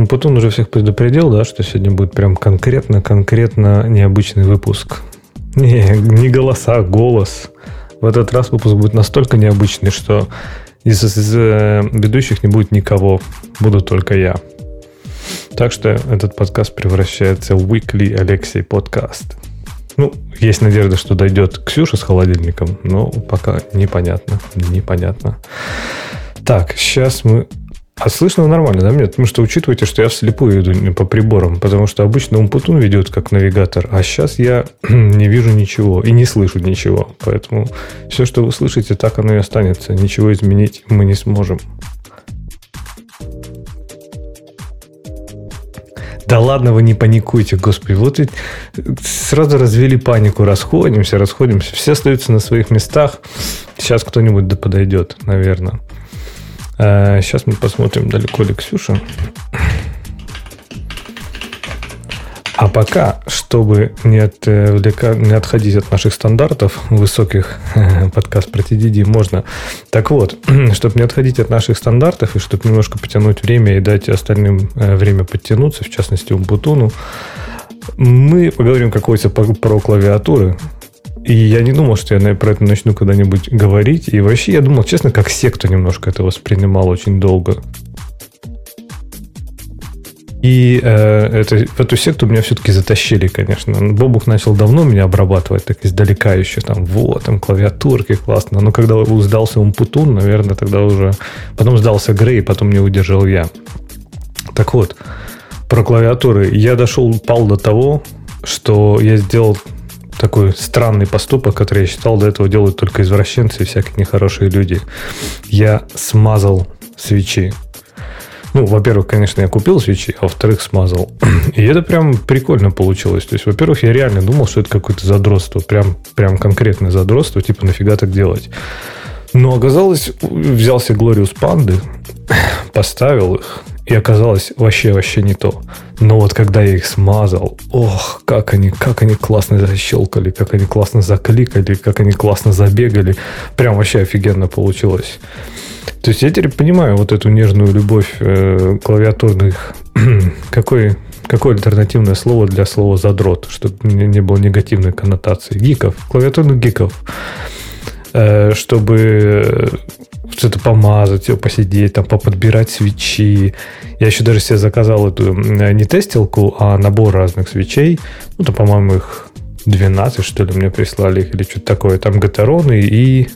Ну, потом уже всех предупредил, да, что сегодня будет прям конкретно-конкретно необычный выпуск. Не, не голоса, а голос. В этот раз выпуск будет настолько необычный, что из, из э, ведущих не будет никого. Буду только я. Так что этот подкаст превращается в Weekly Алексей подкаст. Ну, есть надежда, что дойдет Ксюша с холодильником, но пока непонятно. Непонятно. Так, сейчас мы а слышно нормально, да, мне? Потому что учитывайте, что я вслепую иду по приборам, потому что обычно Умпутун ведет как навигатор, а сейчас я не вижу ничего и не слышу ничего. Поэтому все, что вы слышите, так оно и останется. Ничего изменить мы не сможем. Да ладно, вы не паникуйте, господи. Вот ведь сразу развели панику. Расходимся, расходимся. Все остаются на своих местах. Сейчас кто-нибудь да подойдет, наверное. Сейчас э, мы посмотрим, далеко ли Ксюша. А пока, чтобы не, отвлека... не отходить от наших стандартов высоких, подкаст про TDD можно. Так вот, чтобы не отходить от наших стандартов и чтобы немножко потянуть время и дать остальным э, время подтянуться, в частности, Умбутуну, мы поговорим какой-то про клавиатуры, и я не думал, что я про это начну когда-нибудь говорить. И вообще я думал, честно, как секту немножко это воспринимал очень долго. И э, это, в эту секту меня все-таки затащили, конечно. Бобук начал давно меня обрабатывать, так издалека еще. Там, вот, там клавиатурки, классно. Но когда сдался Умпутун, наверное, тогда уже... Потом сдался Грей, потом не удержал я. Так вот, про клавиатуры. Я дошел, пал до того, что я сделал такой странный поступок, который я считал до этого делают только извращенцы и всякие нехорошие люди. Я смазал свечи. Ну, во-первых, конечно, я купил свечи, а во-вторых, смазал. И это прям прикольно получилось. То есть, во-первых, я реально думал, что это какое-то задротство. Прям, прям конкретное задротство. Типа, нафига так делать? Но оказалось, взялся Glorious Панды, поставил их, и оказалось вообще-вообще не то. Но вот когда я их смазал, ох, как они, как они классно защелкали, как они классно закликали, как они классно забегали. Прям вообще офигенно получилось. То есть я теперь понимаю вот эту нежную любовь э, клавиатурных. Какой, какое альтернативное слово для слова задрот, чтобы не, не было негативной коннотации? Гиков, клавиатурных гиков. Э, чтобы что-то помазать, посидеть, там, поподбирать свечи. Я еще даже себе заказал эту не тестилку, а набор разных свечей. Ну, там, по-моему, их 12, что ли, мне прислали их или что-то такое. Там гатароны и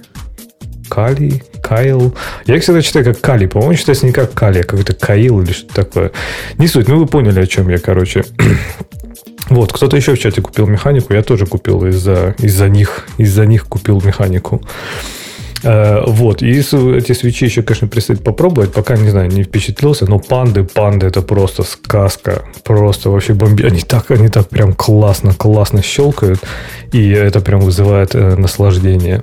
калий, кайл. Я их всегда читаю как калий. По-моему, читается не как калий, а какой-то каил или что-то такое. Не суть. Ну, вы поняли, о чем я, короче. Вот, кто-то еще в чате купил механику, я тоже купил из-за из них, из-за них купил механику. Э, вот. И эти свечи еще, конечно, предстоит попробовать. Пока, не знаю, не впечатлился, но панды, панды это просто сказка. Просто вообще бомби. Они так, они так прям классно, классно щелкают. И это прям вызывает э, наслаждение.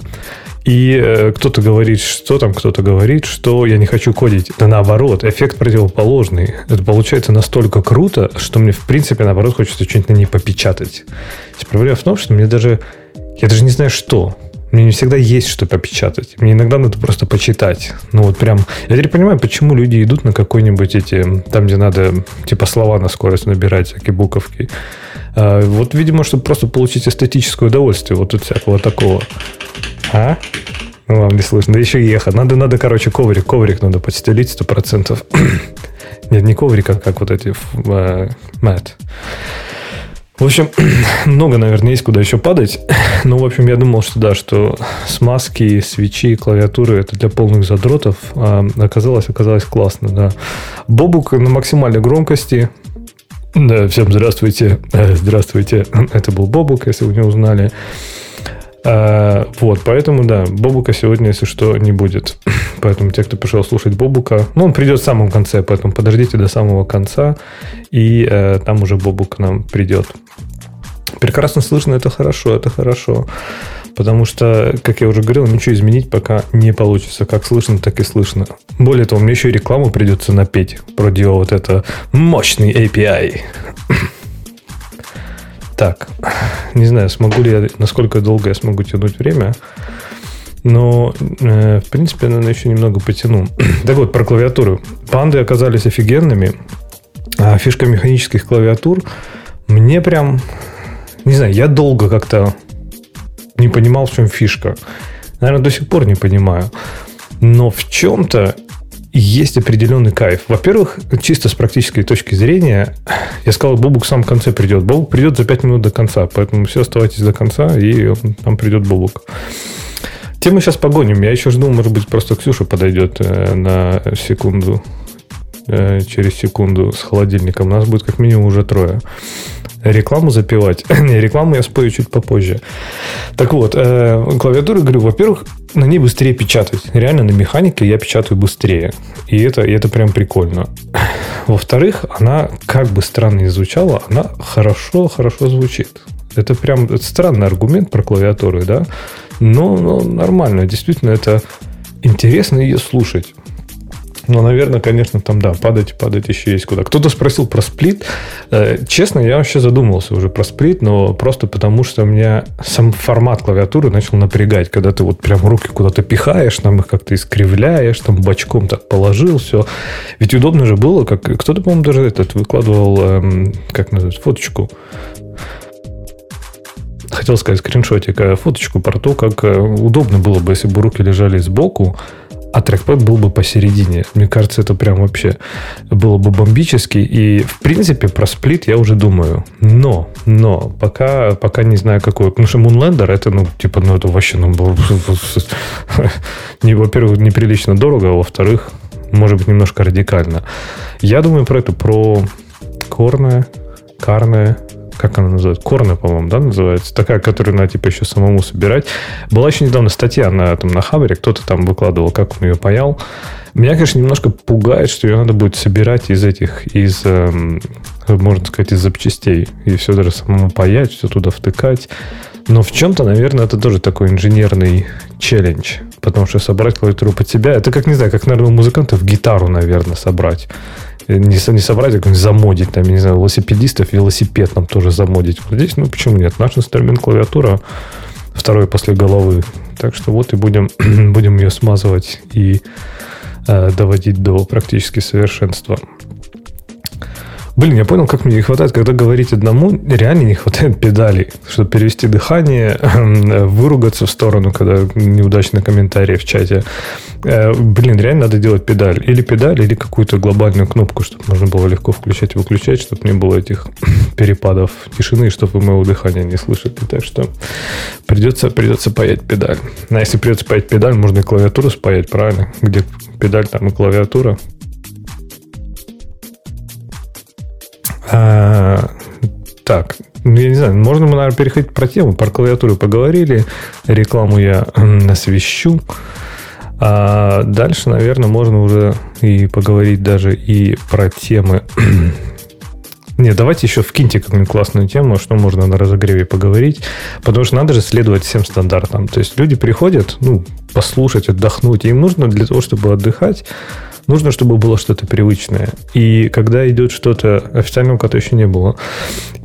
И э, кто-то говорит, что там, кто-то говорит, что я не хочу кодить. Да наоборот, эффект противоположный. Это получается настолько круто, что мне, в принципе, наоборот, хочется что-нибудь на ней попечатать. Проблема в том, что мне даже... Я даже не знаю, что. Мне не всегда есть что попечатать. Мне иногда надо просто почитать. Ну вот прям... Я теперь понимаю, почему люди идут на какой-нибудь эти... Там, где надо типа слова на скорость набирать, всякие буковки. А, вот, видимо, чтобы просто получить эстетическое удовольствие вот от всякого такого. А? Ну, вам не слышно. Да еще ехать. Надо, надо, короче, коврик. Коврик надо подстелить сто процентов. Нет, не коврик, а как вот эти... Мат. Uh, в общем, много, наверное, есть куда еще падать. Но, в общем, я думал, что да, что смазки, свечи, клавиатуры это для полных задротов. А оказалось, оказалось классно, да. Бобук на максимальной громкости. Да, всем здравствуйте. Э, здравствуйте. Это был Бобук, если вы не узнали. А, вот, поэтому, да, Бобука сегодня, если что, не будет. Поэтому те, кто пришел слушать Бобука, ну, он придет в самом конце, поэтому подождите до самого конца, и э, там уже Бобук к нам придет. Прекрасно слышно, это хорошо, это хорошо. Потому что, как я уже говорил, ничего изменить пока не получится. Как слышно, так и слышно. Более того, мне еще и рекламу придется напеть про Dio вот это мощный API. Так, не знаю, смогу ли я, насколько долго я смогу тянуть время. Но, э, в принципе, наверное, еще немного потяну. так вот, про клавиатуру. Панды оказались офигенными. А фишка механических клавиатур мне прям... Не знаю, я долго как-то не понимал, в чем фишка. Наверное, до сих пор не понимаю. Но в чем-то есть определенный кайф. Во-первых, чисто с практической точки зрения, я сказал, Бобук в самом конце придет. Бобук придет за 5 минут до конца, поэтому все оставайтесь до конца, и там придет Бобук. Тему сейчас погоним. Я еще жду, может быть, просто Ксюша подойдет э, на секунду, э, через секунду с холодильником. Нас будет как минимум уже трое рекламу запивать. Не, рекламу я спою чуть попозже. Так вот, э, клавиатуры, говорю, во-первых, на ней быстрее печатать. Реально на механике я печатаю быстрее. И это, и это прям прикольно. Во-вторых, она, как бы странно ни звучала, она хорошо-хорошо звучит. Это прям это странный аргумент про клавиатуры, да? Но, но нормально. Действительно, это интересно ее слушать. Ну, наверное, конечно, там, да, падать, падать еще есть куда. Кто-то спросил про сплит. Э, честно, я вообще задумывался уже про сплит, но просто потому, что у меня сам формат клавиатуры начал напрягать, когда ты вот прям руки куда-то пихаешь, там их как-то искривляешь, там бочком так положил, все. Ведь удобно же было, как кто-то, по-моему, даже этот выкладывал, эм, как называется, фоточку хотел сказать скриншотик, а фоточку про то, как э, удобно было бы, если бы руки лежали сбоку, а трекпад был бы посередине. Мне кажется, это прям вообще было бы бомбически. И, в принципе, про сплит я уже думаю. Но, но, пока, пока не знаю, какой. Потому что Moonlander, это, ну, типа, ну, это вообще, ну, во-первых, неприлично дорого, а во-вторых, может быть, немножко радикально. Я думаю про эту, про корное, карное, как она называется? Корна, по-моему, да, называется? Такая, которую надо, типа, еще самому собирать. Была еще недавно статья на, там, на Хабре, кто-то там выкладывал, как он ее паял. Меня, конечно, немножко пугает, что ее надо будет собирать из этих, из, эм, можно сказать, из запчастей. И все даже самому паять, все туда втыкать. Но в чем-то, наверное, это тоже такой инженерный челлендж. Потому что собрать клавиатуру под себя, это как, не знаю, как, наверное, у музыкантов гитару, наверное, собрать не, не собрать, а замодить, там, я не знаю, велосипедистов велосипед нам тоже замодить. Вот здесь, ну, почему нет? Наш инструмент клавиатура второй после головы. Так что вот и будем, будем ее смазывать и э, доводить до практически совершенства. Блин, я понял, как мне не хватает, когда говорить одному, реально не хватает педалей, чтобы перевести дыхание, выругаться в сторону, когда неудачный комментарий в чате. Э, блин, реально надо делать педаль. Или педаль, или какую-то глобальную кнопку, чтобы можно было легко включать и выключать, чтобы не было этих перепадов тишины, чтобы моего дыхания не слышали. Так что придется, придется паять педаль. А если придется паять педаль, можно и клавиатуру спаять, правильно? Где педаль, там и клавиатура. А, так, ну, я не знаю, можно наверное, переходить про тему. Про клавиатуру поговорили, рекламу я освещу. А дальше, наверное, можно уже и поговорить даже и про темы. Не, давайте еще вкиньте какую-нибудь классную тему, что можно на разогреве поговорить, потому что надо же следовать всем стандартам. То есть люди приходят, ну, послушать, отдохнуть, им нужно для того, чтобы отдыхать, нужно, чтобы было что-то привычное. И когда идет что-то, официального кота еще не было,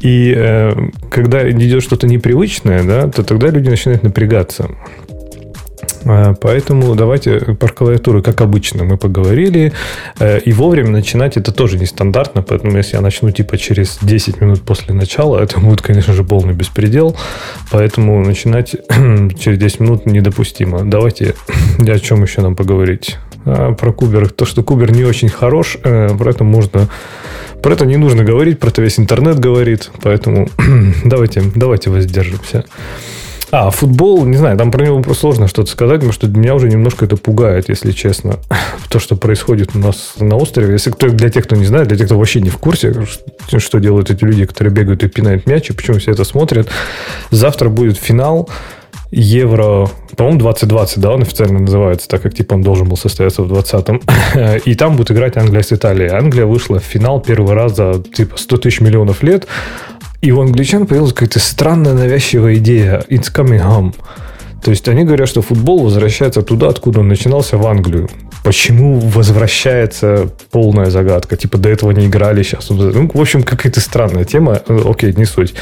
и э, когда идет что-то непривычное, да, то тогда люди начинают напрягаться. А, поэтому давайте про клавиатуру, как обычно, мы поговорили. Э, и вовремя начинать это тоже нестандартно, поэтому если я начну типа через 10 минут после начала, это будет, конечно же, полный беспредел. Поэтому начинать через 10 минут недопустимо. Давайте о чем еще нам поговорить? А, про Кубер. То, что Кубер не очень хорош, э, про это можно... Про это не нужно говорить, про это весь интернет говорит. Поэтому давайте, давайте воздержимся. А, футбол, не знаю, там про него просто сложно что-то сказать, потому что меня уже немножко это пугает, если честно. То, что происходит у нас на острове. Если кто, для тех, кто не знает, для тех, кто вообще не в курсе, что делают эти люди, которые бегают и пинают мяч, и почему все это смотрят. Завтра будет финал Евро, по-моему, 2020, да, он официально называется, так как типа он должен был состояться в 2020. И там будет играть Англия с Италией. Англия вышла в финал первый раз за типа 100 тысяч миллионов лет. И у англичан появилась какая-то странная навязчивая идея. It's coming home. То есть они говорят, что футбол возвращается туда, откуда он начинался, в Англию. Почему возвращается полная загадка? Типа до этого не играли сейчас. Ну, в общем, какая-то странная тема. Окей, не суть.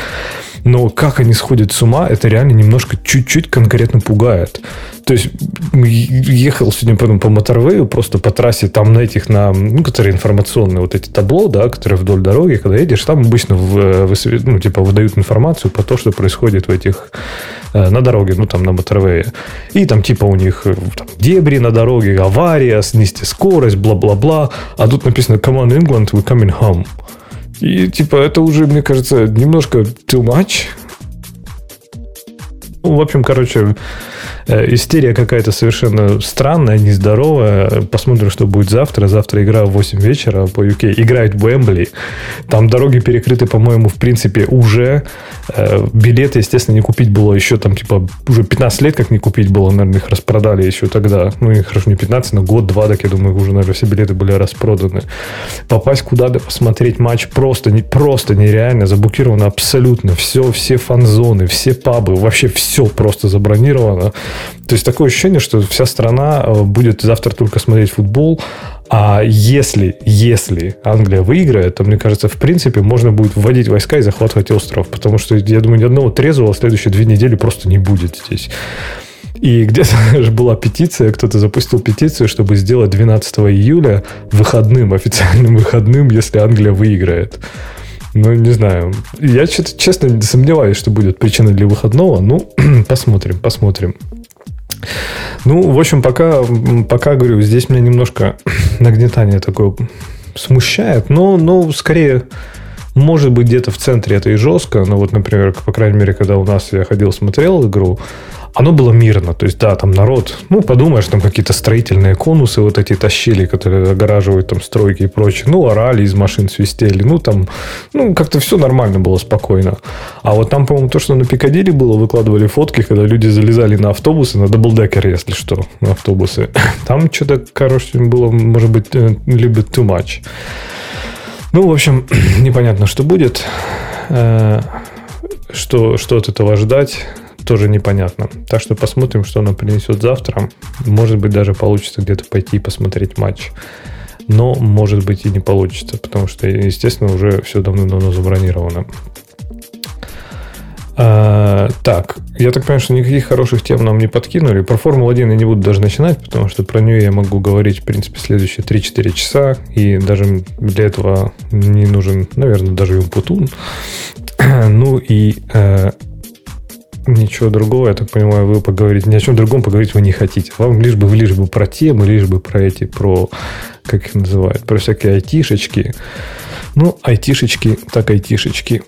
Но как они сходят с ума, это реально немножко чуть-чуть конкретно пугает. То есть ехал сегодня потом по моторвею, просто по трассе, там на этих, на, ну, которые информационные вот эти табло, да, которые вдоль дороги, когда едешь, там обычно в, в, ну, типа выдают информацию по то, что происходит в этих э, на дороге, ну, там, на моторвее. И там, типа, у них э, там, дебри на дороге, авария, снести скорость, бла-бла-бла. А тут написано «Come on, England, we're coming home». И, типа, это уже, мне кажется, немножко too much. Ну, в общем, короче, истерия какая-то совершенно странная, нездоровая. Посмотрим, что будет завтра. Завтра игра в 8 вечера по UK. Играет в Эмбли. Там дороги перекрыты, по-моему, в принципе, уже. Э, билеты, естественно, не купить было еще там, типа, уже 15 лет как не купить было. Наверное, их распродали еще тогда. Ну, и хорошо, не 15, но год-два, так я думаю, уже, наверное, все билеты были распроданы. Попасть куда-то, посмотреть матч просто, не, просто нереально. Заблокировано абсолютно все, все фан-зоны, все пабы, вообще все просто забронировано. То есть такое ощущение, что вся страна э, будет завтра только смотреть футбол, а если, если Англия выиграет, то, мне кажется, в принципе, можно будет вводить войска и захватывать остров. Потому что, я думаю, ни одного трезвого следующие две недели просто не будет здесь. И где-то же была петиция, кто-то запустил петицию, чтобы сделать 12 июля выходным, официальным выходным, если Англия выиграет. Ну, не знаю. Я честно сомневаюсь, что будет причина для выходного. Ну, посмотрим, посмотрим. Ну, в общем, пока, пока говорю, здесь меня немножко нагнетание такое смущает, но, но скорее, может быть, где-то в центре это и жестко. Но вот, например, по крайней мере, когда у нас я ходил, смотрел игру, оно было мирно. То есть, да, там народ, ну, подумаешь, там какие-то строительные конусы вот эти тащили, которые огораживают там стройки и прочее. Ну, орали из машин, свистели. Ну, там, ну, как-то все нормально было, спокойно. А вот там, по-моему, то, что на Пикадилли было, выкладывали фотки, когда люди залезали на автобусы, на double-decker, если что, на автобусы. Там что-то, короче, было, может быть, э, little bit too much. Ну, в общем, непонятно, что будет. Э, что, что от этого ждать тоже непонятно. Так что посмотрим, что она принесет завтра. Может быть, даже получится где-то пойти и посмотреть матч. Но, может быть, и не получится, потому что, естественно, уже все давно-давно забронировано. А, так, я так понимаю, что никаких хороших тем нам не подкинули. Про Формулу-1 я не буду даже начинать, потому что про нее я могу говорить, в принципе, следующие 3-4 часа. И даже для этого не нужен, наверное, даже Юмпутун. Ну и э, ничего другого, я так понимаю, вы поговорить, ни о чем другом поговорить вы не хотите. Вам лишь бы, лишь бы про темы, лишь бы про эти, про, как их называют, про всякие айтишечки. Ну, айтишечки, так айтишечки.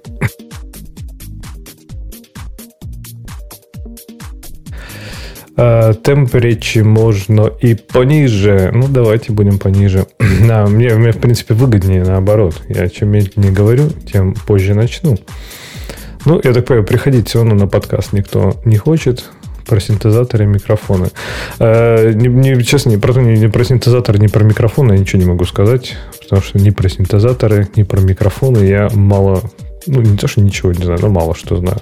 А, темп речи можно и пониже. Ну, давайте будем пониже. Да, мне, мне, в принципе, выгоднее наоборот. Я чем медленнее говорю, тем позже начну. Ну, я так понимаю, приходить все равно на подкаст никто не хочет про синтезаторы и микрофоны. Э, не, не, честно, не про, не, не про синтезаторы, не про микрофоны я ничего не могу сказать, потому что ни про синтезаторы, ни про микрофоны я мало ну, не то, что ничего не знаю, но мало что знаю.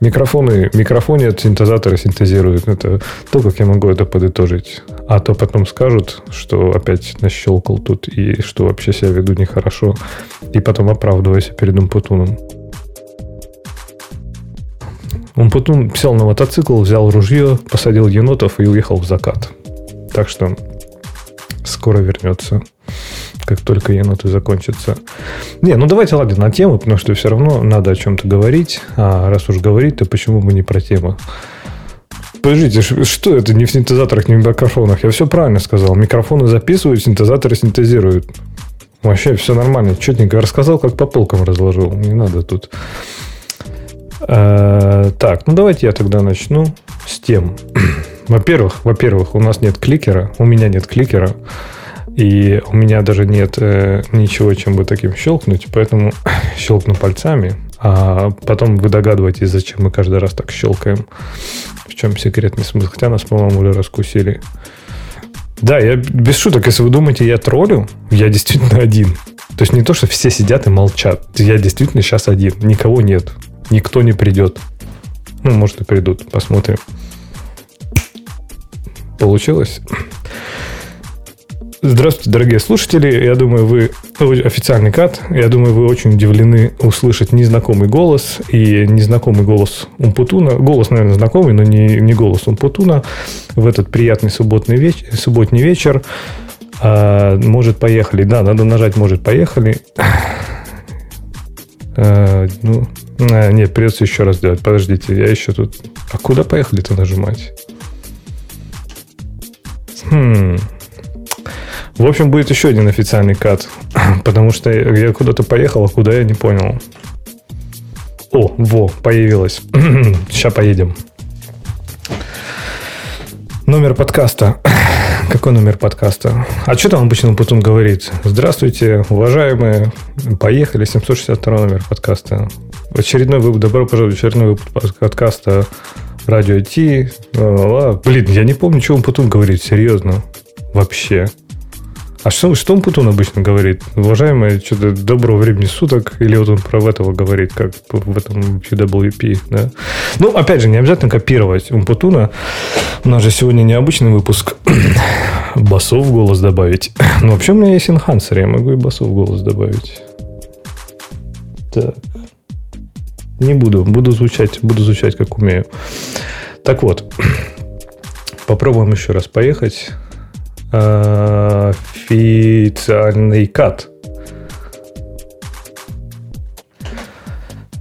Микрофоны, микрофоны от синтезатора синтезируют. Это то, как я могу это подытожить. А то потом скажут, что опять нащелкал тут и что вообще себя веду нехорошо. И потом оправдывайся перед Умпутуном. Потом сел на мотоцикл, взял ружье, посадил енотов и уехал в закат. Так что скоро вернется, как только еноты закончатся. Не, ну давайте, ладно, на тему, потому что все равно надо о чем-то говорить. А раз уж говорить, то почему бы не про тему? Подождите, что это не в синтезаторах, не в микрофонах? Я все правильно сказал. Микрофоны записывают, синтезаторы синтезируют. Вообще все нормально. Четненько рассказал, как по полкам разложил. Не надо тут Э, так, ну давайте я тогда начну с тем. Во-первых, во-первых, у нас нет кликера, у меня нет кликера, и у меня даже нет э, ничего, чем бы таким щелкнуть, поэтому щелкну пальцами, а потом вы догадываетесь, зачем мы каждый раз так щелкаем. В чем секретный смысл? Хотя нас, по-моему, уже раскусили. Да, я без шуток, если вы думаете, я троллю, я действительно один. То есть не то, что все сидят и молчат. Я действительно сейчас один. Никого нет никто не придет. Ну, может и придут, посмотрим. Получилось? Здравствуйте, дорогие слушатели. Я думаю, вы официальный кат. Я думаю, вы очень удивлены услышать незнакомый голос и незнакомый голос Умпутуна. Голос, наверное, знакомый, но не, не голос Умпутуна в этот приятный субботний вечер, субботний вечер. А, может, поехали. Да, надо нажать «Может, поехали». А, ну, а, нет, придется еще раз сделать. Подождите, я еще тут... А куда поехали-то нажимать? Хм... В общем, будет еще один официальный кат, потому что я куда-то поехал, а куда я не понял. О, во, появилось. Сейчас поедем. Номер подкаста. Какой номер подкаста? А что там обычно Путун говорит? Здравствуйте, уважаемые. Поехали, 762 номер подкаста. Очередной выпуск, добро пожаловать в очередной выпуск подкаста Радио Ти. Блин, я не помню, что он Путун говорит, серьезно. Вообще. А что, что он Путун обычно говорит? Уважаемые, что-то доброго времени суток, или вот он про этого говорит, как в этом QWP, да? Ну, опять же, не обязательно копировать у Путуна. У нас же сегодня необычный выпуск. Басов в голос добавить. Но вообще у меня есть энхансер, я могу и басов в голос добавить. Так. Не буду, буду звучать, буду звучать как умею. Так вот, попробуем еще раз поехать официальный кат.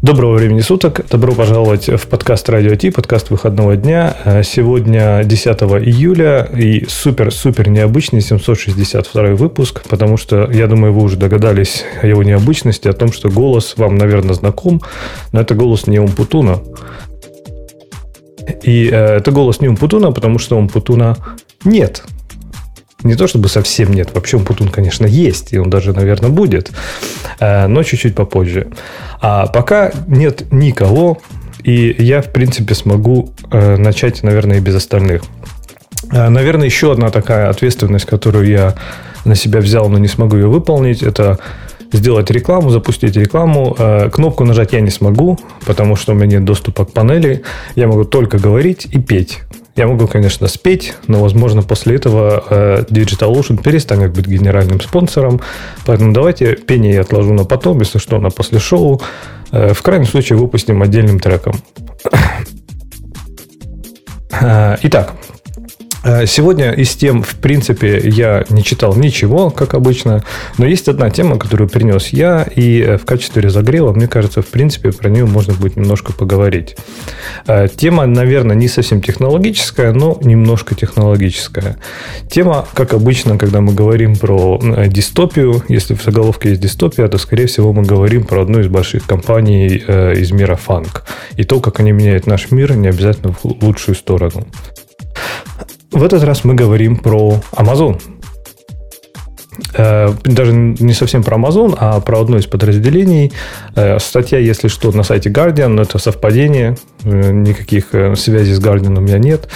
Доброго времени суток. Добро пожаловать в подкаст Радио Ти, подкаст выходного дня. Сегодня 10 июля и супер-супер необычный 762 выпуск, потому что, я думаю, вы уже догадались о его необычности, о том, что голос вам, наверное, знаком, но это голос не Умпутуна. И э, это голос не Умпутуна, потому что Умпутуна нет. Не то чтобы совсем нет. Вообще Умпутун, конечно, есть, и он даже, наверное, будет, э, но чуть-чуть попозже. А пока нет никого, и я, в принципе, смогу э, начать, наверное, и без остальных. Э, наверное, еще одна такая ответственность, которую я на себя взял, но не смогу ее выполнить, это сделать рекламу, запустить рекламу. Кнопку нажать я не смогу, потому что у меня нет доступа к панели. Я могу только говорить и петь. Я могу, конечно, спеть, но, возможно, после этого э, DigitalOcean перестанет быть генеральным спонсором. Поэтому давайте пение я отложу на потом, если что, на после шоу. Э, в крайнем случае выпустим отдельным треком. Э, итак, сегодня из тем, в принципе, я не читал ничего, как обычно, но есть одна тема, которую принес я, и э, в качестве разогрева, мне кажется, в принципе, про нее можно будет немножко поговорить. Э, тема, наверное, не совсем технологическая, но немножко технологическая. Тема, как обычно, когда мы говорим про дистопию, если в заголовке есть дистопия, то, скорее всего, мы говорим про одну из больших компаний из мира фанк. И то, как они меняют наш мир, не обязательно в лучшую сторону. В этот раз мы говорим про Amazon. Э, даже не совсем про Amazon, а про одно из подразделений. Э, статья, если что, на сайте Guardian, но это совпадение, э, никаких связей с Guardian у меня нет.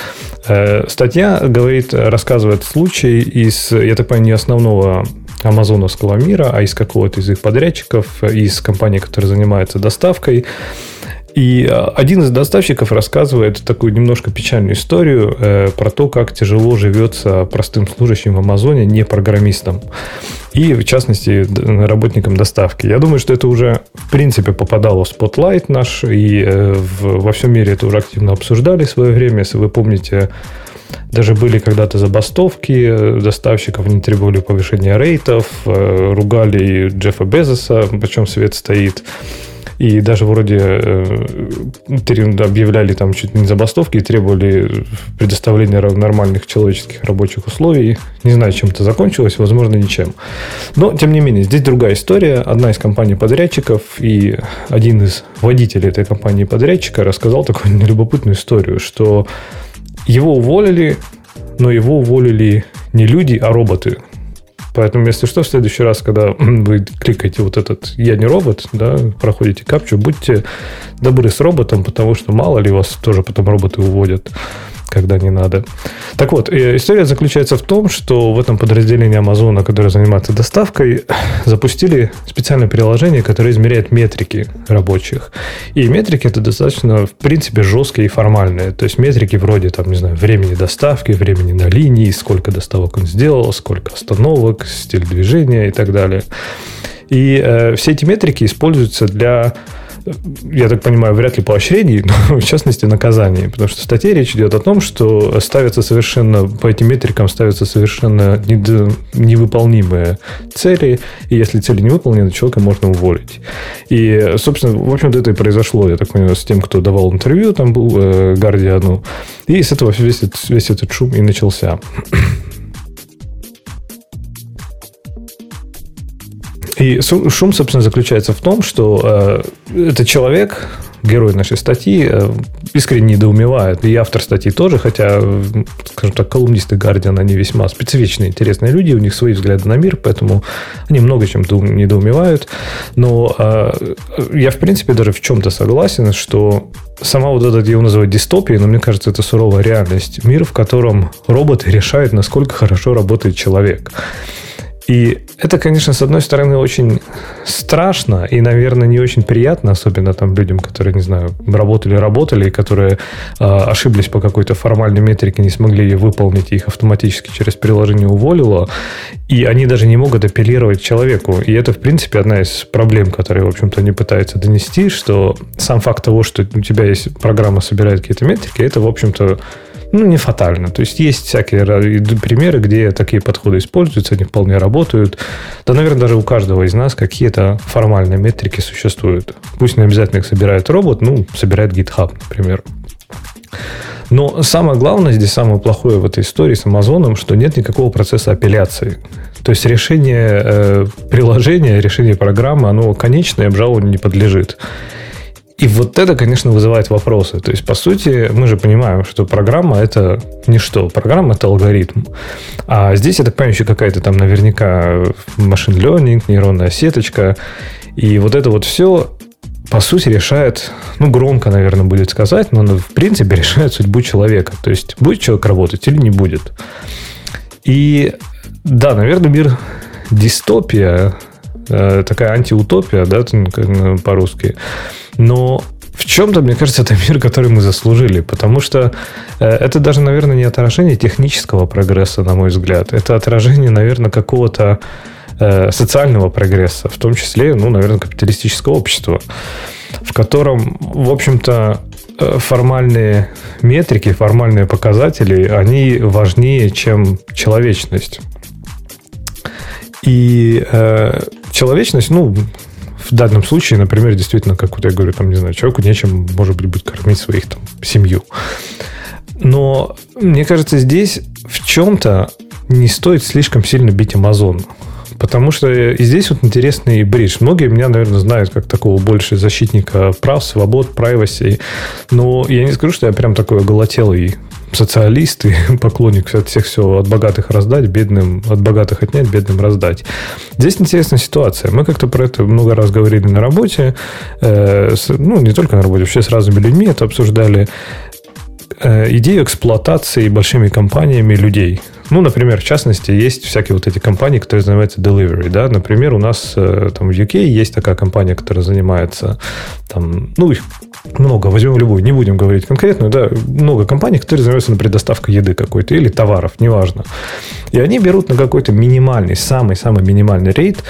Статья говорит, рассказывает случай из, я так понимаю, не основного амазоновского мира, а из какого-то из их подрядчиков, из компании, которая занимается доставкой, и э, один из доставщиков рассказывает такую немножко печальную историю э, про то, как тяжело живется простым служащим в Амазоне, не программистам. И, в частности, работникам доставки. Я думаю, что это уже, в принципе, попадало в spotlight наш, и э, во всем мире это уже активно обсуждали в свое время. Если вы помните, даже были когда-то забастовки доставщиков, они требовали повышения рейтов, ругали Джеффа Безоса, почем свет стоит. И даже вроде э, объявляли там чуть не забастовки и требовали предоставления нормальных человеческих рабочих условий. Не знаю, чем это закончилось, возможно, ничем. Но, тем не менее, здесь другая история. Одна из компаний-подрядчиков и один из водителей этой компании-подрядчика рассказал такую любопытную историю, что его уволили, но его уволили не люди, а роботы. Поэтому, если что, в следующий раз, когда вы кликаете вот этот «Я не робот», да, проходите капчу, будьте добры с роботом, потому что мало ли вас тоже потом роботы уводят. Когда не надо. Так вот, история заключается в том, что в этом подразделении Амазона, которое занимается доставкой, запустили специальное приложение, которое измеряет метрики рабочих. И метрики это достаточно, в принципе, жесткие и формальные. То есть метрики вроде, там, не знаю, времени доставки, времени на линии, сколько доставок он сделал, сколько остановок, стиль движения и так далее. И э, все эти метрики используются для я так понимаю, вряд ли поощрений, но в частности наказаний. Потому что в статье речь идет о том, что ставятся совершенно, по этим метрикам ставятся совершенно невыполнимые цели, и если цели не выполнены, человека можно уволить. И, собственно, в общем-то, это и произошло, я так понимаю, с тем, кто давал интервью, там был э, Гардиану, и с этого весь, весь этот шум и начался. И шум, собственно, заключается в том, что э, этот человек, герой нашей статьи, э, искренне недоумевает. И автор статьи тоже, хотя, скажем так, колумнисты Guardian, они весьма специфичные, интересные люди, у них свои взгляды на мир, поэтому они много чем недоумевают. Но э, я, в принципе, даже в чем-то согласен, что сама вот эта, его называют дистопией, но мне кажется, это суровая реальность. Мир, в котором роботы решают, насколько хорошо работает человек. И это, конечно, с одной стороны, очень страшно и, наверное, не очень приятно, особенно там людям, которые, не знаю, работали-работали, и которые э, ошиблись по какой-то формальной метрике, не смогли ее выполнить, их автоматически через приложение уволило, и они даже не могут апеллировать человеку. И это, в принципе, одна из проблем, которые, в общем-то, они пытаются донести, что сам факт того, что у тебя есть программа, собирает какие-то метрики, это, в общем-то, ну, не фатально. То есть есть всякие примеры, где такие подходы используются, они вполне работают. Да, наверное, даже у каждого из нас какие-то формальные метрики существуют. Пусть не обязательно их собирает робот, ну, собирает GitHub, например. Но самое главное здесь, самое плохое в этой истории с Амазоном, что нет никакого процесса апелляции. То есть решение э, приложения, решение программы, оно конечное, обжалованию не подлежит. И вот это, конечно, вызывает вопросы. То есть, по сути, мы же понимаем, что программа – это не что. Программа – это алгоритм. А здесь, я так понимаю, еще какая-то там наверняка машин learning, нейронная сеточка. И вот это вот все, по сути, решает, ну, громко, наверное, будет сказать, но в принципе решает судьбу человека. То есть, будет человек работать или не будет. И да, наверное, мир дистопия, такая антиутопия, да, по-русски. Но в чем-то, мне кажется, это мир, который мы заслужили, потому что э, это даже, наверное, не отражение технического прогресса, на мой взгляд. Это отражение, наверное, какого-то э, социального прогресса, в том числе, ну, наверное, капиталистического общества, в котором, в общем-то, э, формальные метрики, формальные показатели, они важнее, чем человечность. И э, человечность, ну, в данном случае, например, действительно, как вот я говорю, там, не знаю, человеку нечем, может быть, будет кормить своих там семью. Но мне кажется, здесь в чем-то не стоит слишком сильно бить Amazon. Потому что и здесь вот интересный бридж. Многие меня, наверное, знают как такого больше защитника прав, свобод, privacy. Но я не скажу, что я прям такой оголотелый социалист и поклонник от всех все от богатых раздать, бедным, от богатых отнять, бедным раздать. Здесь интересная ситуация. Мы как-то про это много раз говорили на работе, э, ну, не только на работе, вообще с разными людьми это обсуждали. Э, идею эксплуатации большими компаниями людей. Ну, например, в частности, есть всякие вот эти компании, которые занимаются delivery, да. Например, у нас э, там в UK есть такая компания, которая занимается там, ну, их много, возьмем любую, не будем говорить конкретную, да, много компаний, которые занимаются, например, доставкой еды какой-то или товаров, неважно. И они берут на какой-то минимальный, самый-самый минимальный рейд,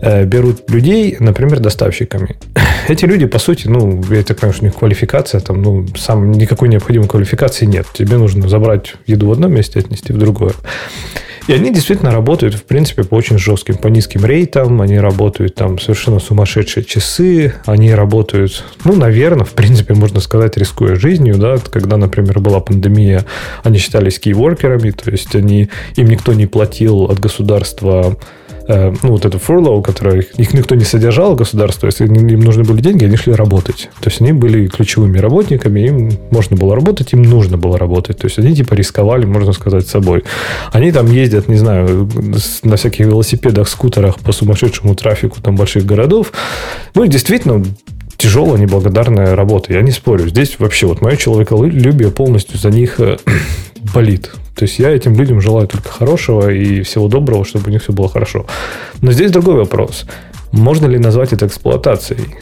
э, берут людей, например, доставщиками. Эти люди, по сути, ну, понимаю, что у них квалификация, там, ну, сам никакой необходимой квалификации нет. Тебе нужно забрать еду в одном месте, отнести в другое. И они действительно работают, в принципе, по очень жестким, по низким рейтам. Они работают там совершенно сумасшедшие часы. Они работают, ну, наверное, в принципе, можно сказать, рискуя жизнью. Да? Когда, например, была пандемия, они считались кейворкерами, то есть они, им никто не платил от государства Э, ну, вот эту furlough, которая их никто не содержал, государство, если им нужны были деньги, они шли работать. То есть они были ключевыми работниками, им можно было работать, им нужно было работать. То есть они типа рисковали, можно сказать, собой. Они там ездят, не знаю, на всяких велосипедах, скутерах по сумасшедшему трафику там больших городов. Ну, и действительно, тяжелая, неблагодарная работа. Я не спорю. Здесь вообще вот мое человеколюбие полностью за них э, болит. То есть я этим людям желаю только хорошего и всего доброго, чтобы у них все было хорошо. Но здесь другой вопрос. Можно ли назвать это эксплуатацией?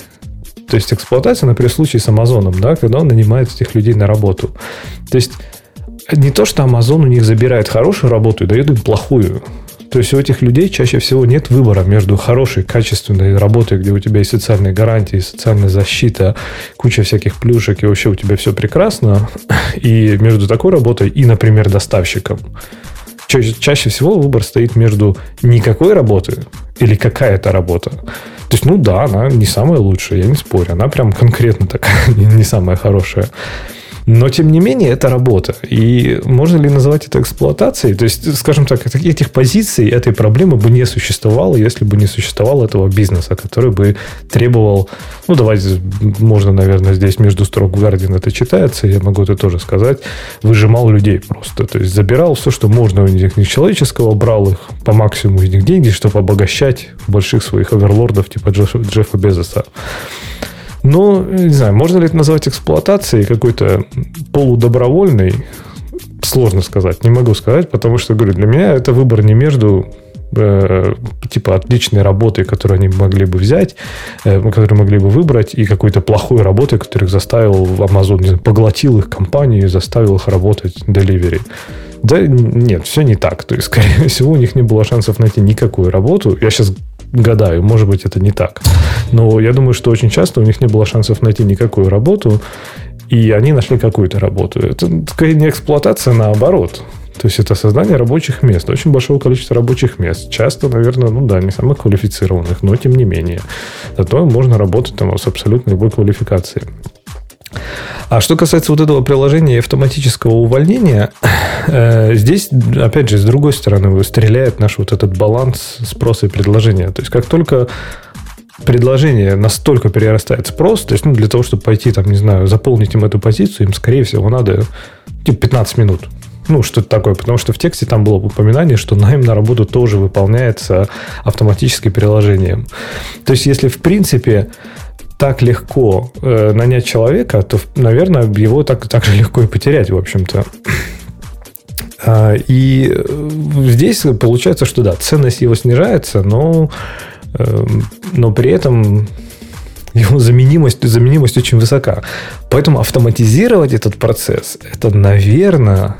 То есть эксплуатация, например, в случае с Амазоном, да, когда он нанимает этих людей на работу. То есть не то, что Amazon у них забирает хорошую работу и дает им плохую. То есть у этих людей чаще всего нет выбора между хорошей, качественной работой, где у тебя есть социальные гарантии, социальная защита, куча всяких плюшек, и вообще у тебя все прекрасно, и между такой работой и, например, доставщиком. Чаще, чаще всего выбор стоит между никакой работы или какая-то работа. То есть, ну да, она не самая лучшая, я не спорю. Она прям конкретно такая, не самая хорошая. Но, тем не менее, это работа. И можно ли называть это эксплуатацией? То есть, скажем так, этих позиций, этой проблемы бы не существовало, если бы не существовало этого бизнеса, который бы требовал... Ну, давайте, можно, наверное, здесь между строк Гардин это читается, я могу это тоже сказать, выжимал людей просто. То есть, забирал все, что можно у них не человеческого, брал их по максимуму из них деньги, чтобы обогащать больших своих оверлордов типа Джеффа Безоса. Но, не знаю, можно ли это назвать эксплуатацией какой-то полудобровольной? Сложно сказать, не могу сказать, потому что, говорю, для меня это выбор не между э, типа отличной работой, которую они могли бы взять, э, которую могли бы выбрать, и какой-то плохой работой, которую их заставил Amazon, не знаю, поглотил их компанию и заставил их работать delivery. Да нет, все не так. То есть, скорее всего, у них не было шансов найти никакую работу. Я сейчас гадаю, может быть, это не так. Но я думаю, что очень часто у них не было шансов найти никакую работу, и они нашли какую-то работу. Это скорее не эксплуатация, наоборот. То есть это создание рабочих мест, очень большого количества рабочих мест. Часто, наверное, ну да, не самых квалифицированных, но тем не менее. Зато можно работать там с абсолютно любой квалификацией. А что касается вот этого приложения автоматического увольнения, э, здесь, опять же, с другой стороны, стреляет наш вот этот баланс спроса и предложения. То есть, как только предложение настолько перерастает спрос, то есть, ну, для того, чтобы пойти, там, не знаю, заполнить им эту позицию, им, скорее всего, надо типа 15 минут. Ну, что-то такое, потому что в тексте там было упоминание, что найм на работу тоже выполняется автоматически приложением. То есть, если в принципе так легко э, нанять человека, то, наверное, его так, так же легко и потерять, в общем-то. А, и э, здесь получается, что да, ценность его снижается, но, э, но при этом его заменимость, заменимость очень высока. Поэтому автоматизировать этот процесс, это, наверное,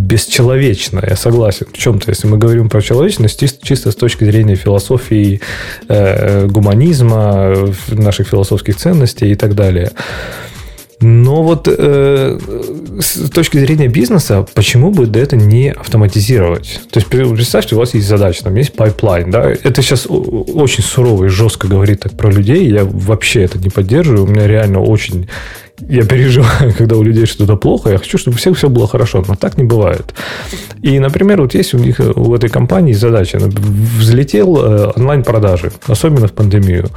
бесчеловечно, я согласен. В чем-то, если мы говорим про человечность, чисто с точки зрения философии, э, гуманизма, наших философских ценностей и так далее. Но вот э, с точки зрения бизнеса, почему бы это не автоматизировать? То есть представьте, у вас есть задача, там есть pipeline, да? Это сейчас очень сурово и жестко говорит так про людей. Я вообще это не поддерживаю. У меня реально очень я переживаю, когда у людей что-то плохо, я хочу, чтобы у всех все было хорошо, но так не бывает. И, например, вот есть у них, у этой компании задача, взлетел э, онлайн-продажи, особенно в пандемию.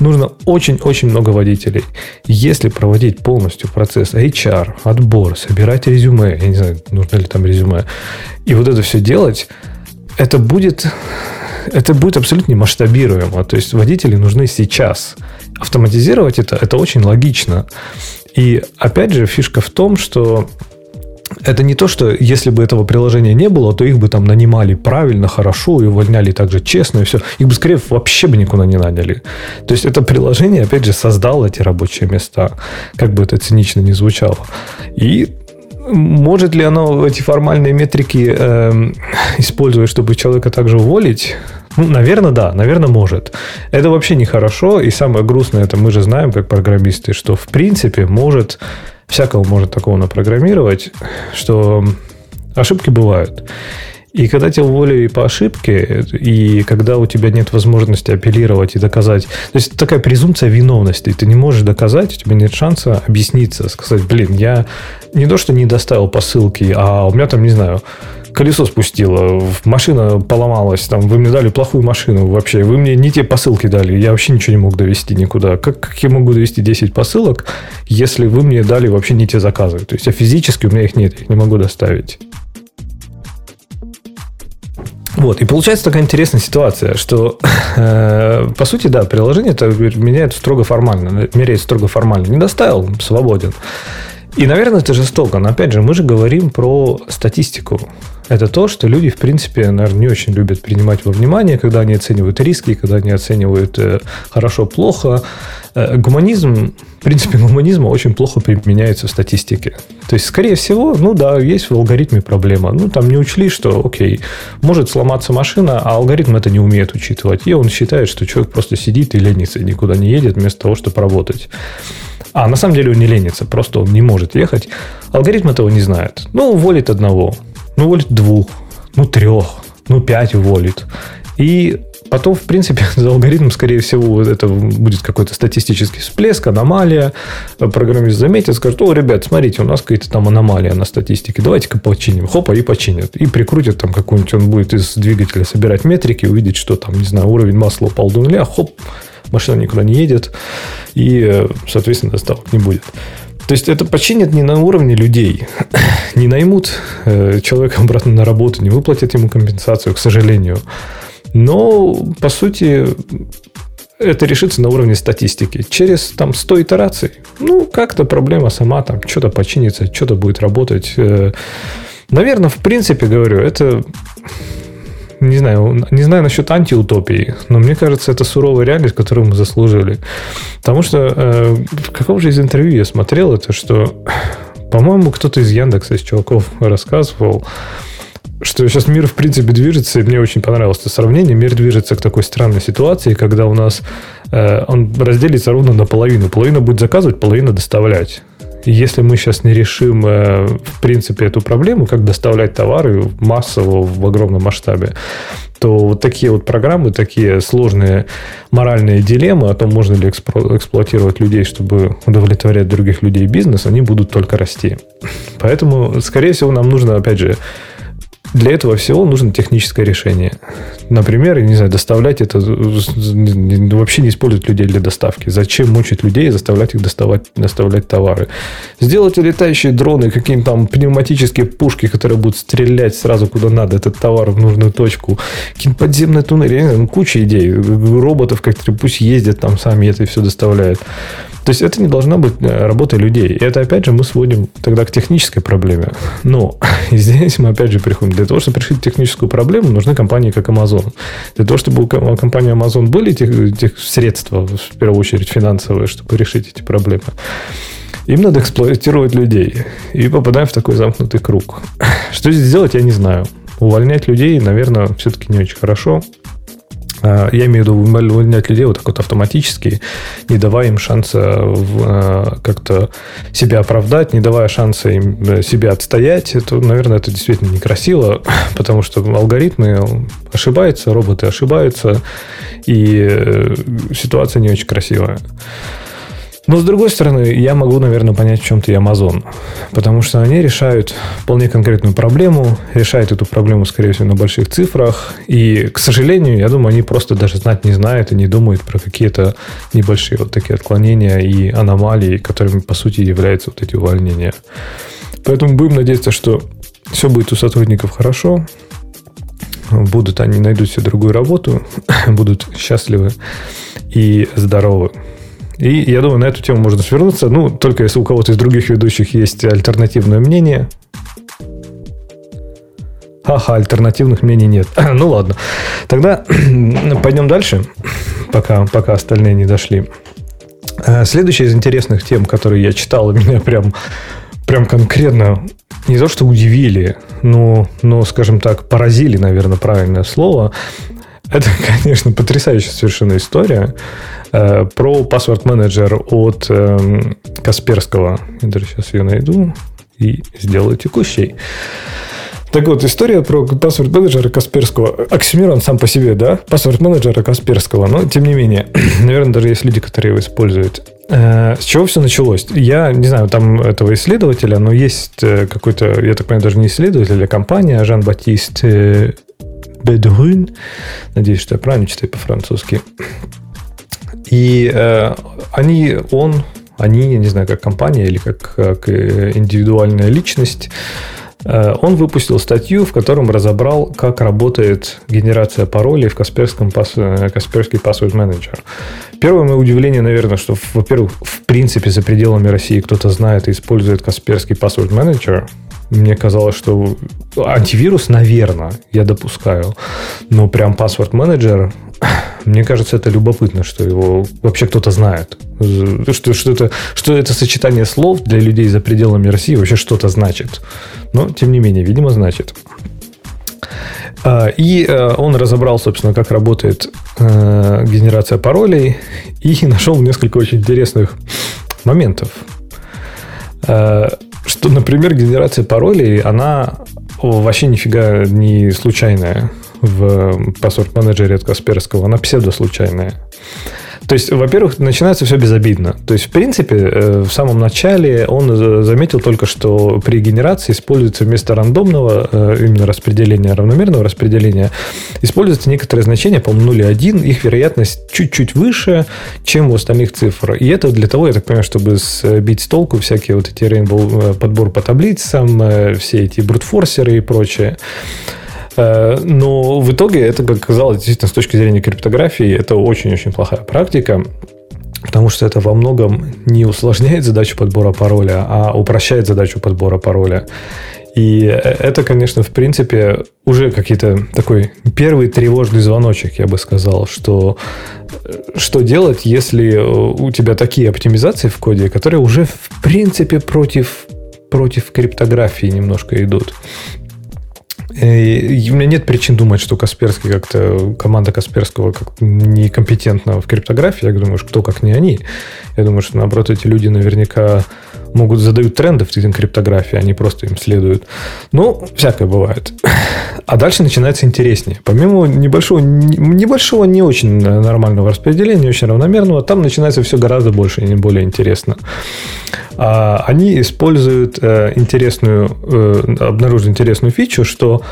Нужно очень-очень много водителей. Если проводить полностью процесс HR, отбор, собирать резюме, я не знаю, нужно ли там резюме, и вот это все делать, это будет это будет абсолютно масштабируемо. То есть водители нужны сейчас. Автоматизировать это, это очень логично. И опять же, фишка в том, что это не то, что если бы этого приложения не было, то их бы там нанимали правильно, хорошо и увольняли также честно и все. Их бы скорее вообще бы никуда не наняли. То есть это приложение, опять же, создало эти рабочие места, как бы это цинично не звучало. И может ли оно эти формальные метрики э, использовать, чтобы человека также уволить? Ну, наверное, да, наверное, может. Это вообще нехорошо, и самое грустное, это мы же знаем, как программисты, что в принципе может, всякого может такого напрограммировать, что ошибки бывают. И когда тебя уволили по ошибке, и когда у тебя нет возможности апеллировать и доказать, то есть такая презумпция виновности, ты не можешь доказать, у тебя нет шанса объясниться, сказать, блин, я не то, что не доставил посылки, а у меня там, не знаю, колесо спустило, машина поломалась, там, вы мне дали плохую машину вообще, вы мне не те посылки дали, я вообще ничего не мог довести никуда. Как, как я могу довести 10 посылок, если вы мне дали вообще не те заказы? То есть, а физически у меня их нет, я их не могу доставить. Вот, и получается такая интересная ситуация, что, э, по сути, да, приложение это меняет строго формально, меряет строго формально. Не доставил, свободен. И, наверное, это жестоко, но, опять же, мы же говорим про статистику. Это то, что люди, в принципе, наверное, не очень любят принимать во внимание, когда они оценивают риски, когда они оценивают э, хорошо-плохо. Э, гуманизм, в принципе, гуманизм очень плохо применяется в статистике. То есть, скорее всего, ну да, есть в алгоритме проблема. Ну, там не учли, что, окей, может сломаться машина, а алгоритм это не умеет учитывать. И он считает, что человек просто сидит и ленится, и никуда не едет вместо того, чтобы работать. А, на самом деле он не ленится, просто он не может ехать. Алгоритм этого не знает. Ну, уволит одного, ну, уволит двух, ну, трех, ну, пять уволит. И потом, в принципе, за алгоритм, скорее всего, это будет какой-то статистический всплеск, аномалия. Программист заметит, скажет, о, ребят, смотрите, у нас какая-то там аномалия на статистике, давайте-ка починим. Хопа, и починят. И прикрутят там какую-нибудь, он будет из двигателя собирать метрики, увидеть, что там, не знаю, уровень масла упал до нуля, хоп, машина никуда не едет, и, э, соответственно, доставок не будет. То есть это починят не на уровне людей, не наймут э, человека обратно на работу, не выплатят ему компенсацию, к сожалению. Но, по сути, это решится на уровне статистики. Через там 100 итераций, ну, как-то проблема сама там что-то починится, что-то будет работать. Э, Наверное, в принципе, говорю, это не знаю, не знаю насчет антиутопии, но мне кажется, это суровая реальность, которую мы заслужили. Потому что э, в каком же из интервью я смотрел это, что, по-моему, кто-то из Яндекса, из чуваков рассказывал, что сейчас мир, в принципе, движется, и мне очень понравилось это сравнение. Мир движется к такой странной ситуации, когда у нас э, он разделится ровно на половину. Половина будет заказывать, половина доставлять. Если мы сейчас не решим, э, в принципе, эту проблему, как доставлять товары массово в огромном масштабе, то вот такие вот программы, такие сложные моральные дилеммы о том, можно ли эксплуатировать людей, чтобы удовлетворять других людей бизнес, они будут только расти. Поэтому, скорее всего, нам нужно, опять же, для этого всего нужно техническое решение. Например, не знаю, доставлять это вообще не использовать людей для доставки. Зачем мучить людей и заставлять их доставать, доставлять товары? Сделать летающие дроны, какие-нибудь там пневматические пушки, которые будут стрелять сразу куда надо этот товар в нужную точку. Какие-нибудь подземные туннели. Знаю, куча идей. Роботов, которые пусть ездят там сами это все доставляют. То есть это не должна быть э, работа людей. И это, опять же, мы сводим тогда к технической проблеме. Но здесь мы, опять же, приходим. Для того, чтобы решить техническую проблему, нужны компании, как Amazon. Для того, чтобы у компании Amazon были тех, тех средства, в первую очередь финансовые, чтобы решить эти проблемы, им надо эксплуатировать людей. И попадаем в такой замкнутый круг. Что здесь делать, я не знаю. Увольнять людей, наверное, все-таки не очень хорошо. А, я имею в виду увольнять людей вот так вот автоматически, не давая им шанса а, как-то себя оправдать, не давая шанса им э, себя отстоять. Это, наверное, это действительно некрасиво, потому что алгоритмы ошибаются, роботы ошибаются, и э, ситуация не очень красивая. Но, с другой стороны, я могу, наверное, понять в чем-то и Amazon. Потому что они решают вполне конкретную проблему, решают эту проблему, скорее всего, на больших цифрах. И, к сожалению, я думаю, они просто даже знать не знают и не думают про какие-то небольшие вот такие отклонения и аномалии, которыми, по сути, являются вот эти увольнения. Поэтому будем надеяться, что все будет у сотрудников хорошо, будут они найдут себе другую работу, будут счастливы и здоровы. И я думаю, на эту тему можно свернуться. Ну, только если у кого-то из других ведущих есть альтернативное мнение. Ага, альтернативных мнений нет. ну ладно. Тогда пойдем дальше, пока, пока остальные не дошли. Э, следующая из интересных тем, которые я читал, и меня прям, прям конкретно не то, что удивили, но, но, скажем так, поразили, наверное, правильное слово. Это, конечно, потрясающая совершенно история. Э, про паспорт менеджер от эм, Касперского. Я даже сейчас ее найду и сделаю текущей. Так вот, история про паспорт менеджера Касперского. Оксимирон сам по себе, да? Паспорт менеджера Касперского. Но, тем не менее, наверное, даже есть люди, которые его используют. Э, с чего все началось? Я не знаю там этого исследователя, но есть э, какой-то, я так понимаю, даже не исследователь, а компания Жан-Батист Бедрюн. Надеюсь, что я правильно читаю по-французски. И э, они, он, они, я не знаю, как компания или как, как индивидуальная личность, Э, он выпустил статью, в котором разобрал, как работает генерация паролей в Касперском э, Касперский Password Manager. Первое мое удивление, наверное, что, во-первых, в принципе, за пределами России кто-то знает и использует Касперский Password Manager. Мне казалось, что антивирус, наверное, я допускаю. Но прям Manager мне кажется, это любопытно, что его вообще кто-то знает. Что, что, это, что это сочетание слов для людей за пределами России вообще что-то значит. Но, тем не менее, видимо, значит. А, и э, он разобрал, собственно, как работает э, генерация паролей и нашел несколько очень интересных моментов. Что, например, генерация паролей, она вообще нифига не случайная в паспорт-менеджере от Касперского, она псевдослучайная. То есть, во-первых, начинается все безобидно. То есть, в принципе, э, в самом начале он заметил только, что при генерации используется вместо рандомного э, именно распределения, равномерного распределения, используется некоторое значение, по-моему, 0,1, их вероятность чуть-чуть выше, чем у остальных цифр. И это для того, я так понимаю, чтобы сбить с толку всякие вот эти Rainbow э, подбор по таблицам, все эти брутфорсеры и прочее. Э, но в итоге это, как оказалось, действительно, с точки зрения криптографии, это очень-очень плохая практика. Потому что это во многом не усложняет задачу подбора пароля, а упрощает задачу подбора пароля. И это, конечно, в принципе, уже какие-то такой первый тревожный звоночек, я бы сказал, что что делать, если у тебя такие оптимизации в коде, которые уже, в принципе, против, против криптографии немножко идут. И у меня нет причин думать, что Касперский как-то, команда Касперского как некомпетентна в криптографии. Я думаю, что кто как не они. Я думаю, что наоборот эти люди наверняка могут задают тренды в криптографии, они просто им следуют. Ну, всякое бывает. А дальше начинается интереснее. Помимо небольшого, небольшого не очень нормального распределения, не очень равномерного, там начинается все гораздо больше и не более интересно. А, они используют э, интересную, э, обнаружили интересную фичу, что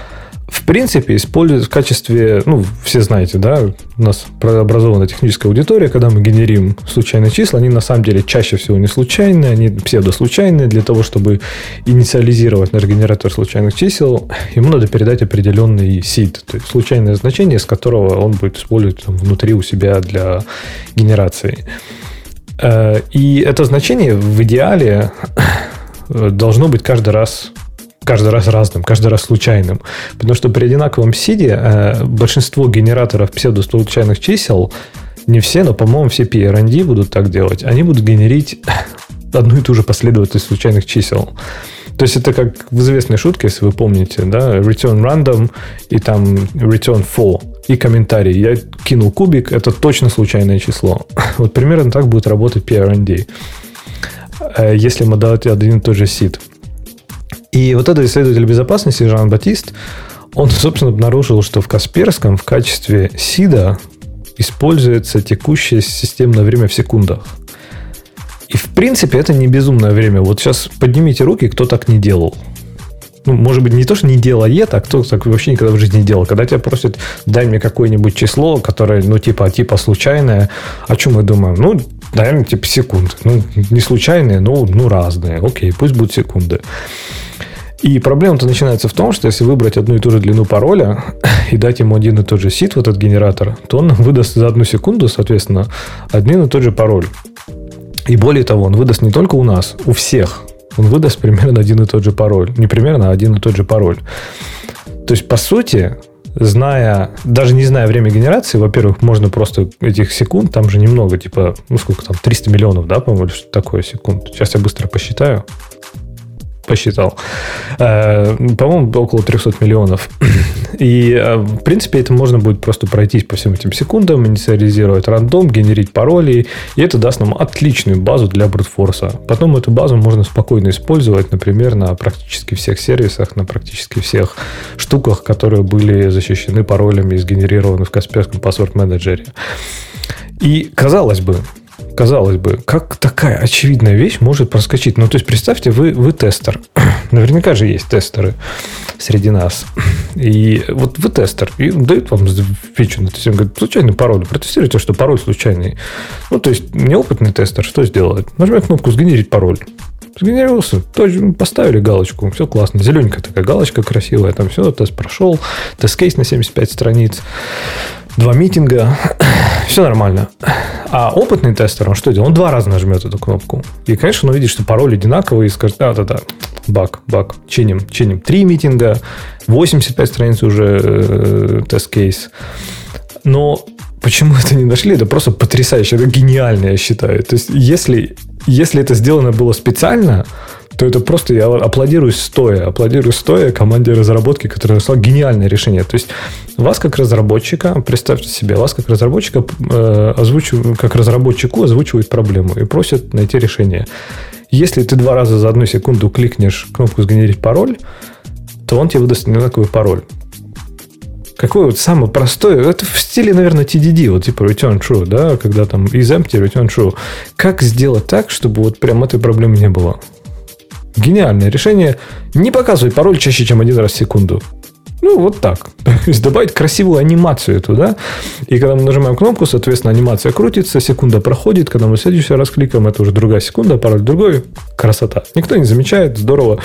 в принципе, используют в качестве, ну, все знаете, да, у нас образована техническая аудитория, когда мы генерим случайные числа, они на самом деле чаще всего не случайные, они псевдослучайные. Для того, чтобы инициализировать наш генератор случайных чисел, ему надо передать определенный сид, то есть случайное значение, с которого он будет использовать там, внутри у себя для генерации. Э, и это значение в идеале э, должно быть каждый раз каждый раз разным, каждый раз случайным. Потому что при одинаковом сиде э, большинство генераторов псевдослучайных чисел, не все, но, по-моему, все PRND будут так делать, они будут генерить одну и ту же последовательность случайных чисел. То есть это как в известной шутке, если вы помните, да, return random и там return for и комментарий. Я кинул кубик, это точно случайное число. Вот примерно так будет работать PRND, э, если мы дать один и тот же сид. И вот этот исследователь безопасности Жан Батист, он, собственно, обнаружил, что в Касперском в качестве СИДа используется текущее системное время в секундах. И, в принципе, это не безумное время. Вот сейчас поднимите руки, кто так не делал. Ну, может быть, не то, что не делает, а кто так вообще никогда в жизни не делал. Когда тебя просят, дай мне какое-нибудь число, которое, ну, типа, типа случайное, о чем мы думаем? Ну, наверное, типа секунд. Ну, не случайные, но ну, разные. Окей, пусть будут секунды. И проблема-то начинается в том, что если выбрать одну и ту же длину пароля и дать ему один и тот же сит в этот генератор, то он выдаст за одну секунду, соответственно, один и тот же пароль. И более того, он выдаст не только у нас, у всех. Он выдаст примерно один и тот же пароль. Не примерно, а один и тот же пароль. То есть, по сути, зная, даже не зная время генерации, во-первых, можно просто этих секунд, там же немного, типа, ну сколько там, 300 миллионов, да, по-моему, что такое секунд. Сейчас я быстро посчитаю посчитал. Э, по-моему, около 300 миллионов. И, э, в принципе, это можно будет просто пройтись по всем этим секундам, инициализировать рандом, генерить пароли, и это даст нам отличную базу для брутфорса. Потом эту базу можно спокойно использовать, например, на практически всех сервисах, на практически всех штуках, которые были защищены паролями, сгенерированы в Касперском паспорт менеджере. И, казалось бы, казалось бы, как такая очевидная вещь может проскочить? Ну, то есть, представьте, вы, вы тестер. Наверняка же есть тестеры среди нас. И вот вы тестер, и дают вам фичу тесте, говорит, случайный пароль, протестируйте, что пароль случайный. Ну, то есть, неопытный тестер что сделает? Нажмет кнопку «Сгенерить пароль». Сгенерировался, точно, поставили галочку, все классно. Зелененькая такая галочка красивая, там все, тест прошел, тест-кейс на 75 страниц, два митинга, все нормально. А опытный тестер, он что делает? Он два раза нажмет эту кнопку. И, конечно, он увидит, что пароль одинаковый и скажет, да-да-да, баг, баг, чиним, чиним. Три митинга, 85 страниц уже э, тест-кейс. Но почему это не нашли, это просто потрясающе, это гениально, я считаю. То есть, если, если это сделано было специально, то это просто я аплодирую стоя, аплодирую стоя команде разработки, которая нашла гениальное решение. То есть вас как разработчика, представьте себе, вас как разработчика э, озвучивают, как разработчику озвучивают проблему и просят найти решение. Если ты два раза за одну секунду кликнешь кнопку «Сгенерить пароль», то он тебе выдаст одинаковый пароль. Какой вот самый простой, это в стиле, наверное, TDD, вот типа return true, да, когда там из empty return true. Как сделать так, чтобы вот прям этой проблемы не было? Гениальное решение. Не показывай пароль чаще, чем один раз в секунду. Ну, вот так. То есть добавить красивую анимацию туда. И когда мы нажимаем кнопку, соответственно, анимация крутится, секунда проходит. Когда мы в следующий раз кликаем, это уже другая секунда, пароль другой. Красота. Никто не замечает, здорово.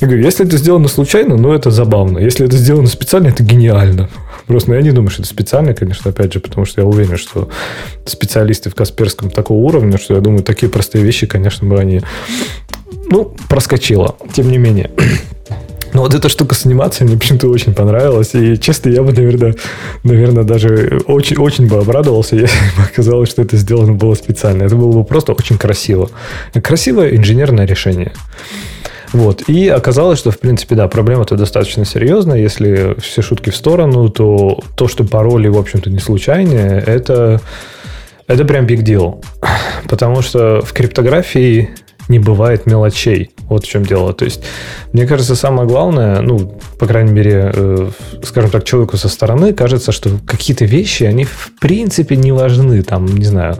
Я говорю, если это сделано случайно, ну, это забавно. Если это сделано специально, это гениально. Просто ну, я не думаю, что это специально, конечно, опять же, потому что я уверен, что специалисты в Касперском такого уровня, что я думаю, такие простые вещи, конечно, бы они, ну, проскочило. Тем не менее. Но вот эта штука с анимацией мне почему-то очень понравилась. И, честно, я бы, наверное, наверное даже очень, очень бы обрадовался, если бы оказалось, что это сделано было специально. Это было бы просто очень красиво. Красивое инженерное решение. Вот. И оказалось, что, в принципе, да, проблема-то достаточно серьезная. Если все шутки в сторону, то то, что пароли, в общем-то, не случайные, это, это прям big deal. Потому что в криптографии не бывает мелочей. Вот в чем дело. То есть, мне кажется, самое главное, ну, по крайней мере, э, скажем так, человеку со стороны кажется, что какие-то вещи, они в принципе не важны. Там, не знаю,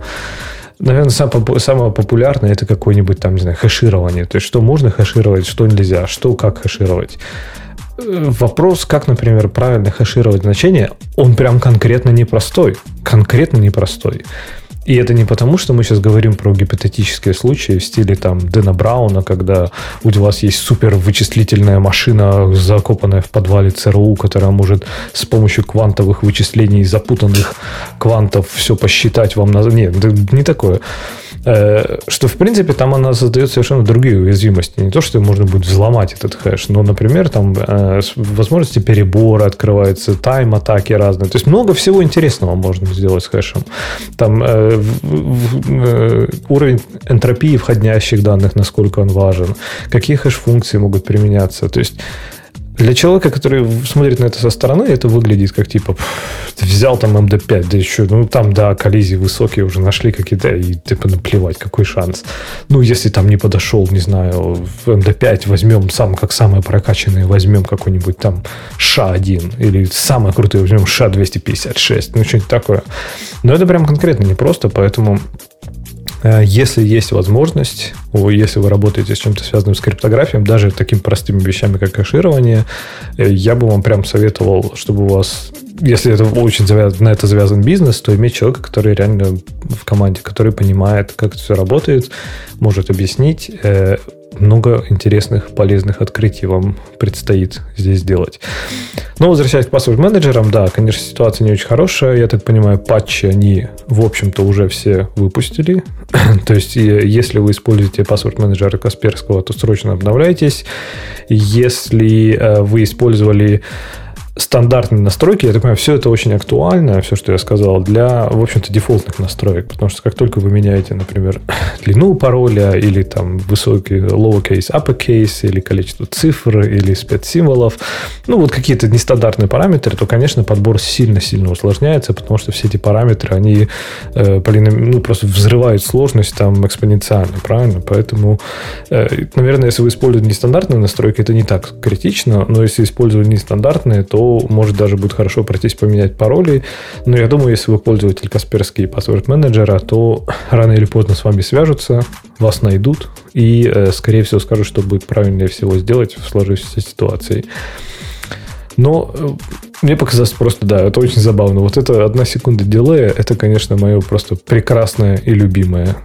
наверное, сам, самое популярное это какое-нибудь там, не знаю, хэширование. То есть, что можно хэшировать, что нельзя, что как хэшировать. Э, вопрос, как, например, правильно хэшировать значение, он прям конкретно непростой. Конкретно непростой. И это не потому, что мы сейчас говорим про гипотетические случаи в стиле там Дэна Брауна, когда у вас есть супер вычислительная машина, закопанная в подвале ЦРУ, которая может с помощью квантовых вычислений запутанных квантов все посчитать вам. На... Нет, не такое. Э, что, в принципе, там она создает совершенно другие уязвимости. Не то, что можно будет взломать этот хэш, но, например, там э, возможности перебора открываются, тайм-атаки разные. То есть много всего интересного можно сделать с хэшем. Там э, уровень энтропии входящих данных, насколько он важен, какие хэш-функции могут применяться. То есть для человека, который смотрит на это со стороны, это выглядит как типа взял там МД5, да еще, ну там, да, коллизии высокие уже нашли какие-то, и типа наплевать, какой шанс. Ну, если там не подошел, не знаю, в МД5 возьмем сам, как самые прокачанные, возьмем какой-нибудь там ША-1, или самое крутое возьмем ША-256, ну, что-нибудь такое. Но это прям конкретно непросто, поэтому Э, если есть возможность, если вы работаете с чем-то связанным с криптографией, даже такими простыми вещами, как кэширование, э, я бы вам прям советовал, чтобы у вас, если это очень завязан, на это завязан бизнес, то иметь человека, который реально в команде, который понимает, как это все работает, может объяснить, э, много интересных, полезных открытий вам предстоит здесь сделать. Но возвращаясь к паспорт менеджерам, да, конечно, ситуация не очень хорошая. Я так понимаю, патчи они, в общем-то, уже все выпустили. То есть, если вы используете паспорт менеджера Касперского, то срочно обновляйтесь. Если э, вы использовали стандартные настройки, я так понимаю, все это очень актуально, все, что я сказал, для, в общем-то, дефолтных настроек. Потому что как только вы меняете, например, длину пароля или там высокий lowercase, uppercase, или количество цифр, или спецсимволов, ну, вот какие-то нестандартные параметры, то, конечно, подбор сильно-сильно усложняется, потому что все эти параметры, они э, ну, просто взрывают сложность там экспоненциально, правильно? Поэтому, э, наверное, если вы используете нестандартные настройки, это не так критично, но если использовать нестандартные, то может даже будет хорошо пройтись поменять пароли. Но я думаю, если вы пользователь Касперский паспорт менеджера, то рано или поздно с вами свяжутся, вас найдут и, э, скорее всего, скажут, что будет правильнее всего сделать в сложившейся ситуации. Но э, мне показалось просто, да, это очень забавно. Вот это одна секунда дилея, это, конечно, мое просто прекрасное и любимое.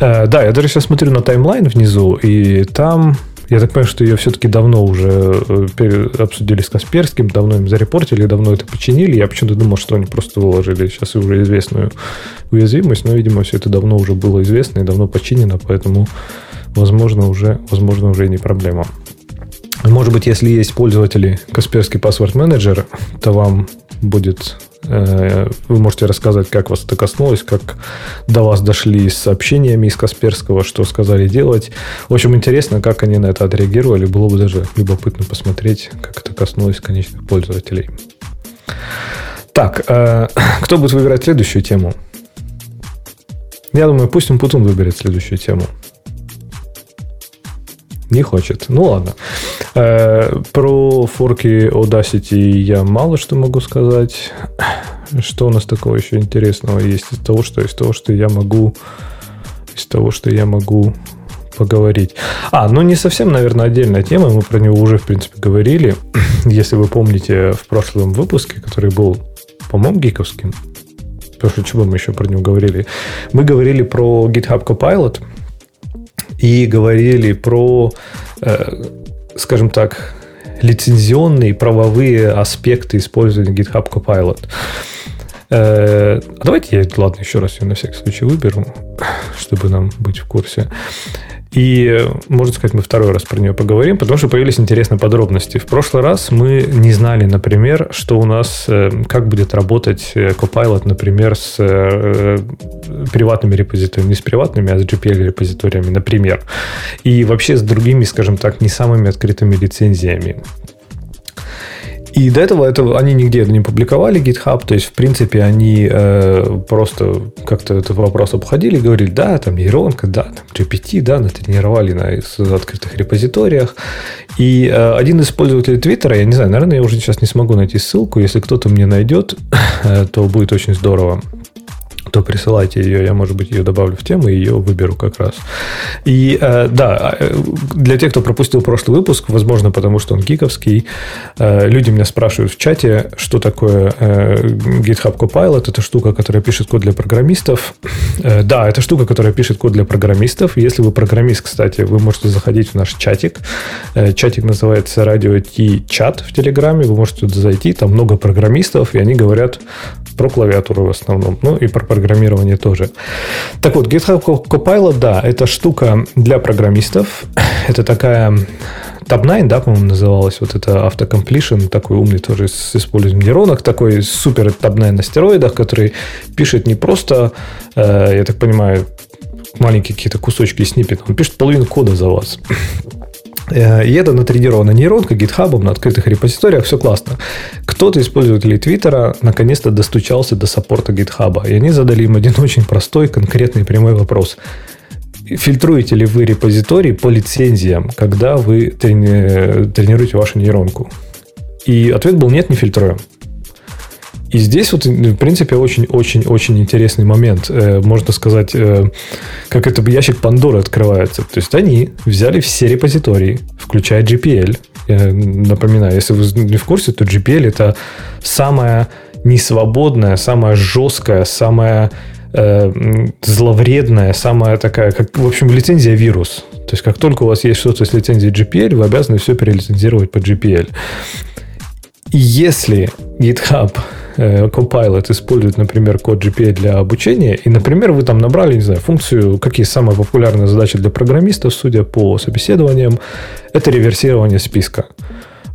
Э, да, я даже сейчас смотрю на таймлайн внизу, и там я так понимаю, что ее все-таки давно уже э, обсудили с Касперским, давно им зарепортили, давно это починили. Я почему-то думал, что они просто выложили сейчас уже известную уязвимость, но, видимо, все это давно уже было известно и давно починено, поэтому, возможно, уже, возможно, уже не проблема. Может быть, если есть пользователи Касперский Password Manager, то вам будет вы можете рассказать, как вас это коснулось, как до вас дошли с сообщениями из Касперского, что сказали делать. В общем, интересно, как они на это отреагировали. Было бы даже любопытно посмотреть, как это коснулось конечных пользователей. Так, э, кто будет выбирать следующую тему? Я думаю, пусть Умпутун выберет следующую тему. Не хочет. Ну ладно. Э, про форки Audacity я мало что могу сказать. Что у нас такого еще интересного есть из того, что из того, что я могу из того, что я могу поговорить. А, ну не совсем, наверное, отдельная тема. Мы про него уже, в принципе, говорили. Если вы помните в прошлом выпуске, который был, по-моему, гиковским. Потому что чего мы еще про него говорили? Мы говорили про GitHub Copilot – и говорили про, э, скажем так, лицензионные правовые аспекты использования GitHub Copilot. Э, а давайте я, ладно, еще раз ее на всякий случай выберу, чтобы нам быть в курсе. И, можно сказать, мы второй раз про нее поговорим, потому что появились интересные подробности. В прошлый раз мы не знали, например, что у нас, э, как будет работать э, Copilot, например, с э, приватными репозиториями, не с приватными, а с GPL-репозиториями, например. И вообще с другими, скажем так, не самыми открытыми лицензиями. И до этого это, они нигде не публиковали, GitHub. То есть, в принципе, они э, просто как-то этот вопрос обходили, говорили, да, там нейронка, да, там GPT, да, натренировали на открытых репозиториях. И э, один из пользователей Твиттера, я не знаю, наверное, я уже сейчас не смогу найти ссылку. Если кто-то мне найдет, то будет очень здорово то присылайте ее, я, может быть, ее добавлю в тему и ее выберу как раз. И э, да, э, для тех, кто пропустил прошлый выпуск, возможно, потому что он гиковский, э, люди меня спрашивают в чате, что такое GitHub Copilot. Это штука, которая пишет код для программистов. Да, это штука, которая пишет код для программистов. Если вы программист, кстати, вы можете заходить в наш чатик. Чатик называется Radio T чат в Телеграме. Вы можете туда зайти, там много программистов, и они говорят про клавиатуру в основном, ну и про программирование тоже. Так вот, GitHub Copilot, да, это штука для программистов. Это такая Tab9, да, по-моему, называлась вот это автокомплишн, такой умный тоже с использованием нейронок, такой супер Tab9 на стероидах, который пишет не просто, э, я так понимаю, маленькие какие-то кусочки сниппет, он пишет половину кода за вас. Э, и это натренирована нейронка GitHub на открытых репозиториях, все классно. Кто-то из пользователей Твиттера наконец-то достучался до саппорта GitHub, и они задали им один очень простой, конкретный, прямой вопрос. Фильтруете ли вы репозиторий по лицензиям, когда вы трени- тренируете вашу нейронку? И ответ был нет, не фильтруем. И здесь вот, в принципе, очень-очень-очень интересный момент. Э, можно сказать, э, как это ящик Пандоры открывается. То есть они взяли все репозитории, включая GPL. Я напоминаю, если вы не в курсе, то GPL это самая несвободная, самая жесткая, самая э, зловредная, самая такая, как, в общем, лицензия вирус. То есть, как только у вас есть что-то с лицензией GPL, вы обязаны все перелицензировать по GPL. И если GitHub Э, Copilot использует, например, код GPA для обучения, и, например, вы там набрали, не знаю, функцию, какие самые популярные задачи для программистов, судя по собеседованиям, это реверсирование списка.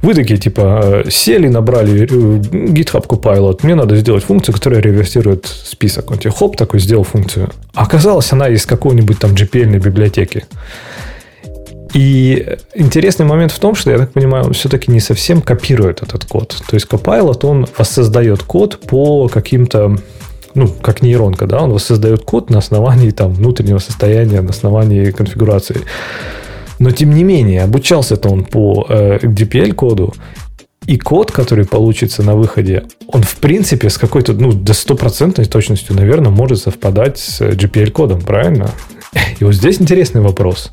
Вы такие, типа, э, сели, набрали э, GitHub Copilot, мне надо сделать функцию, которая реверсирует список. Он тебе хоп, такой сделал функцию. А оказалось, она из какой-нибудь там GPL библиотеки. И интересный момент в том, что, я так понимаю, он все-таки не совсем копирует этот код. То есть Copilot, он воссоздает код по каким-то ну, как нейронка, да, он воссоздает код на основании там внутреннего состояния, на основании конфигурации. Но, тем не менее, обучался-то он по э, DPL-коду, и код, который получится на выходе, он, в принципе, с какой-то, ну, до стопроцентной точностью, наверное, может совпадать с GPL-кодом, правильно? И вот здесь интересный вопрос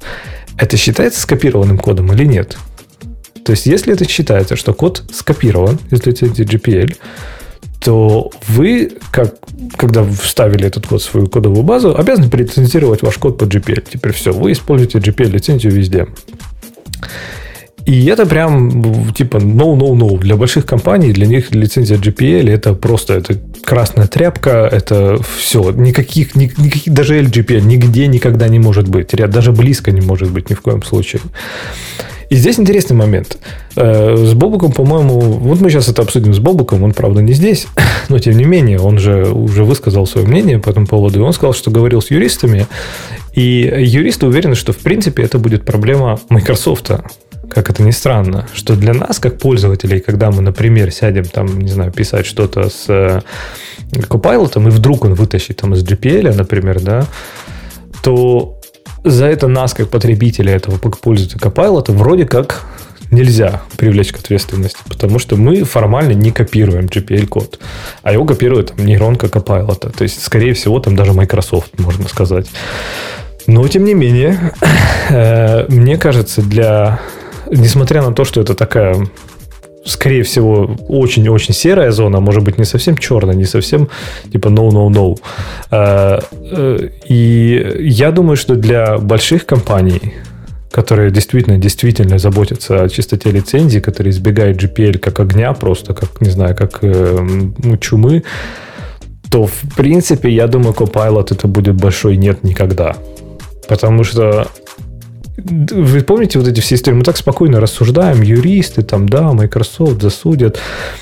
это считается скопированным кодом или нет? То есть, если это считается, что код скопирован из лицензии GPL, то вы, как, когда вставили этот код в свою кодовую базу, обязаны перелицензировать ваш код под GPL. Теперь все, вы используете GPL-лицензию везде. И это прям типа no-no-no. Для больших компаний, для них лицензия GPL это просто это красная тряпка, это все. Никаких, никаких даже LGPL нигде никогда не может быть. Даже близко не может быть ни в коем случае. И здесь интересный момент. Э, с Бобуком, по-моему, вот мы сейчас это обсудим с Бобуком, он, правда, не здесь, но тем не менее, он же уже высказал свое мнение по этому поводу, и он сказал, что говорил с юристами, и юристы уверены, что, в принципе, это будет проблема Microsoft, как это ни странно, что для нас, как пользователей, когда мы, например, сядем там, не знаю, писать что-то с э, Copilot, и вдруг он вытащит там из GPL, например, да, то за это нас, как потребителя этого пользователя Copilot, вроде как нельзя привлечь к ответственности, потому что мы формально не копируем GPL-код, а его копирует там, нейронка Copilot. То есть, скорее всего, там даже Microsoft, можно сказать. Но, тем не менее, э, мне кажется, для... Несмотря на то, что это такая скорее всего, очень-очень серая зона, может быть, не совсем черная, не совсем типа no-no-no. А, э, и я думаю, что для больших компаний, которые действительно, действительно заботятся о чистоте лицензии, которые избегают GPL как огня просто, как, не знаю, как ну, чумы, то, в принципе, я думаю, Copilot это будет большой нет никогда. Потому что вы помните вот эти все истории? Мы так спокойно рассуждаем, юристы там, да, Microsoft засудят.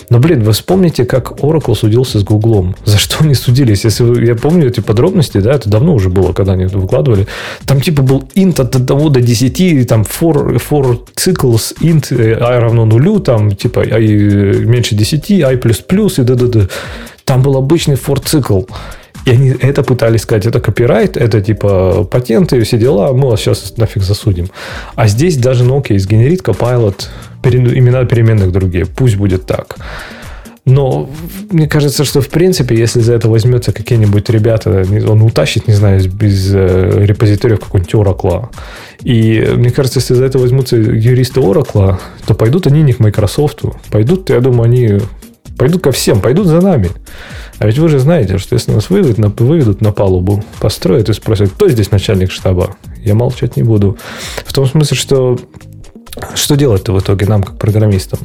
Но, блин, вы вспомните, как Oracle судился с Google. За что они судились? Если вы, я помню эти подробности, да, это давно уже было, когда они это выкладывали. Там типа был int от 1 до 10, там for, for cycles, int i равно нулю, там типа i меньше 10, i и да-да-да. Там был обычный for цикл. И они это пытались сказать, это копирайт, это типа патенты, все дела, мы вас сейчас нафиг засудим. А здесь даже Nokia сгенерит Copilot, имена переменных другие, пусть будет так. Но мне кажется, что в принципе, если за это возьмется какие-нибудь ребята, он утащит, не знаю, без э, репозиториев какой-нибудь Oracle. И мне кажется, если за это возьмутся юристы Oracle, то пойдут они не к Microsoft. Пойдут, я думаю, они пойдут ко всем, пойдут за нами. А ведь вы же знаете, что если нас выведут на, выведут на палубу, построят и спросят, кто здесь начальник штаба, я молчать не буду. В том смысле, что что делать-то в итоге нам, как программистам?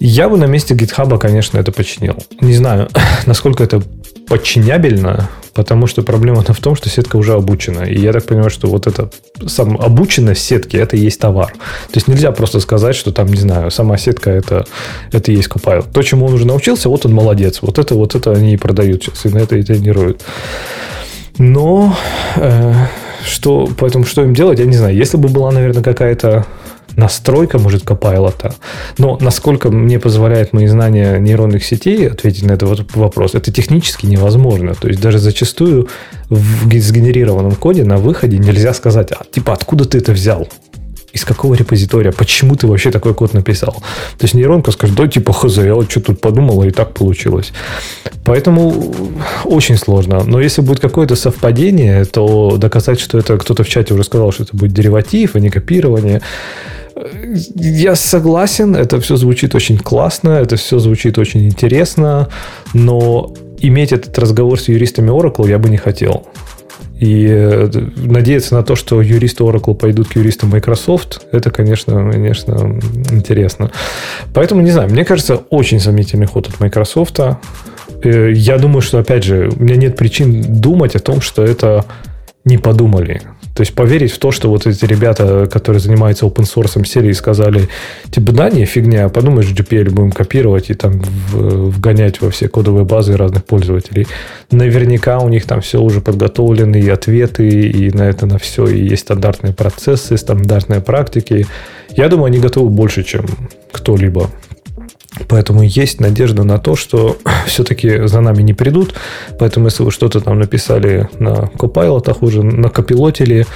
Я бы на месте GitHub, конечно, это починил. Не знаю, насколько это подчинябельно, потому что проблема-то в том, что сетка уже обучена. И я так понимаю, что вот эта сам обученность сетки, это и есть товар. То есть нельзя просто сказать, что там, не знаю, сама сетка это, это и есть Copilot. То, чему он уже научился, вот он молодец. Вот это, вот это они и продают сейчас, и на это и тренируют. Но э, что, поэтому что им делать, я не знаю. Если бы была, наверное, какая-то настройка, может, Copilot. Но насколько мне позволяет мои знания нейронных сетей ответить на этот вопрос, это технически невозможно. То есть даже зачастую в сгенерированном коде на выходе нельзя сказать, а, типа, откуда ты это взял? Из какого репозитория, почему ты вообще такой код написал. То есть нейронка скажет, да, типа, хз, я вот что тут подумала, и так получилось. Поэтому очень сложно. Но если будет какое-то совпадение, то доказать, что это кто-то в чате уже сказал, что это будет дериватив, а не копирование, я согласен, это все звучит очень классно, это все звучит очень интересно, но иметь этот разговор с юристами Oracle я бы не хотел. И э, надеяться на то, что юристы Oracle пойдут к юристам Microsoft, это, конечно, конечно, интересно. Поэтому, не знаю, мне кажется, очень сомнительный ход от Microsoft. Э, я думаю, что, опять же, у меня нет причин думать о том, что это не подумали. То есть поверить в то, что вот эти ребята, которые занимаются open source, сели и сказали, типа, да, не фигня, подумаешь, GPL будем копировать и там вгонять во все кодовые базы разных пользователей. Наверняка у них там все уже подготовлены, и ответы, и на это на все, и есть стандартные процессы, стандартные практики. Я думаю, они готовы больше, чем кто-либо. Поэтому есть надежда на то, что все-таки за нами не придут. Поэтому, если вы что-то там написали на Copilot, уже на копилотили,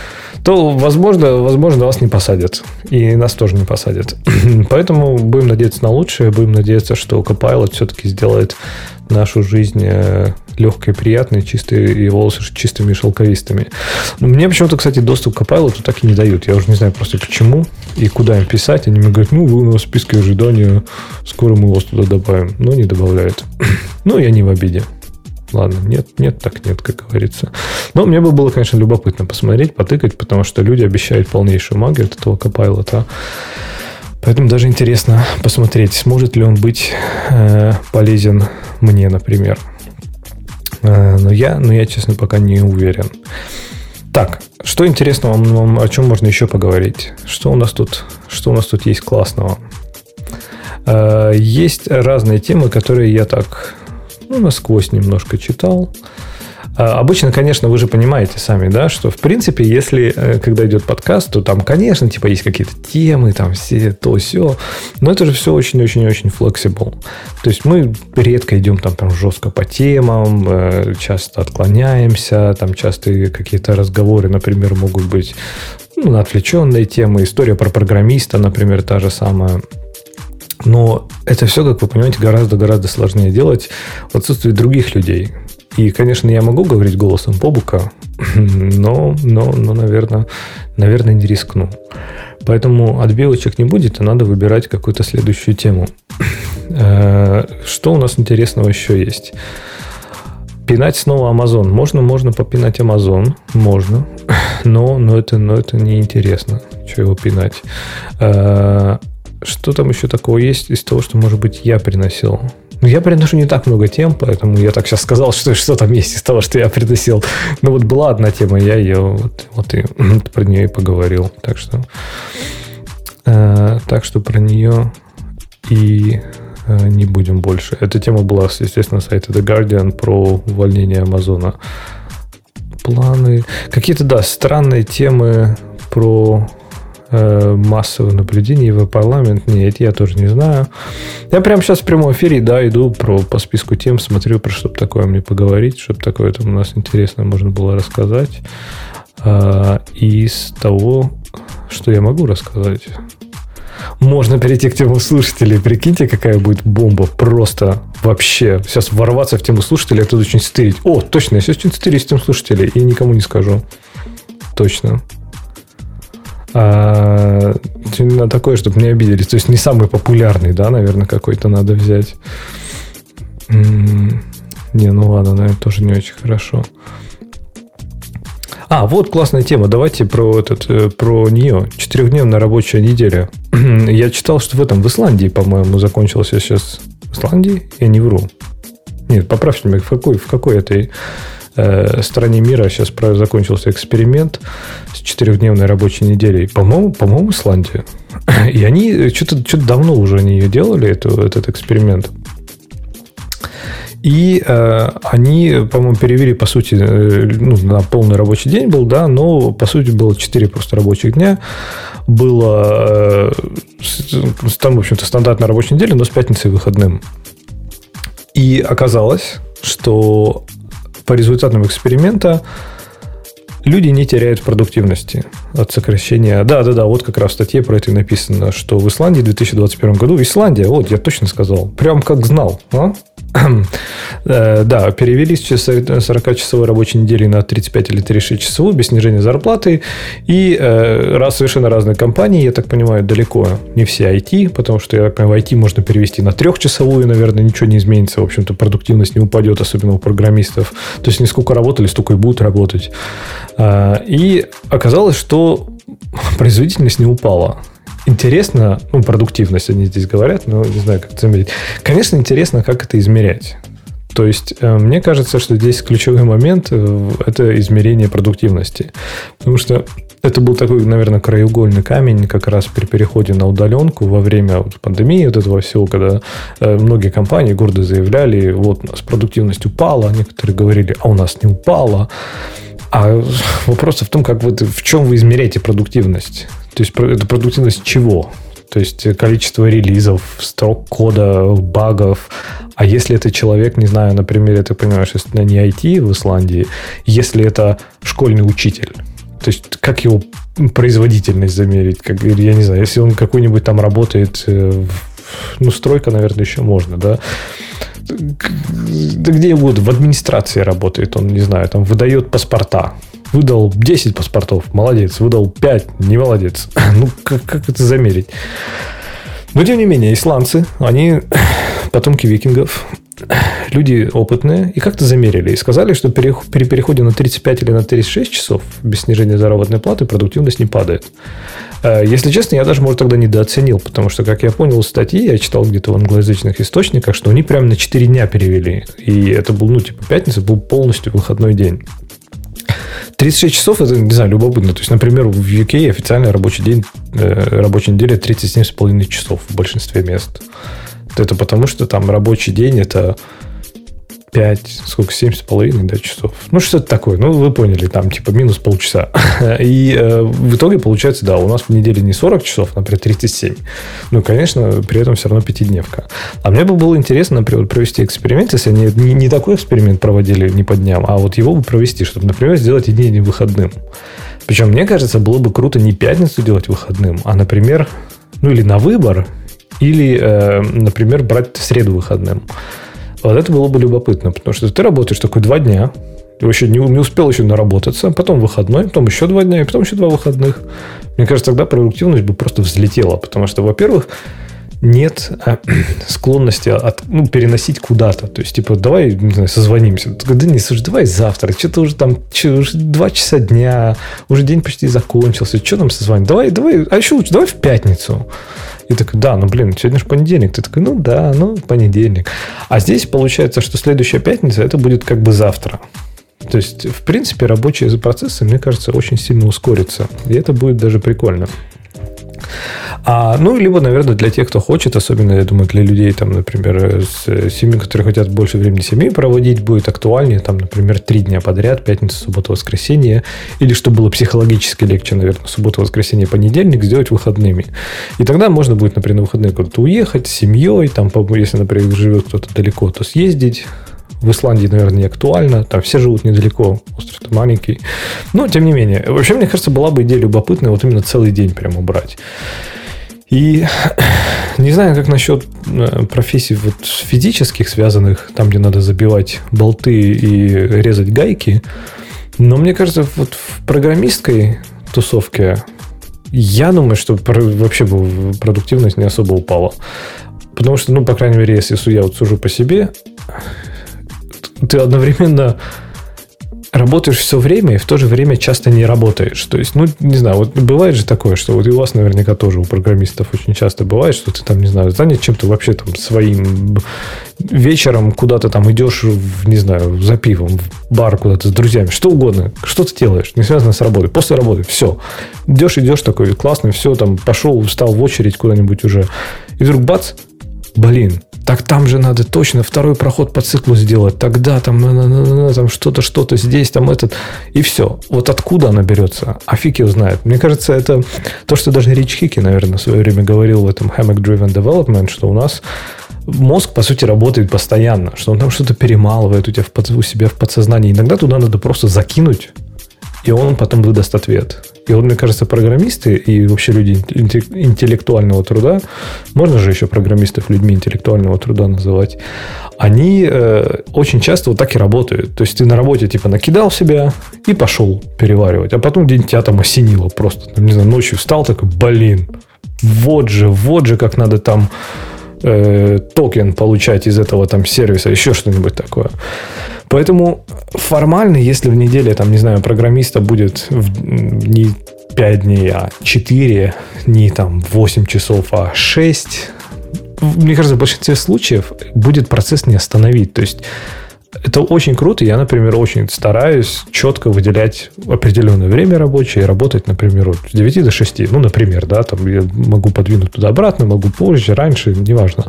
то, возможно, возможно, вас не посадят. И нас тоже не посадят. Поэтому будем надеяться на лучшее. Будем надеяться, что Copilot все-таки сделает нашу жизнь э, легкой, приятной, чистой, и волосы чистыми и шелковистыми. Но мне почему-то, кстати, доступ к Copilot так и не дают. Я уже не знаю просто почему. и куда им писать, они мне говорят, ну, вы у нас в списке ожидания, скоро мы вас туда добавим. Но не добавляют. ну, я не в обиде. Ладно, нет, нет, так нет, как говорится. Но мне бы было, конечно, любопытно посмотреть, потыкать, потому что люди обещают полнейшую магию от этого Copilot. Поэтому даже интересно посмотреть, сможет ли он быть э, полезен мне, например. Э, но, я, но я, честно, пока не уверен. Так, что интересного о чем можно еще поговорить? Что у нас тут, что у нас тут есть классного? Э, есть разные темы, которые я так ну, насквозь немножко читал. Обычно, конечно, вы же понимаете сами, да, что, в принципе, если, э, когда идет подкаст, то там, конечно, типа есть какие-то темы, там все то, все, но это же все очень-очень-очень flexible. То есть мы редко идем там прям жестко по темам, э, часто отклоняемся, там часто какие-то разговоры, например, могут быть ну, на отвлеченные темы, история про программиста, например, та же самая. Но это все, как вы понимаете, гораздо-гораздо сложнее делать в отсутствии других людей. И, конечно, я могу говорить голосом Побука, но, но, но наверное, наверное, не рискну. Поэтому отбивочек не будет, а надо выбирать какую-то следующую тему. Э, что у нас интересного еще есть? Пинать снова Amazon. Можно, можно попинать Amazon. Можно. Но, но, это, но это неинтересно. Что его пинать? Что там еще такого есть из того, что, может быть, я приносил? Ну, я приношу не так много тем, поэтому я так сейчас сказал, что, что там есть из того, что я приносил. Ну, вот была одна тема, я ее вот, вот и про нее и поговорил. Так что, э, так что про нее и э, не будем больше. Эта тема была, естественно, на сайте The Guardian про увольнение Амазона. Планы. Какие-то, да, странные темы про э, массовое наблюдение в парламент. Нет, я тоже не знаю. Я прямо сейчас в прямом эфире, да, иду про, по списку тем, смотрю, про что такое мне поговорить, чтобы такое там у нас интересное можно было рассказать. А, из того, что я могу рассказать. Можно перейти к тему слушателей. Прикиньте, какая будет бомба. Просто вообще. Сейчас ворваться в тему слушателей, это очень стырить. О, точно, я сейчас очень стырить с тем слушателей. И никому не скажу. Точно. А, именно такое, чтобы не обиделись. То есть не самый популярный, да, наверное, какой-то надо взять. Не, ну ладно, наверное, тоже не очень хорошо. А, вот классная тема. Давайте про этот, э, про нее. Четырехдневная рабочая неделя. Я читал, что в этом, в Исландии, по-моему, закончился сейчас. В Исландии? Я не вру. Нет, поправьте меня, в какой, в какой этой э, стране мира сейчас закончился эксперимент с четырехдневной рабочей неделей. По-моему, по-моему, Исландия. И они что-то, что-то давно уже они ее делали, эту, этот эксперимент. И э, они, по-моему, перевели, по сути, э, ну, на полный рабочий день был, да, но, по сути, было 4 просто рабочих дня. Было, э, там, в общем-то, стандартная рабочая неделя, но с пятницей выходным. И оказалось, что по результатам эксперимента люди не теряют продуктивности от сокращения. Да, да, да, вот как раз в статье про это написано, что в Исландии в 2021 году, Исландия, вот, я точно сказал, прям как знал, а? Э, да, перевелись с 40-часовой рабочей недели на 35 или 36 часовую без снижения зарплаты. И э, раз совершенно разные компании, я так понимаю, далеко не все IT, потому что, я так понимаю, IT можно перевести на трехчасовую, наверное, ничего не изменится. В общем-то, продуктивность не упадет, особенно у программистов. То есть, не сколько работали, столько и будут работать. А, и оказалось, что производительность не упала. Интересно, ну, продуктивность они здесь говорят, но не знаю, как это заметить. Конечно, интересно, как это измерять. То есть, э, мне кажется, что здесь ключевой момент э, – это измерение продуктивности. Потому что это был такой, наверное, краеугольный камень как раз при переходе на удаленку во время вот пандемии вот этого всего, когда э, многие компании гордо заявляли, вот у нас продуктивность упала, некоторые говорили, а у нас не упала. А вопрос в том, как вы, в чем вы измеряете продуктивность. То есть это продуктивность чего? То есть количество релизов, строк кода, багов. А если это человек, не знаю, например, ты понимаешь, если это не IT в Исландии, если это школьный учитель, то есть как его производительность замерить? Как, я не знаю, если он какой-нибудь там работает, э, ну, стройка, наверное, еще можно, да? Да где угодно, в администрации работает, он, не знаю, там выдает паспорта. Выдал 10 паспортов, молодец. Выдал 5, не молодец. Ну, как, как это замерить? Но, тем не менее, исландцы, они потомки викингов, люди опытные, и как-то замерили. И сказали, что при переходе на 35 или на 36 часов без снижения заработной платы продуктивность не падает. Э, если честно, я даже, может, тогда недооценил, потому что, как я понял статьи, я читал где-то в англоязычных источниках, что они прямо на 4 дня перевели. И это был, ну, типа, пятница был полностью выходной день. 36 часов это, не знаю, любопытно. То есть, например, в UK официальный рабочий день, э, рабочая неделя 37,5 часов в большинстве мест. Это потому, что там рабочий день это 5, сколько, 7,5 да, часов. Ну, что-то такое. Ну, вы поняли, там типа минус полчаса. И э, в итоге получается, да, у нас в неделе не 40 часов, например, 37. Ну, конечно, при этом все равно пятидневка. А мне бы было интересно, например, провести эксперимент, если они не, не такой эксперимент проводили не по дням, а вот его бы провести, чтобы, например, сделать день не выходным. Причем, мне кажется, было бы круто не пятницу делать выходным, а, например, ну или на выбор, или, э, например, брать среду выходным. Вот это было бы любопытно, потому что ты работаешь такой два дня, вообще не, не успел еще наработаться, потом выходной, потом еще два дня, и потом еще два выходных. Мне кажется, тогда продуктивность бы просто взлетела, потому что, во-первых, нет а, склонности от, ну, переносить куда-то. То есть, типа, давай, не знаю, созвонимся. Да не, слушай, давай завтра. Что-то уже там что, уже два часа дня, уже день почти закончился. Что нам созвонить? Давай, давай, а еще лучше, давай в пятницу. И такой, да, ну блин, сегодня же понедельник. Ты такой, ну да, ну понедельник. А здесь получается, что следующая пятница это будет как бы завтра. То есть, в принципе, рабочие процессы, мне кажется, очень сильно ускорятся. И это будет даже прикольно. А, ну, либо, наверное, для тех, кто хочет, особенно, я думаю, для людей, там, например, с семьи, которые хотят больше времени с семьей проводить, будет актуальнее, там, например, три дня подряд, пятница, суббота, воскресенье, или, чтобы было психологически легче, наверное, суббота, воскресенье, понедельник сделать выходными. И тогда можно будет, например, на выходные куда-то уехать с семьей, там, если, например, живет кто-то далеко, то съездить, в Исландии, наверное, не актуально. Там все живут недалеко, остров маленький. Но, тем не менее. Вообще, мне кажется, была бы идея любопытная вот именно целый день прямо брать. И не знаю, как насчет э, профессий вот физических, связанных, там, где надо забивать болты и резать гайки, но мне кажется, вот в программистской тусовке я думаю, что вообще бы продуктивность не особо упала. Потому что, ну, по крайней мере, если я вот сужу по себе, ты одновременно работаешь все время и в то же время часто не работаешь. То есть, ну, не знаю, вот бывает же такое, что вот и у вас наверняка тоже, у программистов очень часто бывает, что ты там, не знаю, занят чем-то вообще там своим вечером куда-то там идешь, в, не знаю, за пивом, в бар куда-то с друзьями, что угодно, что ты делаешь, не связано с работой, после работы, все. Идешь, идешь такой, классный, все, там, пошел, встал в очередь куда-нибудь уже, и вдруг бац, блин, так там же надо точно второй проход по циклу сделать, тогда там, там что-то, что-то здесь, там этот, и все. Вот откуда она берется, а фиг его знает. Мне кажется, это то, что даже Рич Хики, наверное, в свое время говорил в этом Hammock Driven Development, что у нас мозг, по сути, работает постоянно, что он там что-то перемалывает у тебя в, у себя в подсознании. Иногда туда надо просто закинуть и он потом выдаст ответ. И вот, мне кажется, программисты и вообще люди интеллектуального труда, можно же еще программистов людьми интеллектуального труда называть, они э, очень часто вот так и работают. То есть ты на работе типа накидал себя и пошел переваривать, а потом день тебя там осенило просто, там, не знаю, ночью встал такой, блин, вот же, вот же как надо там э, токен получать из этого там сервиса, еще что-нибудь такое. Поэтому формально, если в неделе, там, не знаю, программиста будет в, не 5 дней, а 4, не там 8 часов, а 6, мне кажется, в большинстве случаев будет процесс не остановить. То есть это очень круто. Я, например, очень стараюсь четко выделять определенное время рабочее и работать, например, от 9 до 6. Ну, например, да, там я могу подвинуть туда-обратно, могу позже, раньше, неважно.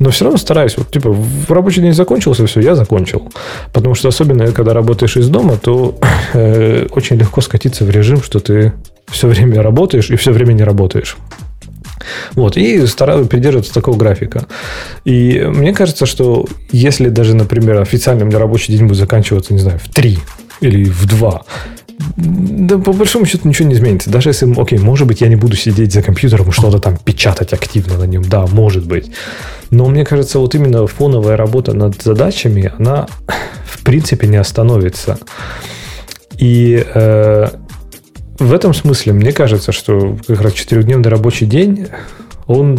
Но все равно стараюсь. Вот, типа, в рабочий день закончился, все, я закончил. Потому что особенно, когда работаешь из дома, то э, очень легко скатиться в режим, что ты все время работаешь и все время не работаешь. Вот, и стараюсь придерживаться такого графика. И мне кажется, что если даже, например, официально у меня рабочий день будет заканчиваться, не знаю, в 3 или в 2, да, по большому счету ничего не изменится. Даже если, окей, может быть, я не буду сидеть за компьютером и что-то там печатать активно на нем. Да, может быть. Но мне кажется, вот именно фоновая работа над задачами, она в принципе не остановится. И э, в этом смысле мне кажется, что как раз четырехдневный рабочий день, он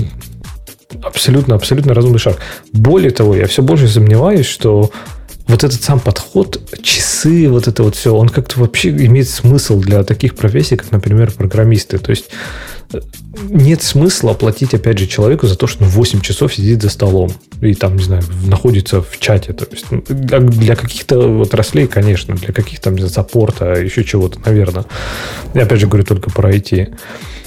абсолютно, абсолютно разумный шаг. Более того, я все больше сомневаюсь, что вот этот сам подход, часы, вот это вот все, он как-то вообще имеет смысл для таких профессий, как, например, программисты. То есть нет смысла оплатить, опять же, человеку за то, что он 8 часов сидит за столом и там, не знаю, находится в чате. То есть ну, для каких-то отраслей, конечно, для каких-то там саппорта, еще чего-то, наверное. Я опять же говорю только про IT.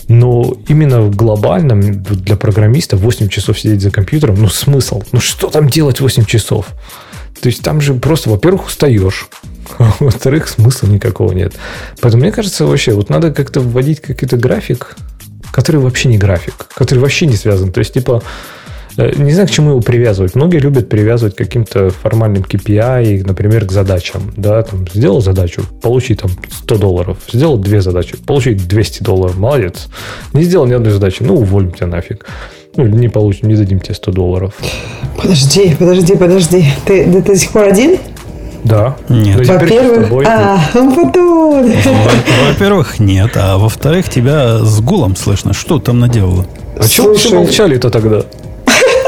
Но именно в глобальном для программиста 8 часов сидеть за компьютером, ну смысл? Ну что там делать 8 часов? То есть там же просто, во-первых, устаешь. А во-вторых, смысла никакого нет. Поэтому мне кажется, вообще, вот надо как-то вводить какой-то график, который вообще не график, который вообще не связан. То есть, типа, э, не знаю, к чему его привязывать. Многие любят привязывать к каким-то формальным KPI, например, к задачам. Да, там, сделал задачу, получи там 100 долларов. Сделал две задачи, получи 200 долларов. Молодец. Не сделал ни одной задачи, ну, уволим тебя нафиг. Ну, не получим, не дадим тебе 100 долларов. Подожди, подожди, подожди. Ты, ты, до сих пор один? Да. Нет. Во-первых, а, потом. Во-первых, нет. А во-вторых, тебя с гулом слышно. Что там наделала? А чего все молчали-то тогда?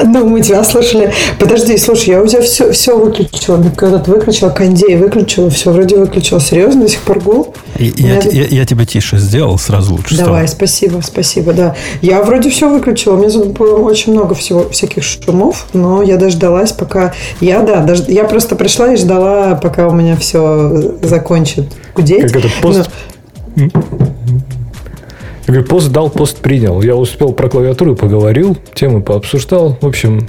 Ну, мы тебя слышали. Подожди, слушай, я у тебя все, все выключила. Когда ты выключила, кондей выключила, все вроде выключила. Серьезно, до сих пор гул? Я, я, я, я тебя тише сделал, сразу лучше Давай, стало. спасибо, спасибо, да. Я вроде все выключила. У меня было очень много всего, всяких шумов, но я дождалась, пока... Я, да, дож... я просто пришла и ждала, пока у меня все закончит гудеть. Как это, пост... Но... Говорю, пост дал, пост принял. Я успел про клавиатуру поговорил, темы пообсуждал. В общем,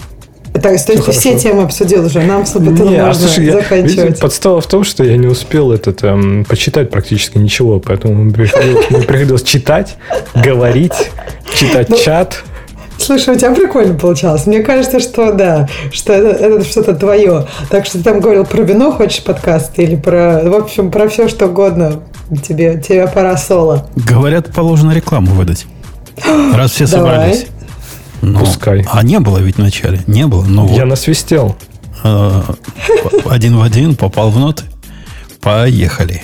так, то есть ты все темы обсудил уже, нам с можно а, слушай, заканчивать. Я, видите, подстава в том, что я не успел этот, эм, почитать практически ничего, поэтому мне приходилось, мне приходилось читать, говорить, читать ну, чат. Слушай, у тебя прикольно получалось. Мне кажется, что да, что это, это что-то твое. Так что ты там говорил про вино, хочешь подкаст, или про, в общем, про все, что угодно. Тебе, тебе пора соло. Говорят, положено рекламу выдать. Раз все собрались. Но, Пускай. А не было ведь вначале. Не было. Но Я вот, насвистел. Э, один в один попал в ноты. Поехали.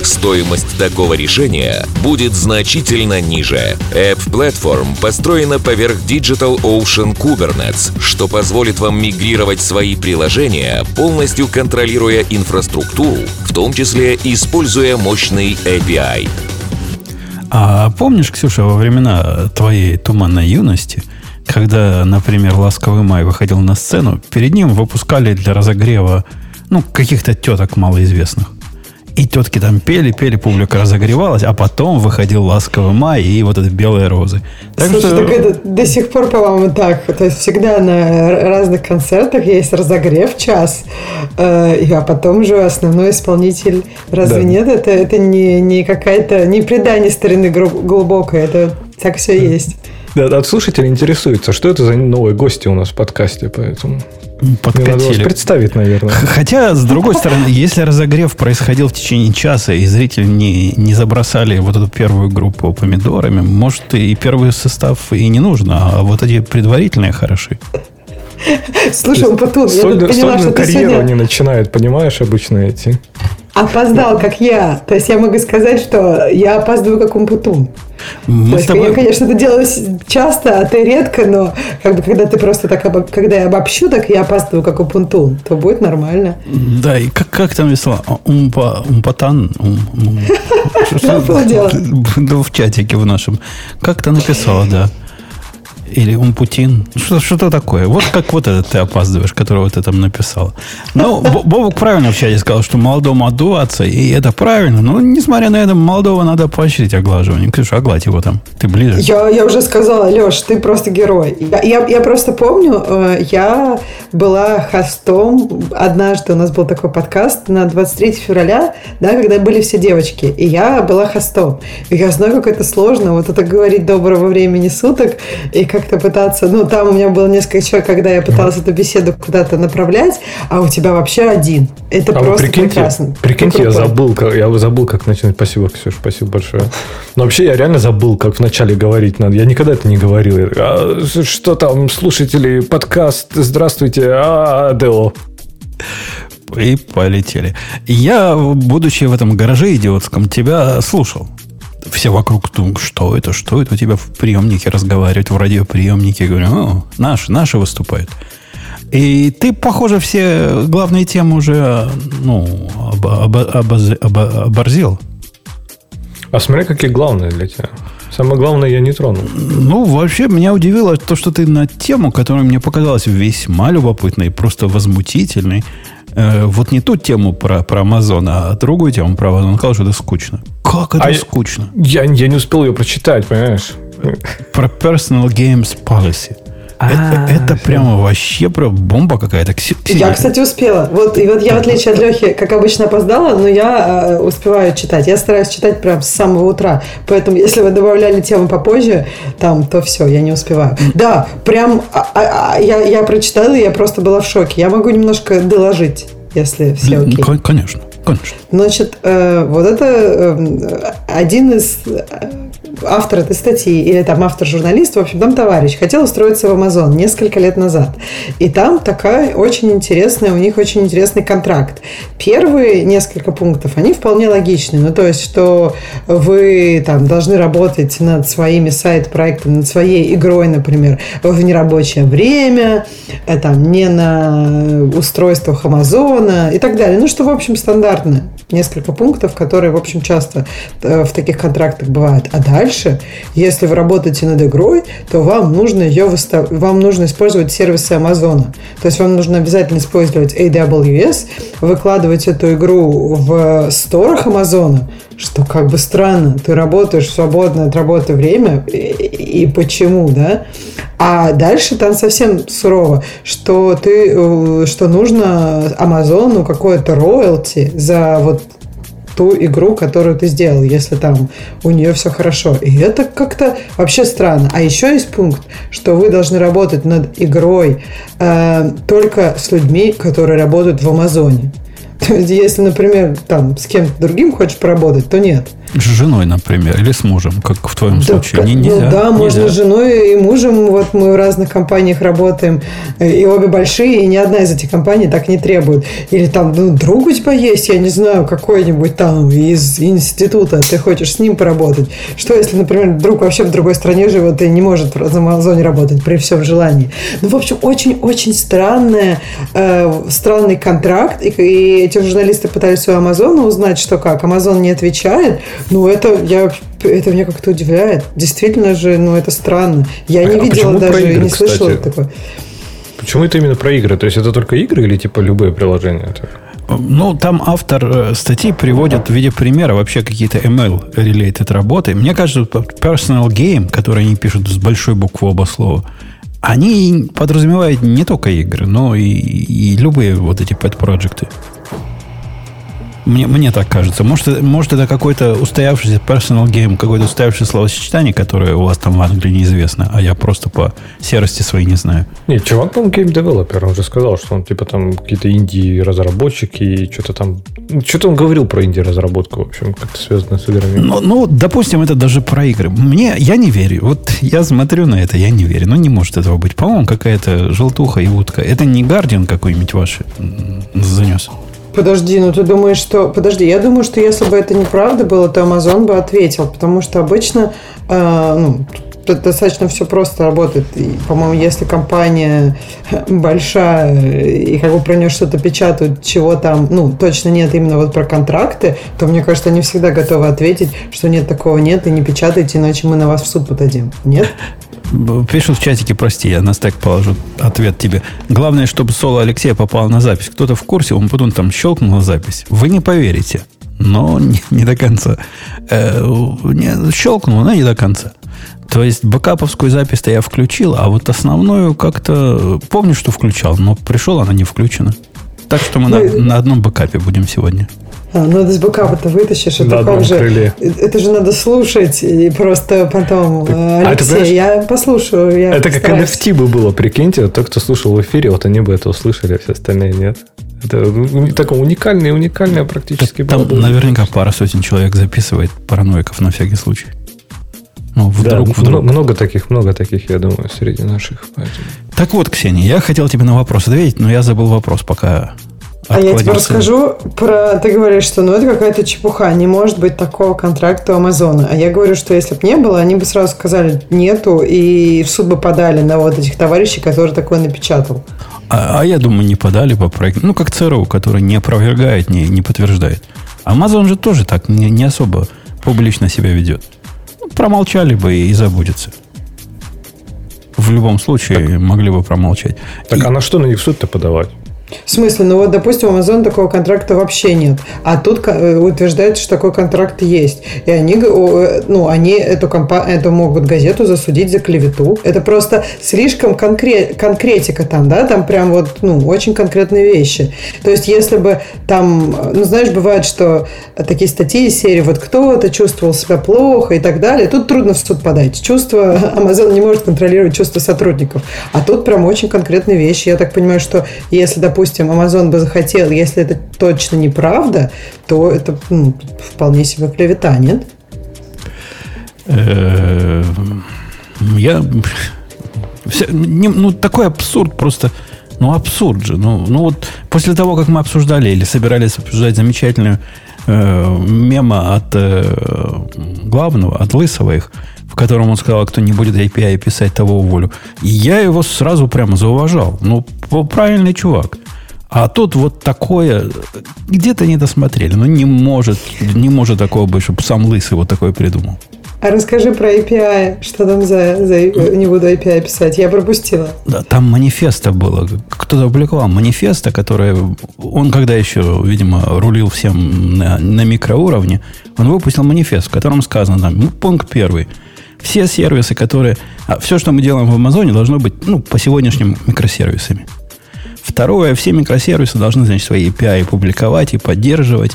стоимость такого решения будет значительно ниже. App Platform построена поверх Digital Ocean Kubernetes, что позволит вам мигрировать свои приложения, полностью контролируя инфраструктуру, в том числе используя мощный API. А помнишь, Ксюша, во времена твоей туманной юности, когда, например, «Ласковый май» выходил на сцену, перед ним выпускали для разогрева ну, каких-то теток малоизвестных. И тетки там пели, пели, публика разогревалась, а потом выходил ласковый май и вот эти белые розы. Так Слушай, что... так это до сих пор, по-моему, так. То есть всегда на разных концертах есть разогрев час, э, а потом уже основной исполнитель. Разве да. нет? Это, это не, не какая-то, не предание старины глубокое, это так все есть. Да, от слушателей интересуется, что это за новые гости у нас в подкасте, поэтому подкатили. Представить, наверное. Хотя, с другой стороны, если разогрев происходил в течение часа, и зрители не, не забросали вот эту первую группу помидорами, может, и первый состав и не нужно, а вот эти предварительные хороши. Слушай, потом, я тут поняла, что карьеру сегодня... они начинают, понимаешь, обычно эти. Опоздал, как я. То есть я могу сказать, что я опаздываю как умпутун. Мы То есть, тобой... Я, конечно, это делаю часто, а ты редко, но как бы, когда ты просто так, обо... когда я обобщу, так я опаздываю как умпутун, то будет нормально. Да, и как, как там весла? Умпа, умпатан? Ум, ум. Да, в чатике в нашем. Как то написала, да. Или Умпутин. Что, что такое? Вот как вот это ты опаздываешь, которого ты там написал. Ну, Бобок правильно в чате сказал, что молодому отдуваться, и это правильно. Но, несмотря на это, молодого надо поощрить оглаживание. Ксюша, огладь его там. Ты ближе. Я, я уже сказала, Леш, ты просто герой. Я, я, я просто помню, э, я была хостом. Однажды у нас был такой подкаст на 23 февраля, да, когда были все девочки. И я была хостом. И я знаю, как это сложно. Вот это говорить доброго времени суток и как-то пытаться... Ну, там у меня было несколько человек, когда я пыталась эту беседу куда-то направлять, а у тебя вообще один. Это а просто прикиньте, прекрасно. Прикиньте, я забыл, как, я забыл, как начать. Спасибо, Ксюша, спасибо большое. Но вообще я реально забыл, как вначале говорить надо. Я никогда это не говорил. А, что там, слушатели, подкаст, здравствуйте, а, Део. И полетели. Я, будучи в этом гараже идиотском, тебя слушал все вокруг, ну, что это, что это у тебя в приемнике разговаривают, в радиоприемнике. Говорю, о, наши, наши выступают. И ты, похоже, все главные темы уже, ну, об, об, об, об, оборзел. А смотри, какие главные для тебя. Самое главное, я не тронул. Ну, вообще, меня удивило то, что ты на тему, которая мне показалась весьма любопытной, просто возмутительной, э, вот не ту тему про, про Amazon, а другую тему про Amazon, сказал, что это скучно. Как это а скучно? Я, я не успел ее прочитать, понимаешь? Про Personal Games Policy. Это, а, это прямо вообще про бомба какая-то. Я, кстати, успела. Вот, и вот я, в отличие от Лехи, как обычно, опоздала, но я э, успеваю читать. Я стараюсь читать прям с самого утра. Поэтому, если вы добавляли тему попозже, там, то все, я не успеваю. Да, прям а, а, а, я, я прочитала, и я просто была в шоке. Я могу немножко доложить, если все окей. Конечно. Конечно. Значит, э, вот это э, один из э, автор этой статьи, или там автор-журналист, в общем, там товарищ, хотел устроиться в Amazon несколько лет назад. И там такая очень интересная, у них очень интересный контракт. Первые несколько пунктов, они вполне логичны. Ну, то есть, что вы там должны работать над своими сайт-проектами, над своей игрой, например, в нерабочее время, там, не на устройствах Амазона и так далее. Ну, что, в общем, стандартно. Несколько пунктов, которые, в общем, часто в таких контрактах бывают. А дальше если вы работаете над игрой, то вам нужно ее выстав... вам нужно использовать сервисы Амазона. То есть вам нужно обязательно использовать AWS, выкладывать эту игру в сторах Амазона, что как бы странно. Ты работаешь в свободное от работы время, и, и почему, да? А дальше там совсем сурово, что ты, э, что нужно Амазону какое-то роялти за вот ту игру, которую ты сделал, если там у нее все хорошо. И это как-то вообще странно. А еще есть пункт, что вы должны работать над игрой э, только с людьми, которые работают в Амазоне. То есть, если, например, там с кем-то другим хочешь поработать, то нет. С женой, например, или с мужем, как в твоем да, случае. Не, нельзя, ну, да, нельзя. можно с женой и мужем. Вот мы в разных компаниях работаем, и обе большие, и ни одна из этих компаний так не требует. Или там, ну, друг у тебя есть, я не знаю, какой-нибудь там из института, ты хочешь с ним поработать. Что если, например, друг вообще в другой стране живет и не может в Амазоне работать при всем желании? Ну, в общем, очень-очень странная, э, странный контракт, и, и эти журналисты пытались у Амазона узнать, что как. Амазон не отвечает, ну, это я это меня как-то удивляет. Действительно же, ну, это странно. Я не а видела даже игры, не слышала кстати? такое. Почему это именно про игры? То есть это только игры или типа любые приложения? Ну, там автор э, статьи приводит в виде примера вообще какие-то ML-related работы. Мне кажется, personal game, который они пишут с большой буквы оба слова, они подразумевают не только игры, но и, и любые вот эти pet-проекты. Мне, мне так кажется. Может, может это какой-то устоявшийся personal game, какое-то устоявшееся словосочетание, которое у вас там в Англии неизвестно, а я просто по серости своей не знаю. Нет, чувак, по-моему, game developer. Он же сказал, что он типа там какие-то инди-разработчики и что-то там... Что-то он говорил про инди-разработку, в общем, как-то связано с играми. Ну, ну, допустим, это даже про игры. Мне, я не верю. Вот я смотрю на это, я не верю. Ну, не может этого быть. По-моему, какая-то желтуха и утка. Это не Guardian какой-нибудь ваш занес. Подожди, ну ты думаешь, что... Подожди, я думаю, что если бы это неправда было, то Amazon бы ответил, потому что обычно, э, ну, Тут достаточно все просто работает. И, по-моему, если компания большая и как бы про нее что-то печатают, чего там, ну, точно нет именно вот про контракты, то, мне кажется, они всегда готовы ответить, что нет, такого нет, и не печатайте, иначе мы на вас в суд подадим. Нет? Пишут в чатике, прости, я на стек положу ответ тебе. Главное, чтобы соло Алексея попало на запись. Кто-то в курсе, он потом там щелкнул на запись. Вы не поверите, но не, не до конца. Э, не, щелкнул, но не до конца. То есть бэкаповскую запись-то я включил, а вот основную как-то помню, что включал, но пришел, она не включена. Так что мы ну, на, на одном бэкапе будем сегодня. А, надо ну, с бэкапа-то вытащишь, это как же... Крыле. Это же надо слушать, и просто потом... Э, Алексей, а это, я послушаю. Я это постараюсь. как NFT бы было, прикиньте. Вот тот, кто слушал в эфире, вот они бы это услышали, а все остальные нет. Это такое уникальное, уникальное практически. Там было. наверняка пара сотен человек записывает параноиков на всякий случай. Ну, вдруг, да, вдруг. Много таких, много таких, я думаю, среди наших. Поэтому. Так вот, Ксения, я хотел тебе на вопрос ответить, но я забыл вопрос, пока а я тебе расскажу про... Ты говоришь, что ну это какая-то чепуха, не может быть такого контракта у Амазона. А я говорю, что если бы не было, они бы сразу сказали нету, и в суд бы подали на вот этих товарищей, которые такое напечатал. А, а я думаю, не подали по проекту. Ну, как ЦРУ, который не опровергает, не, не подтверждает. Амазон же тоже так не, не особо публично себя ведет. Ну, промолчали бы и забудется. В любом случае так, могли бы промолчать. Так и... а на что на них в суд-то подавать? В смысле, ну вот, допустим, у Amazon такого контракта вообще нет. А тут э, утверждается, что такой контракт есть. И они, э, ну, они эту, компа- эту могут газету засудить за клевету. Это просто слишком конкрет, конкретика там, да, там прям вот, ну, очень конкретные вещи. То есть, если бы там, ну, знаешь, бывает, что такие статьи из серии, вот кто-то чувствовал себя плохо и так далее, тут трудно в суд подать. Чувство, Amazon не может контролировать чувства сотрудников. А тут прям очень конкретные вещи. Я так понимаю, что если, допустим, допустим, Amazon бы захотел, если это точно неправда, то это ну, вполне себе клевета, нет? Э, я... Ну, такой абсурд просто... Ну, абсурд же. Ну, ну вот после того, как мы обсуждали или собирались обсуждать замечательную э, мема от э, главного, от Лысого их, в котором он сказал, кто не будет API писать, того уволю. И я его сразу прямо зауважал. Ну, правильный чувак. А тут вот такое, где-то не досмотрели. Ну, не может, не может такого быть, чтобы сам Лысый вот такое придумал. А расскажи про API, что там за, за не буду API писать, я пропустила. Да, там манифеста было. Кто-то опубликовал манифеста, которое он когда еще, видимо, рулил всем на, на микроуровне, он выпустил манифест, в котором сказано, там, ну, пункт первый. Все сервисы, которые... А все, что мы делаем в Амазоне, должно быть ну, по сегодняшним микросервисами. Второе, все микросервисы должны, значит, свои API публиковать и поддерживать.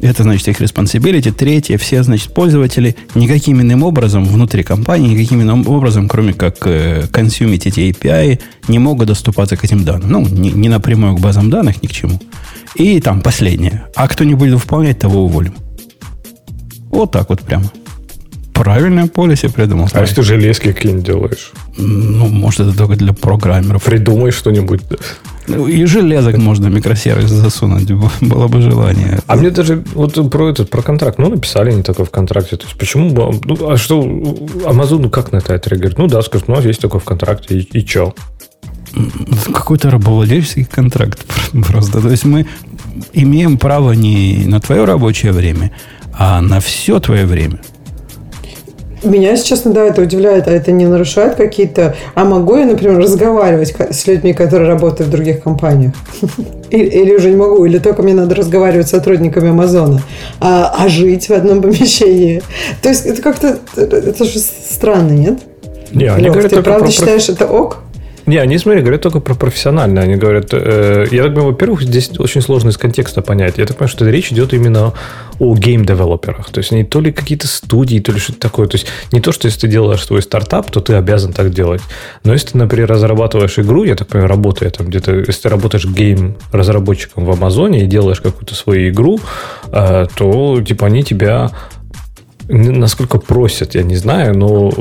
Это, значит, их responsibility. Третье, все, значит, пользователи никаким иным образом внутри компании, никаким иным образом, кроме как э, консюмить эти API, не могут доступаться к этим данным. Ну, не, не напрямую к базам данных, ни к чему. И там последнее. А кто не будет выполнять, того уволим. Вот так вот прямо. Правильное полисе придумал. А если ты железки какие-нибудь делаешь? Ну, может, это только для программеров. Придумай что-нибудь. Ну, и железок можно микросервис засунуть, было бы желание. А мне даже вот про этот, про контракт, ну, написали не такое в контракте. То есть, почему, ну, а что, Amazon как на это отреагирует? Ну, да, скажет, ну, а есть такое в контракте, и, и что? Какой-то рабовладельческий контракт просто. То есть, мы имеем право не на твое рабочее время, а на все твое время. Меня, если честно, да, это удивляет, а это не нарушает какие-то... А могу я, например, разговаривать с людьми, которые работают в других компаниях? Или, или уже не могу, или только мне надо разговаривать с сотрудниками Амазона, а, а жить в одном помещении. То есть это как-то... Это же странно, нет? Не, они говорят, ты правда про... считаешь это ок? Не, они, смотри, говорят только про профессиональное. Они говорят, э, я так понимаю, во-первых, здесь очень сложно из контекста понять. Я так понимаю, что речь идет именно о гейм-девелоперах. То есть, они то ли какие-то студии, то ли что-то такое. То есть, не то, что если ты делаешь свой стартап, то ты обязан так делать. Но если ты, например, разрабатываешь игру, я так понимаю, работая там где-то, если ты работаешь гейм-разработчиком в Амазоне и делаешь какую-то свою игру, э, то, типа, они тебя насколько просят, я не знаю, но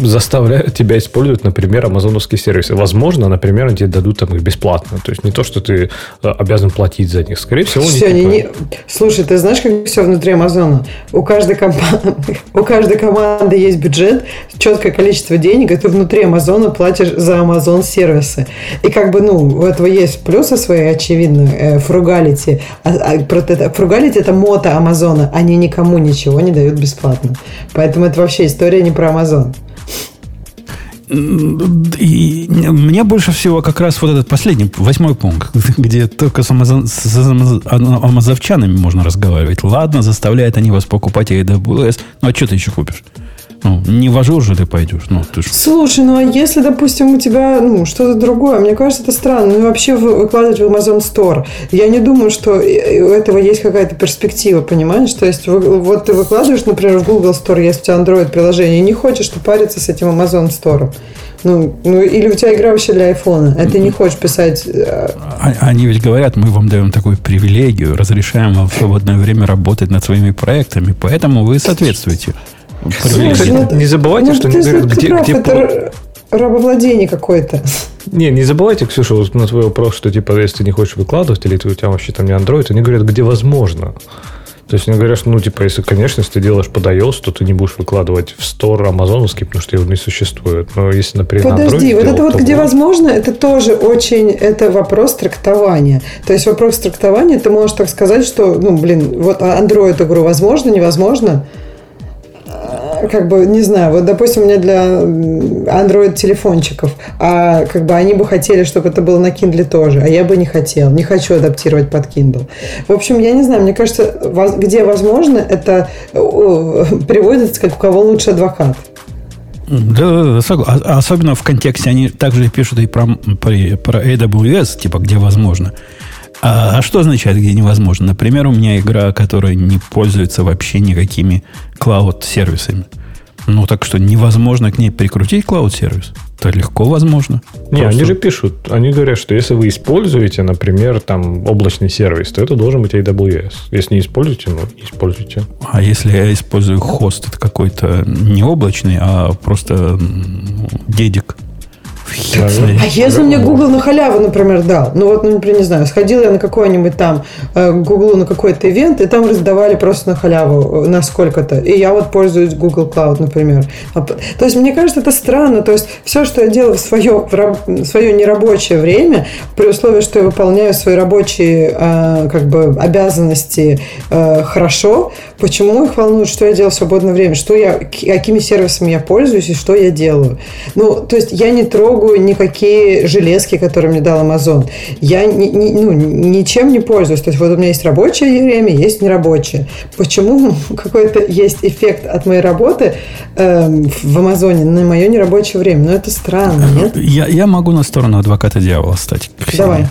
заставляют тебя использовать, например, амазоновские сервисы. Возможно, например, они тебе дадут там их бесплатно. То есть не то, что ты э, обязан платить за них. Скорее всего, все, они, не... Слушай, ты знаешь, как все внутри Амазона? У каждой, команды, у каждой команды есть бюджет, четкое количество денег, и ты внутри Амазона платишь за Амазон сервисы. И как бы, ну, у этого есть плюсы свои, очевидно, э, фругалити. А, а, фругалити это мото Амазона. Они никому ничего не дают бесплатно бесплатно. Поэтому это вообще история не про Amazon. И мне больше всего как раз вот этот последний, восьмой пункт, где только с, амазон, с амазовчанами можно разговаривать. Ладно, заставляют они вас покупать AWS, ну а что ты еще купишь? Ну, не в Azure же ты пойдешь. Ну, ты ж... Слушай, ну а если, допустим, у тебя ну, что-то другое, мне кажется, это странно. Ну, вообще выкладывать в Amazon Store. Я не думаю, что у этого есть какая-то перспектива, понимаешь? То есть, вот ты выкладываешь, например, в Google Store, если у тебя Android приложение, и не хочешь ты париться с этим Amazon Store. Ну, ну, или у тебя игра вообще для айфона, а ты не хочешь писать... Э, а, они ведь говорят, мы вам даем такую привилегию, разрешаем вам в свободное время работать над своими проектами, поэтому вы соответствуете. Слушай, ну, не забывайте, ну, что говорят, где... Где это рабовладение какое-то. Не, не забывайте, Ксюша, вот на твой вопрос, что типа, если ты не хочешь выкладывать, или ты, у тебя вообще там не Android, они говорят, где возможно. То есть они говорят, что, ну, типа, если, конечно, если ты делаешь под iOS, то ты не будешь выкладывать в стор амазоновский, потому что его не существует. Но если, например, Подожди, на вот делал, это вот где будет... возможно, это тоже очень, это вопрос трактования. То есть вопрос трактования, ты можешь так сказать, что, ну, блин, вот Android игру возможно, невозможно – как бы, не знаю, вот, допустим, у меня для Android телефончиков, а как бы они бы хотели, чтобы это было на Kindle тоже, а я бы не хотел, не хочу адаптировать под Kindle. В общем, я не знаю, мне кажется, где возможно, это приводится, как у кого лучше адвокат. Да, да, да, а, особенно в контексте они также пишут и про, про AWS, типа, где возможно. А, а что означает, где невозможно? Например, у меня игра, которая не пользуется вообще никакими клауд-сервисами. Ну, так что невозможно к ней прикрутить клауд-сервис. Это легко возможно. Не, Просто... они же пишут, они говорят, что если вы используете, например, там облачный сервис, то это должен быть AWS. Если не используете, ну, не используйте. А если я использую хост, это какой-то не облачный, а просто дедик, а если мне Google на халяву, например, дал? Ну вот, ну, например, не знаю, сходила я на какой-нибудь там э, Google на какой-то ивент, и там раздавали просто на халяву э, на сколько-то. И я вот пользуюсь Google Cloud, например. А то есть, мне кажется, это странно. То есть, все, что я делаю в свое, в свое нерабочее время, при условии, что я выполняю свои рабочие э, как бы обязанности хорошо, почему их волнует, что я делаю в свободное время, что я, какими сервисами я пользуюсь и что я делаю. Ну, то есть, я не трогаю трогаю никакие железки, которые мне дал Amazon. Я ни, ни, ну, ничем не пользуюсь. То есть вот у меня есть рабочее время, есть нерабочее. Почему какой-то есть эффект от моей работы э, в Амазоне на мое нерабочее время? Ну, это странно, нет? Я, я могу на сторону адвоката дьявола стать. Давай.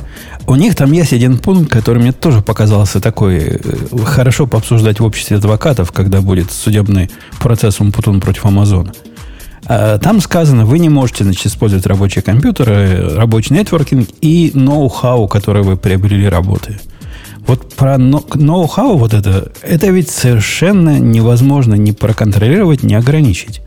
У них там есть один пункт, который мне тоже показался такой э, хорошо пообсуждать в обществе адвокатов, когда будет судебный процесс Умпутун против Амазона. А, там сказано, вы не можете значит, использовать рабочие компьютеры, рабочий нетворкинг и ноу-хау, который вы приобрели работы. Вот про ноу-хау вот это, это ведь совершенно невозможно ни проконтролировать, ни ограничить.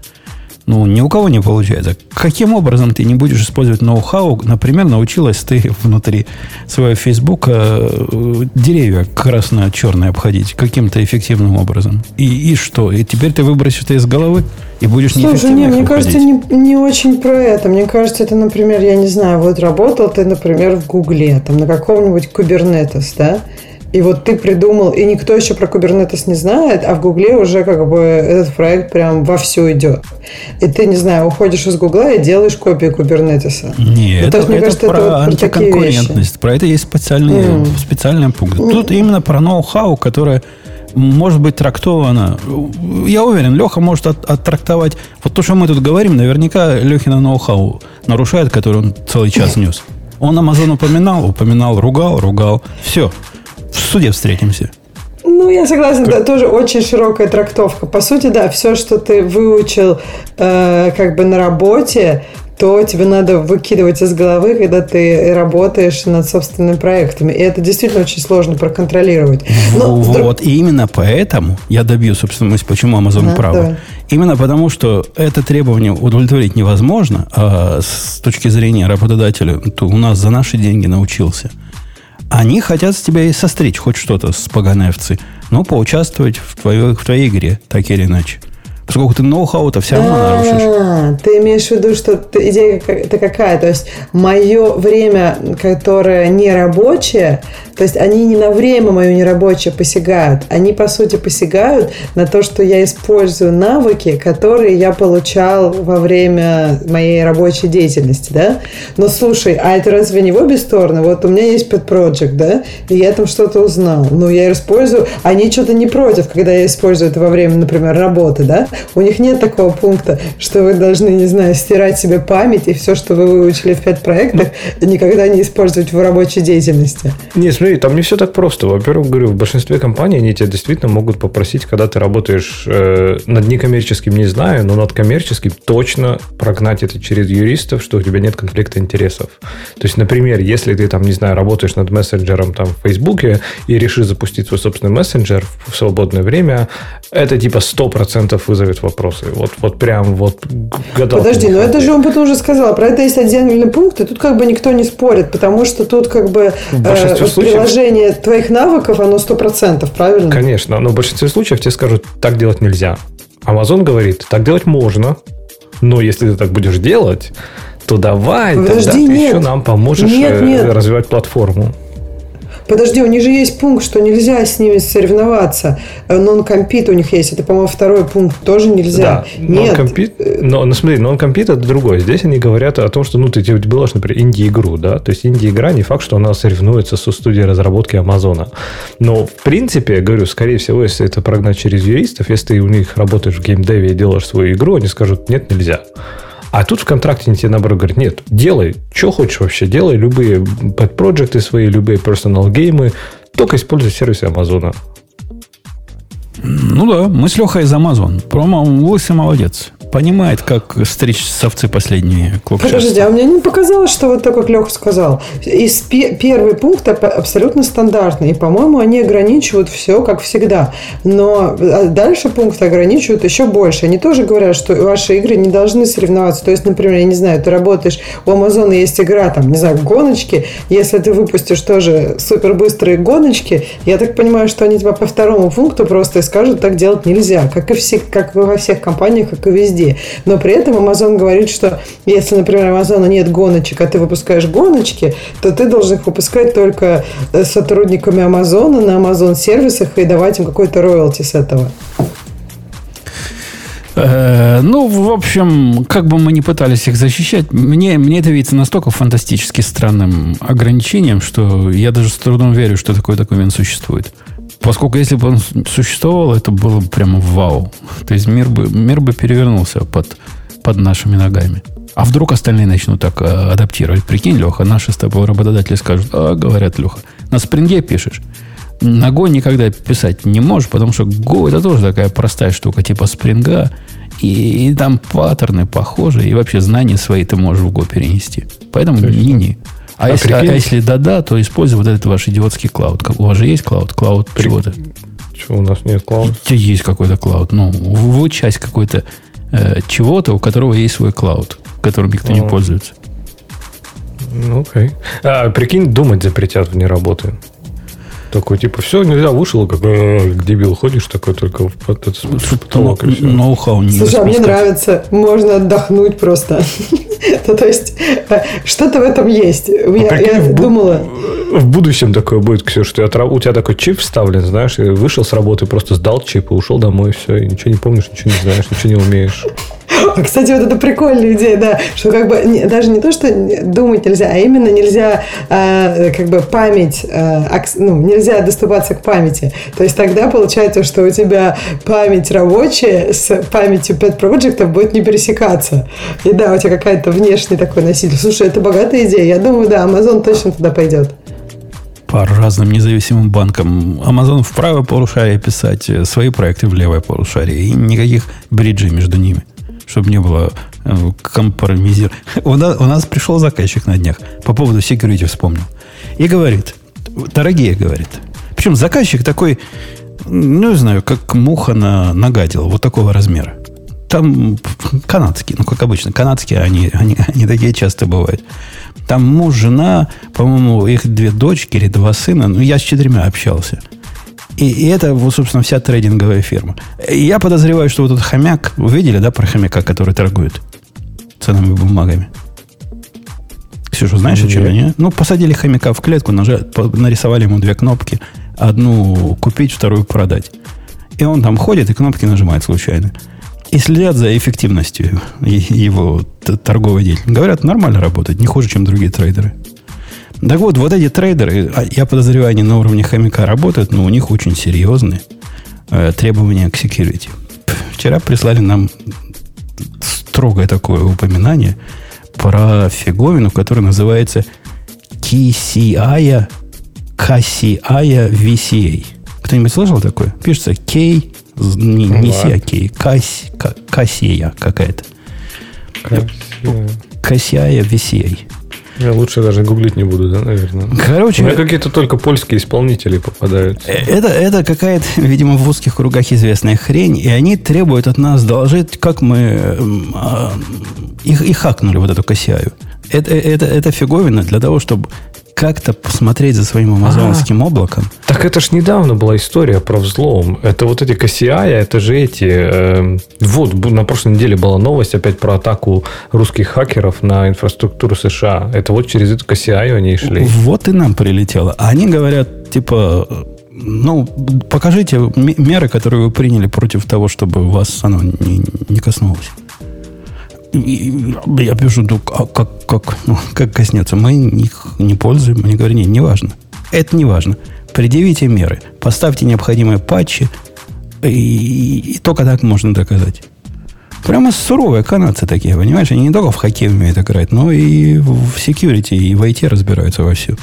Ну, ни у кого не получается. Каким образом ты не будешь использовать ноу-хау? Например, научилась ты внутри своего Фейсбука э, деревья красно-черные обходить каким-то эффективным образом. И, и что? И теперь ты выбросишь это из головы и будешь Слушай, не, мне кажется, не, не очень про это. Мне кажется, это, например, я не знаю, вот работал ты, например, в Гугле, там на каком-нибудь Kubernetes, да? И вот ты придумал, и никто еще про Kubernetes не знает, а в Гугле уже как бы этот проект прям вовсю идет. И ты, не знаю, уходишь из Гугла и делаешь копию Кубернетиса. Нет, ну, это, мне это кажется, про это вот антиконкурентность. Про это есть специальный, mm. специальный пункт. Mm. Тут именно про ноу-хау, которое может быть трактовано. Я уверен, Леха может от, оттрактовать. Вот то, что мы тут говорим, наверняка Лехина ноу-хау нарушает, который он целый час нес. Он Амазон упоминал, упоминал, ругал, ругал. Все в суде встретимся. Ну, я согласна, да, тоже очень широкая трактовка. По сути, да, все, что ты выучил э, как бы на работе, то тебе надо выкидывать из головы, когда ты работаешь над собственными проектами. И это действительно очень сложно проконтролировать. Но вот, вдруг... и именно поэтому я добью, собственно, мысль, почему Amazon а, права. Давай. Именно потому, что это требование удовлетворить невозможно, а с точки зрения работодателя, то у нас за наши деньги научился. Они хотят с тебя и состричь хоть что-то с поганой овцы. Ну, поучаствовать в твоей, в твоей игре, так или иначе. Поскольку ты ноу-хау-то все равно нарушишь. А, ты имеешь в виду, что идея это какая? То есть, мое время, которое не рабочее, то есть они не на время мое нерабочее посягают, они по сути посягают на то, что я использую навыки, которые я получал во время моей рабочей деятельности, да? Но слушай, а это разве не в обе стороны? Вот у меня есть pet project, да, и я там что-то узнал, ну я использую, они что-то не против, когда я использую это во время, например, работы, да? У них нет такого пункта, что вы должны, не знаю, стирать себе память и все, что вы выучили в пять проектах, никогда не использовать в рабочей деятельности. Не, смотри, там не все так просто. Во-первых, говорю, в большинстве компаний они тебя действительно могут попросить, когда ты работаешь э, над некоммерческим, не знаю, но над коммерческим точно прогнать это через юристов, что у тебя нет конфликта интересов. То есть, например, если ты там, не знаю, работаешь над мессенджером там в Фейсбуке и решишь запустить свой собственный мессенджер в свободное время, это типа 100% вызовет вопросы. Вот, вот прям вот гадал. Подожди, но это же он потом уже сказал. Про это есть отдельный пункт, и тут как бы никто не спорит, потому что тут как бы э, вот приложение твоих навыков, оно 100%, правильно? Конечно, но в большинстве случаев тебе скажут, так делать нельзя. Amazon говорит, так делать можно, но если ты так будешь делать, то давай, Подожди, тогда нет. ты еще нам поможешь нет, э, нет. развивать платформу. Подожди, у них же есть пункт, что нельзя с ними соревноваться. Non-compete у них есть. Это, по-моему, второй пункт. Тоже нельзя. Да, Нет. Но, ну, смотри, non-compete это другое. Здесь они говорят о том, что ну, ты делаешь, например, инди-игру. Да? То есть, инди-игра не факт, что она соревнуется со студией разработки Амазона. Но, в принципе, говорю, скорее всего, если это прогнать через юристов, если ты у них работаешь в геймдеве и делаешь свою игру, они скажут, нет, нельзя. А тут в контракте тебе наоборот говорят, нет, делай, что хочешь вообще, делай любые pet проекты свои, любые personal геймы, только используй сервисы Амазона. Ну да, мы с Лехой из Амазон. Промо лысый молодец понимает, как стричь совцы последние. Подожди, а мне не показалось, что вот так, как Леха сказал. Из первый пункт абсолютно стандартный. И, по-моему, они ограничивают все, как всегда. Но а, дальше пункты ограничивают еще больше. Они тоже говорят, что ваши игры не должны соревноваться. То есть, например, я не знаю, ты работаешь, у Амазона есть игра, там, не знаю, гоночки. Если ты выпустишь тоже супербыстрые гоночки, я так понимаю, что они тебя по второму пункту просто и скажут, так делать нельзя. Как и все, как во всех компаниях, как и везде везде. Но при этом Amazon говорит, что если, например, Amazon нет гоночек, а ты выпускаешь гоночки, то ты должен их выпускать только э, сотрудниками Амазона на Amazon сервисах и давать им какой-то роялти с этого. Э, ну, в общем, как бы мы ни пытались их защищать, мне, мне это видится настолько фантастически странным ограничением, что я даже с трудом верю, что такой документ существует. Поскольку если бы он существовал, это было бы прямо вау. То есть мир бы, мир бы перевернулся под, под нашими ногами. А вдруг остальные начнут так э, адаптировать? Прикинь, Леха, наши с тобой работодатели скажут, а, говорят, Леха, на спринге пишешь. На Go никогда писать не можешь, потому что Go это тоже такая простая штука, типа спринга, и, и там паттерны похожи, и вообще знания свои ты можешь в Go перенести. Поэтому не-не. А, а, если, а, если да-да, то используй вот этот ваш идиотский клауд. У вас же есть клауд? Клауд При... чего-то? Чего у нас нет клауд? Есть какой-то клауд. Ну, вы часть какой-то э, чего-то, у которого есть свой клауд, которым никто а. не пользуется. Ну, окей. А, прикинь, думать запретят вне работы. Такой, типа, все, нельзя, вышел, как, как дебил ходишь, такой только в этот потолок и все. Ноу-хау не Слушай, а мне нравится. Можно отдохнуть просто. Ну, то есть, э, что-то в этом есть. Я, я думала... В будущем такое будет, Ксюша, что у тебя такой чип вставлен, знаешь, и вышел с работы, просто сдал чип и ушел домой, все, и ничего не помнишь, ничего не знаешь, ничего не умеешь. А, кстати, вот это прикольная идея, да, что как бы не, даже не то, что думать нельзя, а именно нельзя э, как бы память, э, ну, нельзя доступаться к памяти. То есть тогда получается, что у тебя память рабочая с памятью pet проектов будет не пересекаться. И да, у тебя какая-то внешний такой носитель. Слушай, это богатая идея. Я думаю, да, Amazon точно туда пойдет по разным независимым банкам. Amazon в правое полушарие писать, свои проекты в левое полушарие. И никаких бриджей между ними. Чтобы не было э, компромизирования. У нас, у нас пришел заказчик на днях по поводу security вспомнил. И говорит, дорогие, говорит. Причем заказчик такой, ну, не знаю, как муха на, нагадил, вот такого размера. Там канадские, ну, как обычно, канадские, они, они, они такие часто бывают. Там муж, жена, по-моему, их две дочки или два сына. Ну, я с четырьмя общался. И, и это, вот, собственно, вся трейдинговая фирма. Я подозреваю, что вот этот хомяк, вы видели, да, про хомяка, который торгует ценными бумагами? Ксюша, знаешь, о чем я? Ну, посадили хомяка в клетку, нажали, нарисовали ему две кнопки. Одну купить, вторую продать. И он там ходит и кнопки нажимает случайно. И следят за эффективностью его торговой деятельности. Говорят, нормально работает, не хуже, чем другие трейдеры. Так вот, вот эти трейдеры, а я подозреваю, они на уровне хомяка работают, но у них очень серьезные э, требования к security. Вчера прислали нам строгое такое упоминание про фиговину, которая называется KCI, KCI VCA. Кто-нибудь слышал такое? Пишется K, не, не C, а K, KCI какая-то. KCI VCA. Я лучше даже гуглить не буду, да, наверное. Короче, У меня какие-то только польские исполнители попадаются. Э, это, это какая-то, видимо, в узких кругах известная хрень, и они требуют от нас доложить, как мы э, их, их хакнули, вот эту косяю. Это, это, это фиговина для того, чтобы как-то посмотреть за своим амазонским а, облаком. Так это ж недавно была история про взлом. Это вот эти KCI, это же эти... Э, вот, на прошлой неделе была новость опять про атаку русских хакеров на инфраструктуру США. Это вот через эту KCI они и шли. Вот и нам прилетело. Они говорят, типа, ну, покажите меры, которые вы приняли против того, чтобы вас оно не, не коснулось я пишу, ну, а как, как, ну, как коснется? Мы их не пользуем. Мне говорят, нет, не важно. Это не важно. Предъявите меры, поставьте необходимые патчи, и, и только так можно доказать. Прямо суровые канадцы такие, понимаешь? Они не только в хоккей умеют играть, но и в security, и в IT разбираются во всю.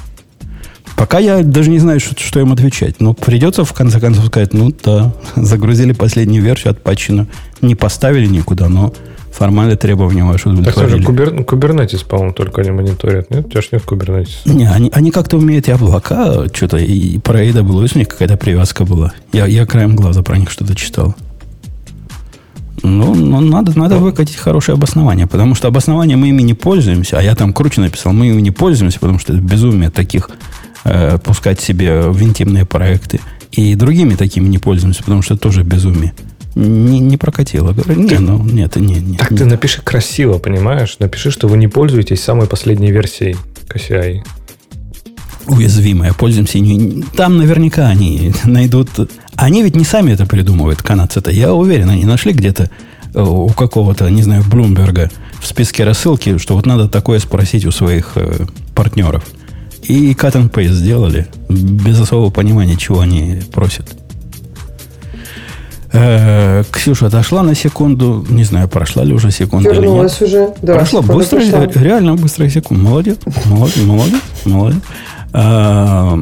Пока я даже не знаю, что, что им отвечать. Но придется в конце концов сказать, ну да, загрузили последнюю версию, отпатчено. Не поставили никуда, но формальные требования ваши удовлетворили. Так же кубер, кубернетис, по-моему, только они мониторят, нет? У тебя же нет кубернетис. Не, они, они как-то умеют и облака, что-то, и про AWS у них какая-то привязка была. Я, я краем глаза про них что-то читал. Ну, ну надо, надо выкатить хорошее обоснование, потому что обоснование мы ими не пользуемся, а я там круче написал, мы ими не пользуемся, потому что это безумие таких э, пускать себе в интимные проекты. И другими такими не пользуемся, потому что это тоже безумие не, не прокатило. Говорю, не, ну, нет, не, не. Так не. ты напиши красиво, понимаешь? Напиши, что вы не пользуетесь самой последней версией KCI. Уязвимая, пользуемся. Там наверняка они найдут... Они ведь не сами это придумывают, канадцы-то. Я уверен, они нашли где-то э, у какого-то, не знаю, Блумберга в списке рассылки, что вот надо такое спросить у своих э, партнеров. И cut and paste сделали без особого понимания, чего они просят. Э, Ксюша дошла на секунду, не знаю, прошла ли уже секунда Вернулась или нет. уже, да. Прошла быстро, прошла. реально быстрая секунда. Молодец, молодец, молодец, молодец. А,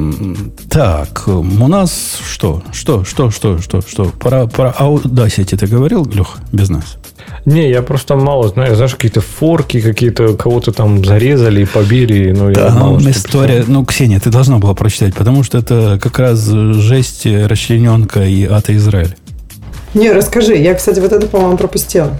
так, у нас что? Что, что, что, что, что? Про, про Audacity ты говорил, Лех, без нас? Не, я просто мало знаю. Знаешь, какие-то форки, какие-то кого-то там зарезали и побили. Ну, да, я мало история. Ну, Ксения, ты должна была прочитать, потому что это как раз жесть, расчлененка и ата Израиль. Не, расскажи. Я, кстати, вот это, по-моему, пропустила.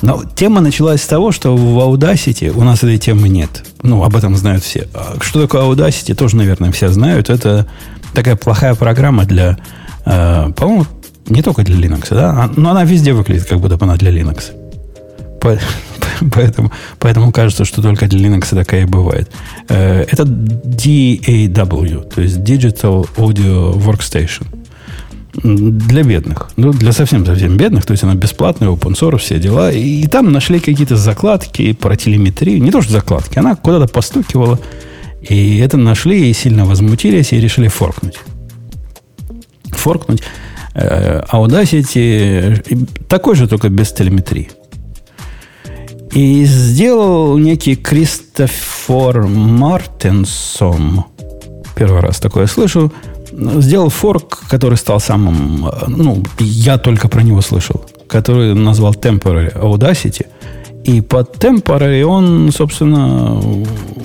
Но тема началась с того, что в Audacity у нас этой темы нет. Ну, об этом знают все. А что такое Audacity, тоже, наверное, все знают. Это такая плохая программа для, э, по-моему, не только для Linux, да? А, но она везде выглядит, как будто она для Linux. Поэтому, поэтому кажется, что только для Linux такая и бывает. Э, это DAW, то есть Digital Audio Workstation для бедных. Ну, для совсем-совсем бедных. То есть она бесплатная, open source, все дела. И, и там нашли какие-то закладки про телеметрию. Не то, что закладки. Она куда-то постукивала. И это нашли и сильно возмутились и решили форкнуть. Форкнуть. Э, Audacity такой же, только без телеметрии. И сделал некий Кристофор Мартинсон. Первый раз такое слышу сделал форк, который стал самым... Ну, я только про него слышал. который назвал Temporary Audacity. И под Temporary он, собственно,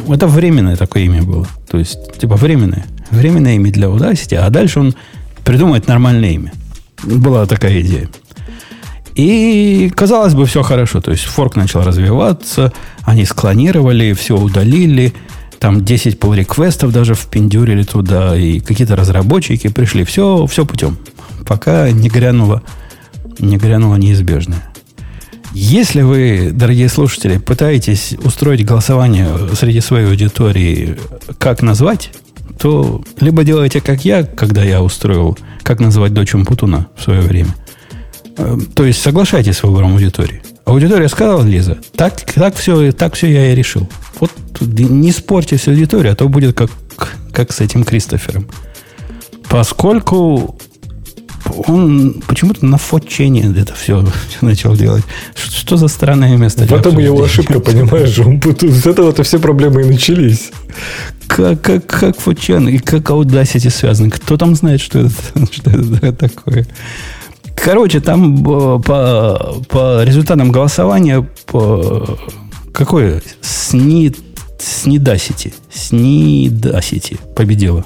это временное такое имя было. То есть, типа, временное. Временное имя для Audacity, а дальше он придумает нормальное имя. Была такая идея. И, казалось бы, все хорошо. То есть, форк начал развиваться, они склонировали, все удалили, там 10 pull реквестов даже впендюрили туда, и какие-то разработчики пришли. Все, все путем. Пока не грянуло, не грянуло неизбежное. Если вы, дорогие слушатели, пытаетесь устроить голосование среди своей аудитории, как назвать, то либо делайте, как я, когда я устроил, как называть дочь Путуна в свое время. Э, то есть соглашайтесь с выбором аудитории. Аудитория сказала, Лиза, так, так, все, так все я и решил. Вот не спорьте с аудиторией, а то будет как, как с этим Кристофером. Поскольку он почему-то на фотчене это все, начал делать. Что, что за странное место? В этом его ошибка, понимаешь? Он, с этого-то все проблемы и начались. Как, как, как фотчен и как Audacity связаны? Кто там знает, что это, что это такое? Короче, там э, по, по результатам голосования по, какое? СНИ, СНИДАСИТИ. СНИДАСИТИ победила.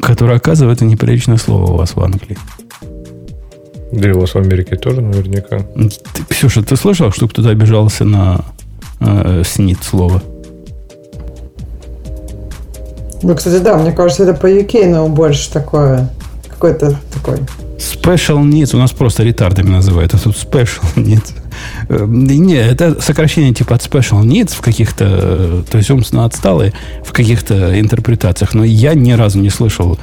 Которое, оказывается, неприличное слово у вас в Англии. Да и у вас в Америке тоже наверняка. Ты, Ксюша, ты слышал, что кто-то обижался на э, СНИД слово? Ну, кстати, да, мне кажется, это по UK, но больше такое, какой-то такой. Special Needs у нас просто ретардами называют, а тут Special Needs. Э, не, это сокращение типа от Special Needs в каких-то, э, то есть умственно отсталые в каких-то интерпретациях. Но я ни разу не слышал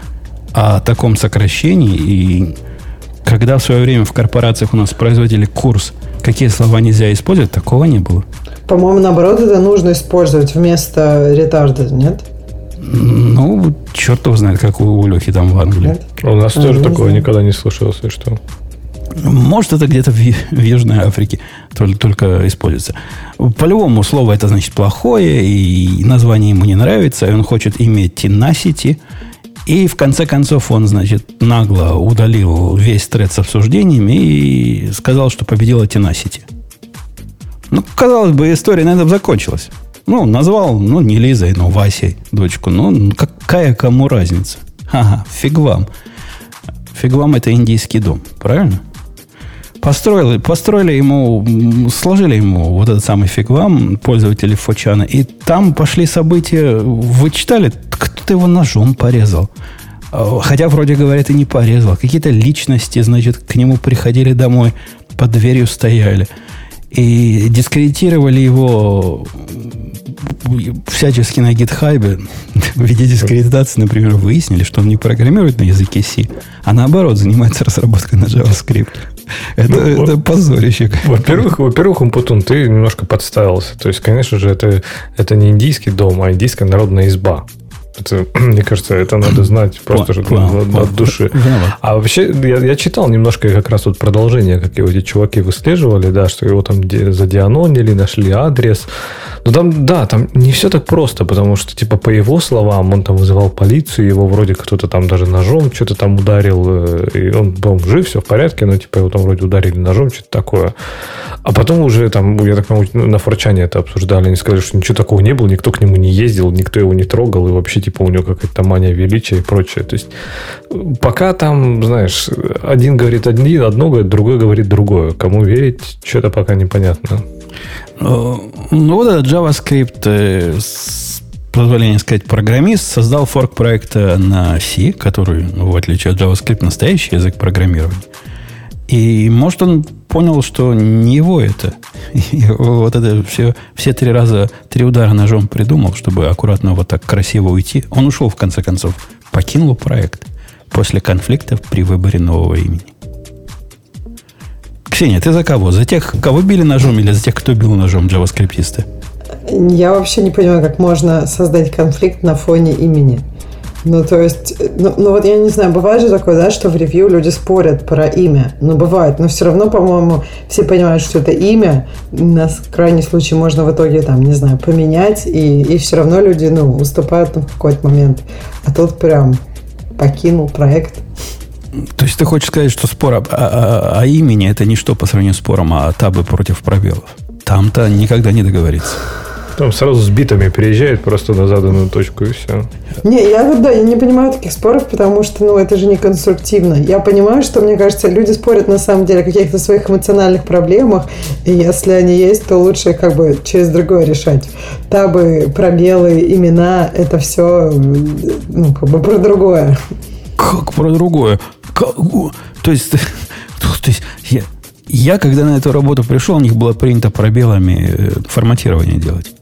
о таком сокращении. И когда в свое время в корпорациях у нас производили курс, какие слова нельзя использовать, такого не было. По-моему, наоборот, это нужно использовать вместо ретарда, нет? Ну, черт его знает, как у Лехи там в Англии. Нет? У нас а, тоже такого никогда не слышалось, и что. Может, это где-то в, в Южной Африке только, только используется. По-любому слово это значит плохое, и название ему не нравится, и он хочет иметь tenacity. И в конце концов он, значит, нагло удалил весь тред с обсуждениями и сказал, что победила tenacity. Ну, казалось бы, история на этом закончилась. Ну, назвал, ну, не Лизой, но Васей дочку. Ну, какая кому разница? Ага, фиг вам. Фиг вам это индийский дом, правильно? Построили, построили ему, сложили ему вот этот самый фиг вам, пользователи Фочана, и там пошли события, вы читали, кто-то его ножом порезал. А, хотя, вроде говорят, и не порезал. Какие-то личности, значит, к нему приходили домой, под дверью стояли. И дискредитировали его всячески на гитхайбе в виде дискредитации, например, выяснили, что он не программирует на языке C, а наоборот занимается разработкой на JavaScript. Это, ну, это позорище. Во-первых, во-первых, Умпутун, ты немножко подставился. То есть, конечно же, это, это не индийский дом, а индийская народная изба. Это, мне кажется, это надо знать просто же от души. А вообще, я, я читал немножко как раз вот продолжение, как его эти чуваки выслеживали, да, что его там задианонили, нашли адрес. Но там, да, там не все так просто, потому что, типа, по его словам, он там вызывал полицию, его вроде кто-то там даже ножом что-то там ударил, э, и он был жив, все в порядке, но, типа, его там вроде ударили ножом, что-то такое. А потом уже там, я так понимаю, на форчане это обсуждали, они сказали, что ничего такого не было, никто к нему не ездил, никто его не трогал, и вообще, типа, у него какая-то мания величия и прочее. То есть, пока там, знаешь, один говорит один, одно говорит, другой говорит другое. Кому верить, что-то пока непонятно. Э, ну, вот этот JavaScript, э, с позволения сказать, программист, создал форк проекта на C, который, в отличие от JavaScript, настоящий язык программирования. И, может, он понял, что не его это. И вот это все, все три раза, три удара ножом придумал, чтобы аккуратно вот так красиво уйти. Он ушел, в конце концов, покинул проект после конфликтов при выборе нового имени. Ксения, ты за кого? За тех, кого били ножом или за тех, кто бил ножом джаваскриптисты? Я вообще не понимаю, как можно создать конфликт на фоне имени. Ну, то есть, ну, ну вот я не знаю, бывает же такое, да, что в ревью люди спорят про имя. Ну, бывает, но все равно, по-моему, все понимают, что это имя. На крайний случай можно в итоге, там, не знаю, поменять, и, и все равно люди, ну, уступают ну, в какой-то момент. А тут прям покинул проект. То есть ты хочешь сказать, что спор о, о, о имени это не что по сравнению с спором о табы против пробелов? Там-то никогда не договориться. Там сразу с битами приезжает просто на заданную точку и все. Не, я вот, да, я не понимаю таких споров, потому что, ну, это же не конструктивно. Я понимаю, что, мне кажется, люди спорят на самом деле о каких-то своих эмоциональных проблемах, и если они есть, то лучше как бы через другое решать. Табы, пробелы, имена, это все, ну, как бы про другое. Как про другое? Как? То есть, то есть я, я, когда на эту работу пришел, у них было принято пробелами э, форматирование делать.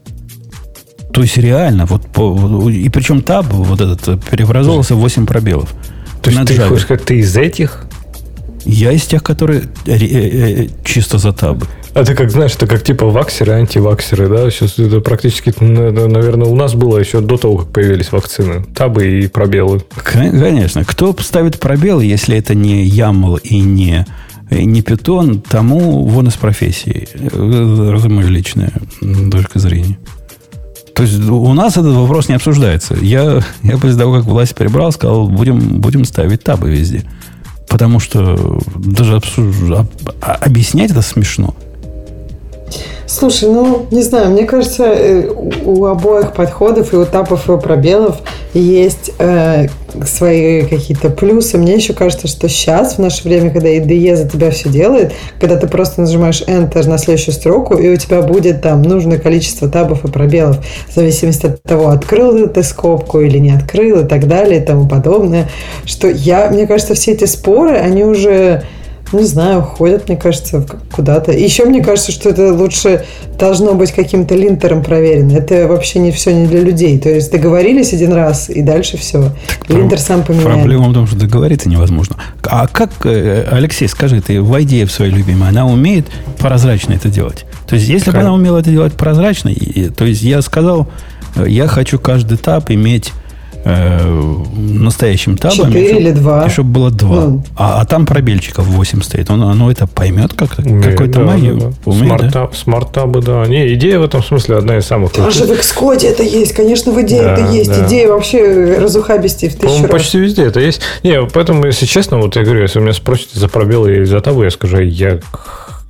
То есть реально, вот по, и причем таб вот этот преобразовался в 8 пробелов. То есть ты Java. хочешь сказать, ты из этих? Я из тех, которые э, э, чисто за табы. А ты как знаешь, это как типа ваксеры, антиваксеры, да? Сейчас это практически, наверное, у нас было еще до того, как появились вакцины. Табы и пробелы. Конечно. Кто ставит пробелы, если это не YAML и не, не Python, тому вон из профессии. Моя личная точка зрения. То есть у нас этот вопрос не обсуждается. Я, я после того, как власть перебрал, сказал, будем, будем ставить табы везде. Потому что даже обсуж... об... А, объяснять это смешно. Слушай, ну, не знаю, мне кажется, э, у обоих подходов, и у тапов, и у пробелов есть э, свои какие-то плюсы. Мне еще кажется, что сейчас, в наше время, когда IDE за тебя все делает, когда ты просто нажимаешь Enter на следующую строку, и у тебя будет там нужное количество табов и пробелов, в зависимости от того, открыл ты скобку или не открыл и так далее и тому подобное, что я, мне кажется, все эти споры, они уже не знаю, уходят, мне кажется, куда-то. еще мне кажется, что это лучше должно быть каким-то линтером проверено. Это вообще не все не для людей. То есть договорились один раз, и дальше все. Так Линтер проб... сам поменяет. Проблема в том, что договориться невозможно. А как, э, Алексей, скажи, ты в идее в своей любимой, она умеет прозрачно это делать? То есть, если как? бы она умела это делать прозрачно, и, то есть я сказал, э, я хочу каждый этап иметь э, настоящим табом. Четыре или два. И чтобы было два. Ну. А, а там пробельчиков 8 стоит. Он, оно это поймет как-то? Какой-то да, магию? Да, да. Умеет, smart, smart-табы, да. Не, идея в этом смысле одна из самых Даже в Xcode это есть. Конечно, в идее да, это есть. Да. Идея вообще разухабистей в тысячу раз. почти везде это есть. Не, поэтому, если честно, вот я говорю, если вы меня спросите за пробелы или за табы, я скажу, я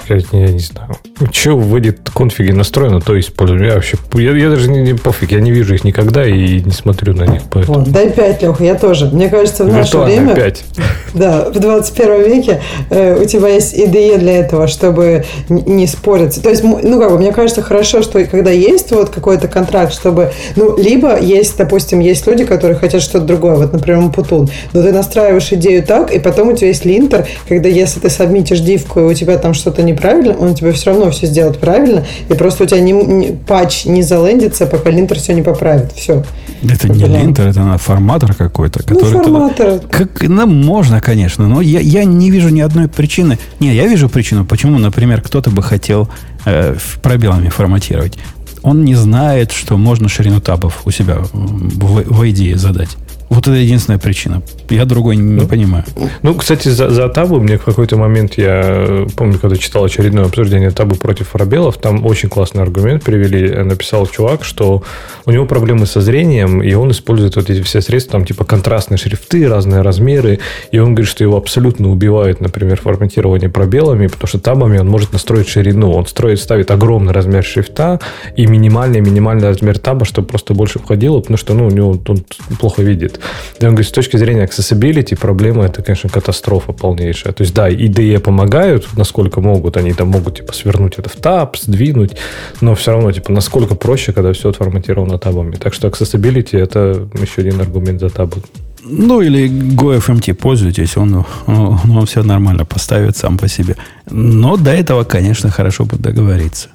я, я не знаю. Что в эти конфиги настроено, то использую. Я вообще, я, я даже не, не пофиг, я не вижу их никогда и не смотрю на них. Поэтому. Вот, дай 5, Леха, я тоже. Мне кажется, в наше время... 5. Да, в 21 веке э, у тебя есть идея для этого, чтобы не спориться. То есть, ну, как бы, мне кажется, хорошо, что когда есть вот какой-то контракт, чтобы, ну, либо есть, допустим, есть люди, которые хотят что-то другое, вот, например, Путун, но ты настраиваешь идею так, и потом у тебя есть линтер, когда если ты сабмитишь дивку, и у тебя там что-то не неправильно, он тебе все равно все сделает правильно, и просто у тебя не, не, патч не залендится, пока линтер все не поправит. Все. Это не линтер, это форматор какой-то. Ну, который ну, форматор. Как, ну, можно, конечно, но я, я не вижу ни одной причины. Не, я вижу причину, почему, например, кто-то бы хотел э, пробелами форматировать. Он не знает, что можно ширину табов у себя в, в идее задать. Вот это единственная причина. Я другой не ну, понимаю. Ну, кстати, за, за табу мне в какой-то момент, я помню, когда читал очередное обсуждение табу против фарабелов, там очень классный аргумент привели. Написал чувак, что у него проблемы со зрением, и он использует вот эти все средства, там типа контрастные шрифты, разные размеры, и он говорит, что его абсолютно убивает, например, форматирование пробелами, потому что табами он может настроить ширину. Он строит, ставит огромный размер шрифта и минимальный-минимальный размер таба, чтобы просто больше входило, потому что ну, у него он плохо видит. И он говорит, с точки зрения accessibility проблема это, конечно, катастрофа полнейшая. То есть, да, IDE помогают, насколько могут, они там могут, типа, свернуть это в таб, сдвинуть, но все равно, типа, насколько проще, когда все отформатировано табами. Так что accessibility это еще один аргумент за табы. Ну, или GoFMT пользуйтесь, он, он, он все нормально поставит сам по себе. Но до этого, конечно, хорошо бы договориться.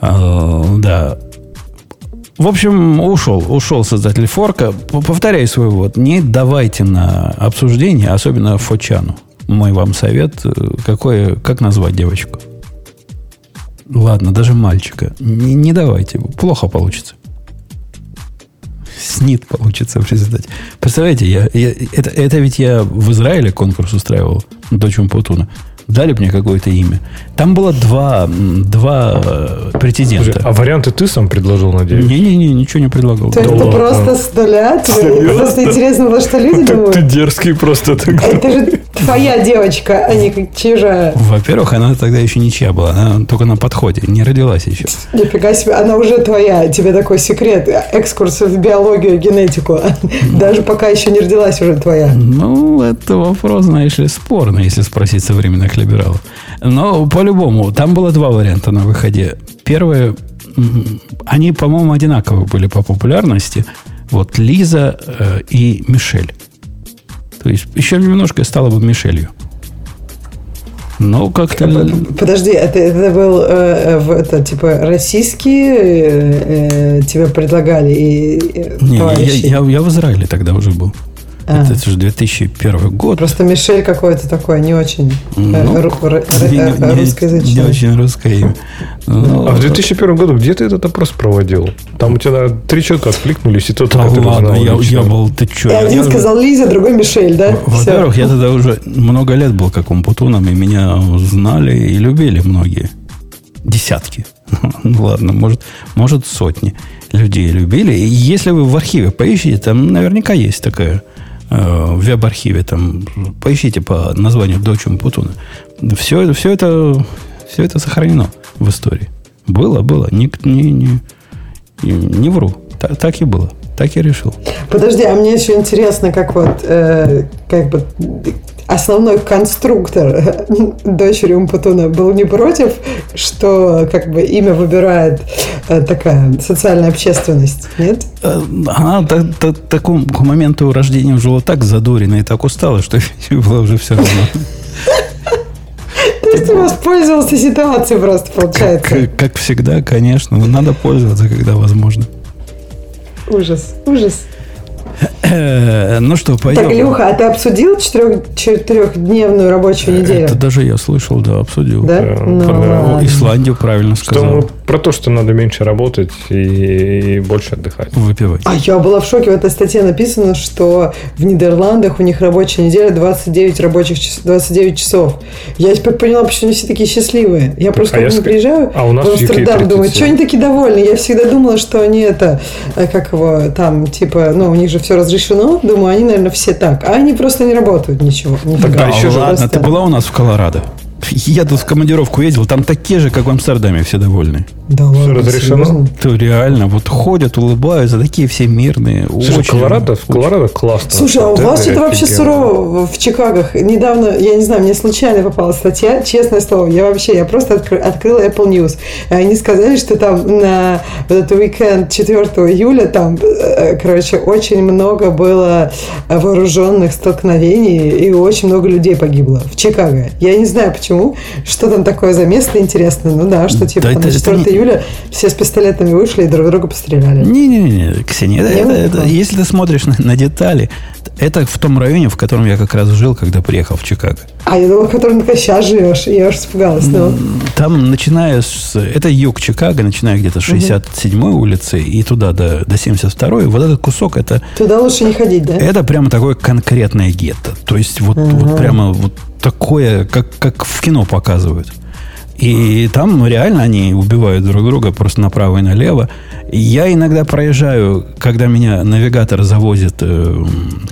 Uh, да. В общем, ушел, ушел создатель форка. Повторяю свой вот. Не давайте на обсуждение, особенно Фочану. Мой вам совет. Э, какое, как назвать девочку? Ладно, даже мальчика. Не, не давайте. Плохо получится. СНИТ получится в результате. Представляете, я, я, это, это ведь я в Израиле конкурс устраивал, дочь Путуна. Дали бы мне какое-то имя. Там было два, два э, претендента. Слушай, а варианты ты сам предложил, надеюсь? Не-не-не, ничего не предлагал. То есть Да ты ладно. просто с нуля? Просто интересно было, что люди Так ты думают? дерзкий просто. Это же твоя девочка, а не чужая. Во-первых, она тогда еще ничья была. Она только на подходе. Не родилась еще. Нифига себе, она уже твоя. Тебе такой секрет, экскурс в биологию, генетику. Даже пока еще не родилась, уже твоя. Ну, это вопрос, знаешь ли, спорный, если спросить современных либералов. Но по-любому, там было два варианта на выходе. Первое, они, по-моему, одинаковые были по популярности. Вот Лиза э, и Мишель. То есть еще немножко стала бы Мишелью. Но как-то... Подожди, это, это был э, э, это, типа российские э, э, тебе предлагали и э, Не, я, я, я в Израиле тогда уже был. А. Это, это же 2001 год. Просто Мишель какой-то такой не очень э, Ну, ру- ру- не, не- э, не- русскоязычный. не очень русское имя. Ну, А в 2001 году где ты этот опрос проводил? Там у тебя три человека откликнулись, и тот, да который ладно, я, был, ты что? И один сказал Лиза, другой Мишель, да? Во-первых, я тогда уже много лет был как умпутуном, и меня знали и любили многие. Десятки. Ну ладно, может, может сотни людей любили. И если вы в архиве поищите, там наверняка есть такая э, в веб-архиве, там поищите по названию дочь Умпутуна. Все, все, это, все это сохранено в истории. Было, было. Не, не, не, не, вру. Так, так и было. Так и решил. Подожди, а мне еще интересно, как вот э, как бы основной конструктор дочери Умпутуна был не против, что как бы имя выбирает э, такая социальная общественность, нет? Э, Она та- та- такому к моменту рождения уже была так задорена и так устала, что было уже все равно. То есть ты воспользовался ситуацией просто, получается. Как, как всегда, конечно, но надо пользоваться, когда возможно. Ужас, ужас. Э, Ну что, Так, пойдем. Илюха, а ты обсудил четырех, четырехдневную рабочую неделю? Это даже я слышал, да, обсудил. Да? Да, Ну, да. ладно. Исландию правильно Что сказал. мы про то, что надо меньше работать и, и больше отдыхать. Выпивать. А я была в шоке. В этой статье написано, что в Нидерландах у них рабочая неделя 29 рабочих час- 29 часов. Я теперь поняла, почему они все такие счастливые. Я просто А я ск- приезжаю а у нас в Амстердам, думаю, 37. что они такие довольны. Я всегда думала, что они это, э, как его, там, типа, ну, у них же все разрешено. Думаю, они, наверное, все так. А они просто не работают ничего. Нифига. Да, А еще же ладно, Просто- ты была у нас в Колорадо? Я тут в командировку ездил, там такие же, как в Амстердаме, все довольны. Да ладно, разрешено? серьезно? То реально, вот ходят, улыбаются, такие все мирные. Слушай, очень- Колорадо, в Колорадо классно. Слушай, а у вас это вообще сурово в Чикаго. Недавно, я не знаю, мне случайно попала статья, честное слово, я вообще, я просто откры- открыла Apple News. И они сказали, что там на вот этот уикенд 4 июля там, э, короче, очень много было вооруженных столкновений и очень много людей погибло в Чикаго. Я не знаю почему, что там такое за место интересное. Ну да, что типа Да там это- на это 4 не- июля все с пистолетами вышли и друг друга постреляли. Не-не-не, Ксения, это, это- это- если ты смотришь на, на детали, это в том районе, в котором я как раз жил, когда приехал в Чикаго. А я думала, в котором ты сейчас живешь. Я уж испугалась. Ну. Там, начиная с... Это юг Чикаго, начиная где-то с 67-й улицы и туда до, до 72-й. Вот этот кусок, это, Туда лучше не ходить, да? это прямо такое конкретное гетто. То есть вот, вот прямо вот такое, как, как в кино показывают. И там реально они убивают друг друга просто направо и налево. Я иногда проезжаю, когда меня навигатор завозит э,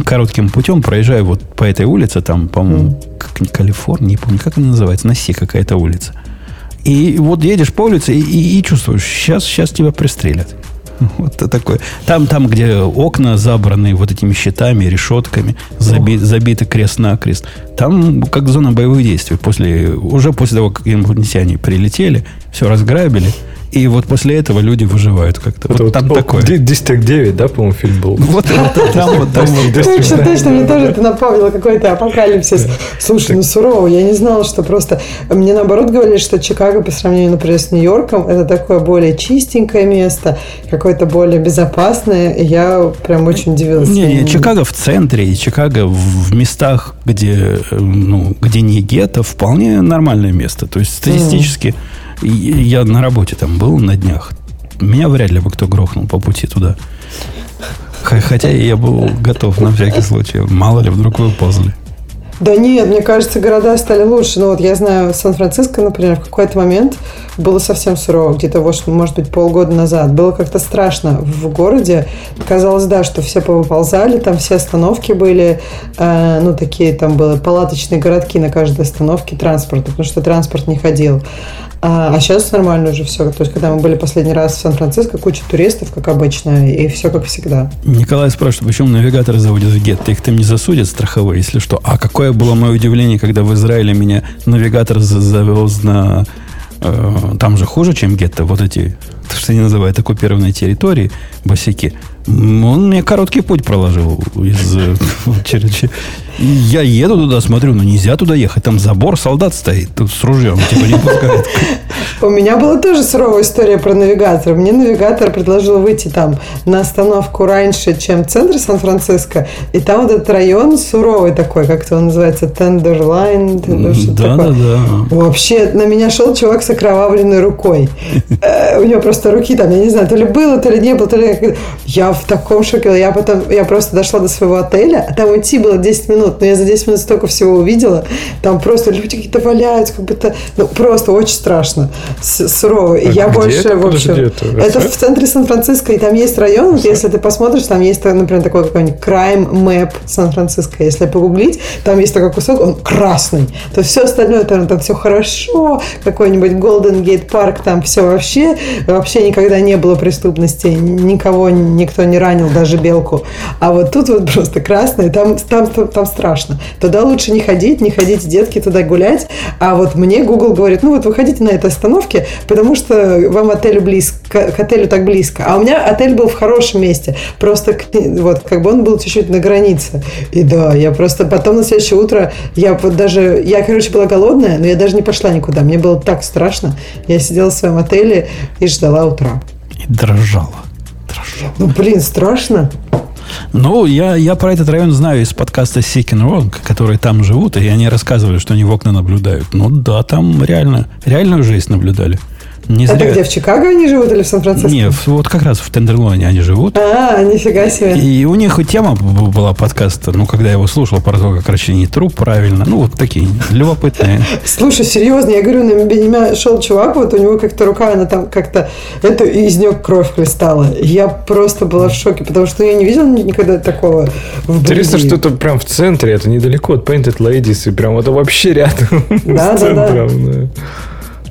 коротким путем, проезжаю вот по этой улице, там, по-моему, как, Калифорния, не помню, как она называется, на Си какая-то улица. И вот едешь по улице и, и- и чувствуешь, сейчас, сейчас тебя пристрелят. Вот это такое. Там, там, где окна забраны вот этими щитами, решетками, заби- забиты крест-накрест. Там как зона боевых действий. После, уже после того, как инопланетяне прилетели, все разграбили. И вот после этого люди выживают как-то. Это вот там вот такое. Ди- District 9, да, по-моему, фильм был? Вот, вот там, вот там. вот. Точно, точно, мне тоже это напомнило какой-то апокалипсис. Слушай, ну сурово, я не знала, что просто... Мне наоборот говорили, что Чикаго по сравнению, например, с Нью-Йорком, это такое более чистенькое место, какое-то более безопасное. Я прям очень удивилась. Не, не, Чикаго в центре, и Чикаго в местах, где, э, ну, где не гетто, вполне нормальное место. То есть статистически и- я на работе там был на днях. Меня вряд ли бы кто грохнул по пути туда. Хотя я был готов на всякий случай. Мало ли, вдруг вы ползали. Да нет, мне кажется, города стали лучше. Ну вот я знаю, Сан-Франциско, например, в какой-то момент было совсем сурово, где-то, может быть, полгода назад. Было как-то страшно в городе. Казалось, да, что все повыползали, там все остановки были, э, ну, такие там были палаточные городки на каждой остановке транспорта, потому что транспорт не ходил. А, а сейчас нормально уже все. То есть, когда мы были последний раз в Сан-Франциско, куча туристов, как обычно, и все как всегда. Николай спрашивает, почему навигаторы заводят в гет? Их там не засудят страховые, если что. А какое было мое удивление, когда в Израиле меня навигатор завез на Э, там же хуже, чем гетто, вот эти, что они называют оккупированные территории, босяки. Он мне короткий путь проложил из Я еду туда, смотрю, но нельзя туда ехать. Там забор, солдат стоит тут с ружьем, типа не пускает. У меня была тоже суровая история про навигатор. Мне навигатор предложил выйти там на остановку раньше, чем центр Сан-Франциско. И там вот этот район суровый такой, как-то он называется, Тендерлайн. Да, да, да. Вообще на меня шел чувак с окровавленной рукой. Э, у него просто руки там, я не знаю, то ли было, то ли не было, то ли... Я в таком шоке. Я потом, я просто дошла до своего отеля, а там идти было 10 минут, но я за 10 минут столько всего увидела. Там просто люди какие-то валяются, как будто, ну, просто очень страшно, сурово. И а я больше, это? в общем... Это? это в центре Сан-Франциско, и там есть район, вот, если ты посмотришь, там есть, например, такой какой-нибудь crime map Сан-Франциско. Если погуглить, там есть такой кусок, он красный. То есть все остальное, там, там все хорошо, какой-нибудь Golden Gate Park, там все вообще, вообще никогда не было преступности, никого, никто не ранил, даже белку. А вот тут вот просто красный, там, там, там, там страшно. Туда лучше не ходить, не ходить детки туда гулять. А вот мне Google говорит, ну вот вы ходите на этой остановке, потому что вам отелю близко, к отелю так близко. А у меня отель был в хорошем месте. Просто вот как бы он был чуть-чуть на границе. И да, я просто потом на следующее утро, я вот даже, я, короче, была голодная, но я даже не пошла никуда. Мне было так страшно. Я сидела в своем отеле и ждала утра. И дрожала. Ну, блин, страшно. Ну, я, я про этот район знаю из подкаста Seeking Rock, которые там живут, и они рассказывали, что они в окна наблюдают. Ну да, там реально, реальную жизнь наблюдали. Не Это зря... где, в Чикаго они живут или в Сан-Франциско? Нет, вот как раз в Тендерлоне они живут. А, нифига себе. И у них и тема была подкаста, ну, когда я его слушал, про то, как расчленить труп правильно. Ну, вот такие любопытные. Слушай, серьезно, я говорю, на меня шел чувак, вот у него как-то рука, она там как-то, это из нее кровь хлестала. Я просто была в шоке, потому что я не видела никогда такого в Интересно, что это прям в центре, это недалеко от Painted Ladies, и прям это вообще рядом. Да, да, да.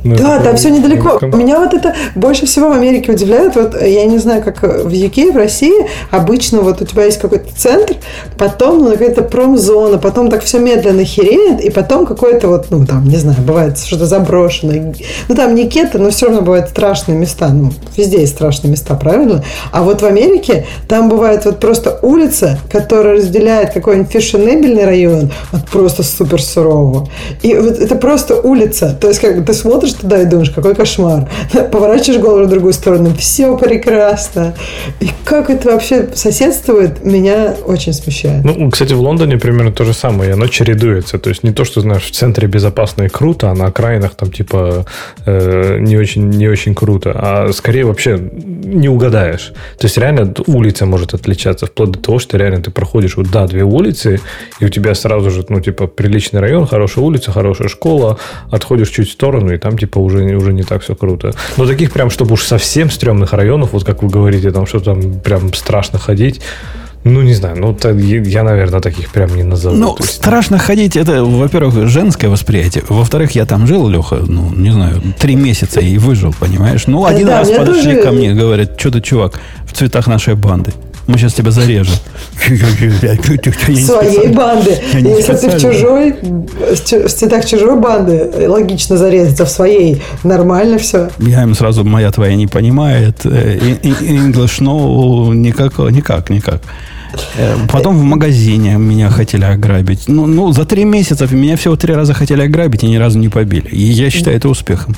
Ну, да, там все недалеко. Меня вот это больше всего в Америке удивляет. Вот я не знаю, как в UK, в России обычно вот у тебя есть какой-то центр, потом ну, какая-то промзона, потом так все медленно хереет, и потом какой-то вот, ну там, не знаю, бывает что-то заброшенное. Ну там не кето, но все равно бывают страшные места. Ну, везде есть страшные места, правильно? А вот в Америке там бывает вот просто улица, которая разделяет какой-нибудь фешенебельный район от просто супер сурового. И вот это просто улица. То есть как бы ты смотришь туда и думаешь, какой кошмар. Поворачиваешь голову в другую сторону, все прекрасно. И как это вообще соседствует, меня очень смущает. Ну, кстати, в Лондоне примерно то же самое, и оно чередуется. То есть не то, что, знаешь, в центре безопасно и круто, а на окраинах там типа э, не, очень, не очень круто, а скорее вообще не угадаешь. То есть реально улица может отличаться вплоть до того, что реально ты проходишь вот, да, две улицы, и у тебя сразу же, ну, типа, приличный район, хорошая улица, хорошая школа, отходишь чуть в сторону, и там, типа, уже, уже не так все круто. Но таких прям, чтобы уж совсем стрёмных районов, вот как вы говорите, там что там прям страшно ходить, ну, не знаю, ну, я, наверное, таких прям не назову. Ну, есть... страшно ходить, это, во-первых, женское восприятие. Во-вторых, я там жил, Леха, ну, не знаю, три месоца и выжил, понимаешь? Ну, один да, раз подошли тоже... ко мне, говорят, что ты, чувак, в цветах нашей банды. Мы сейчас тебя зарежем. Своей банды. Если ты в чужой, в цветах чужой банды, логично зарезать, а в своей нормально все. Я им сразу, моя твоя не понимает. Э, English no, никак, никак, никак. Э, потом в магазине меня хотели ограбить. Ну, ну, за три месяца меня всего три раза хотели ограбить и ни разу не побили. И я считаю это успехом.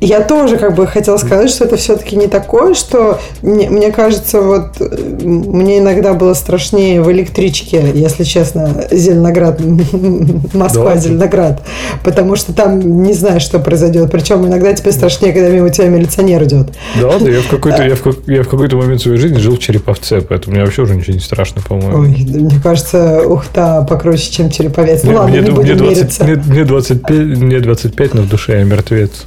Я тоже как бы хотела сказать, что это все-таки не такое, что мне, мне кажется, вот мне иногда было страшнее в электричке, если честно, Зеленоград, Москва, да. Зеленоград, потому что там не знаю, что произойдет. Причем иногда тебе страшнее, когда мимо тебя милиционер идет. Да, да, я в какой-то, я в, я в какой-то момент своей жизни жил в Череповце, поэтому мне вообще уже ничего не страшно, по-моему. Ой, мне кажется, Ухта покруче, чем Череповец. Ну, ладно, мне, не будем мне 20, мне, мне, 25, мне 25, но в душе я мертвец.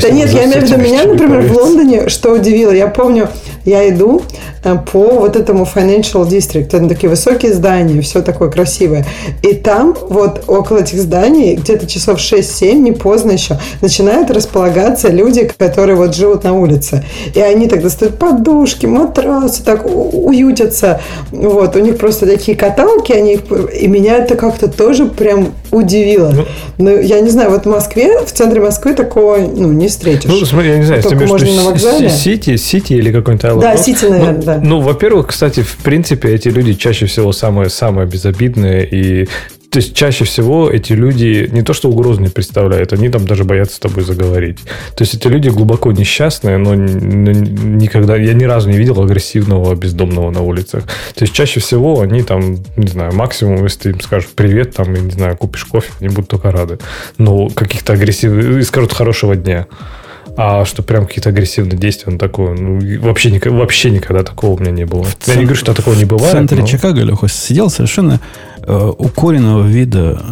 Да нет, я имею в виду меня, например, в Лондоне, что удивило, я помню, я иду э, по вот этому Financial District, там такие высокие здания, все такое красивое. И там вот около этих зданий, где-то часов 6-7, не поздно еще, начинают располагаться люди, которые вот живут на улице. И они так достают подушки, матрасы, так уютятся. Вот, у них просто такие каталки, они и меня это как-то тоже прям удивило. Ну, Но я не знаю, вот в Москве, в центре Москвы такого ну, не встретишь. Ну, смотри, я не знаю, Только можно на вокзале. Сити, Сити или какой-нибудь Isle Да, Сити, наверное, ну, да. Ну, во-первых, кстати, в принципе, эти люди чаще всего самые-самые безобидные и то есть чаще всего эти люди не то что угрозу не представляют, они там даже боятся с тобой заговорить. То есть эти люди глубоко несчастные, но никогда я ни разу не видел агрессивного бездомного на улицах. То есть чаще всего они там, не знаю, максимум, если ты им скажешь привет, там, не знаю, купишь кофе, они будут только рады. Но каких-то агрессивных, и скажут хорошего дня. А что прям какие-то агрессивные действия, ну, такое, ну, вообще, вообще никогда такого у меня не было. В Я не говорю, что такого не бывает. В центре но... Чикаго, Леха, сидел совершенно э, укоренного вида.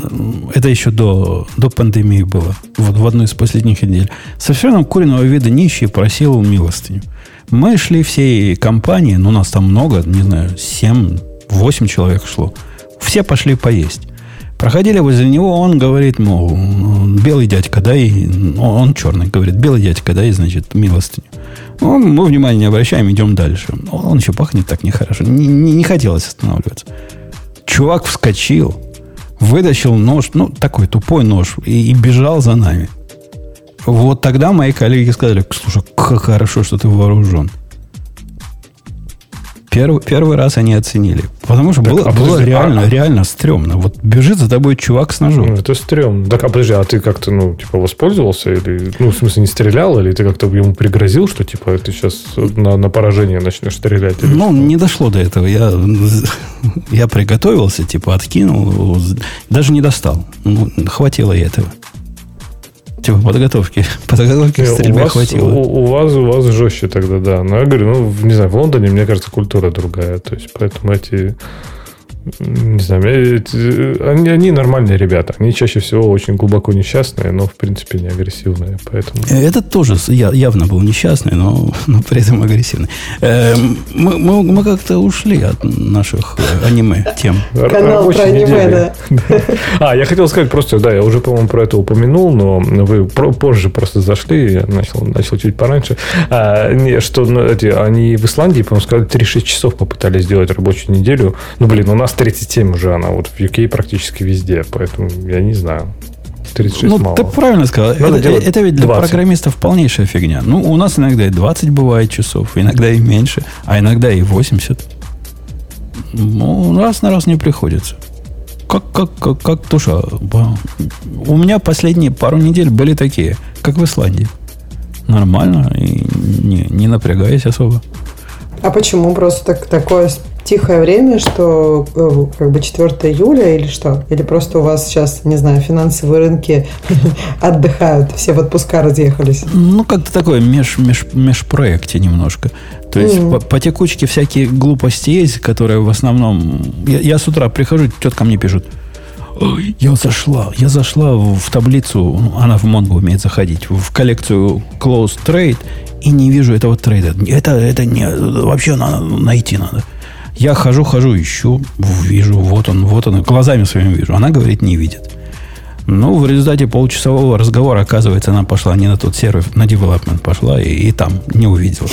Это еще до, до пандемии было. Вот в одной из последних недель. Совершенно укоренного вида нищий просил милостыню. Мы шли всей компании, ну, нас там много, не знаю, 7-8 человек шло. Все пошли поесть. Проходили возле него, он говорит, мол, белый дядька, дай, он черный, говорит, белый дядька, дай, значит, милостыню. Ну, мы внимания не обращаем, идем дальше. Он еще пахнет так нехорошо. Не, не, не хотелось останавливаться. Чувак вскочил, вытащил нож, ну, такой тупой нож, и, и бежал за нами. Вот тогда мои коллеги сказали, слушай, как хорошо, что ты вооружен. Первый, первый раз они оценили. Потому что так, было, а было подожди, реально, а, реально стрёмно. Вот бежит за тобой чувак с ножом. Ну, это стрёмно. Так, а подожди, а ты как-то, ну, типа, воспользовался? Или, ну, в смысле, не стрелял? Или ты как-то ему пригрозил, что, типа, ты сейчас на, на поражение начнешь стрелять? Ну, что? не дошло до этого. Я, я приготовился, типа, откинул. Даже не достал. Ну, хватило и этого. Типа подготовки. Подготовки к стрельбе хватило. У, у, вас, у вас жестче тогда, да. Но я говорю, ну, не знаю, в Лондоне, мне кажется, культура другая. То есть, поэтому эти не знаю, они, они нормальные ребята. Они чаще всего очень глубоко несчастные, но в принципе не агрессивные. Поэтому... Этот тоже явно был несчастный, но, но при этом агрессивный. Эм, мы, мы, мы как-то ушли от наших э, аниме тем. Канал про аниме, да. А, я хотел сказать просто, да, я уже, по-моему, про это упомянул, но вы позже просто зашли, я начал, начал чуть пораньше, а, не, что ну, эти, они в Исландии, по-моему, сказали, 3-6 часов попытались сделать рабочую неделю. Ну, блин, у нас 37 уже она, вот в UK практически везде, поэтому я не знаю. 36 ну, мало. ты правильно сказал. это, это ведь для 20. программистов полнейшая фигня. Ну, у нас иногда и 20 бывает часов, иногда и меньше, а иногда и 80. Ну, раз на раз не приходится. Как, как, как, как туша. У меня последние пару недель были такие, как в Исландии. Нормально и не, не напрягаясь особо. А почему просто так, такое тихое время, что э, как бы 4 июля или что? Или просто у вас сейчас, не знаю, финансовые рынки отдыхают, все в отпуска разъехались? Ну, как-то такое меж, меж, межпроекте немножко. То есть mm. по, по текучке всякие глупости есть, которые в основном... Я, я с утра прихожу, тетка мне пишет, я зашла, я зашла в таблицу, она в Mongo умеет заходить, в коллекцию Close Trade, и не вижу этого трейда. Это, это не, вообще надо, найти надо. Я хожу, хожу, ищу, вижу, вот он, вот он, глазами своими вижу. Она говорит, не видит. Ну, в результате получасового разговора, оказывается, она пошла не на тот сервер, на development пошла и, и там не увидела.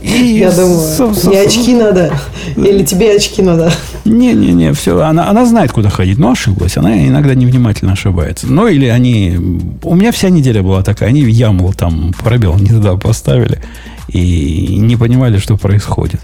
И Я думаю, мне очки надо. Или тебе очки надо. Не-не-не, все. Она, она знает, куда ходить, но ошиблась. Она иногда невнимательно ошибается. Ну, или они... У меня вся неделя была такая. Они яму там пробел не туда поставили. И не понимали, что происходит.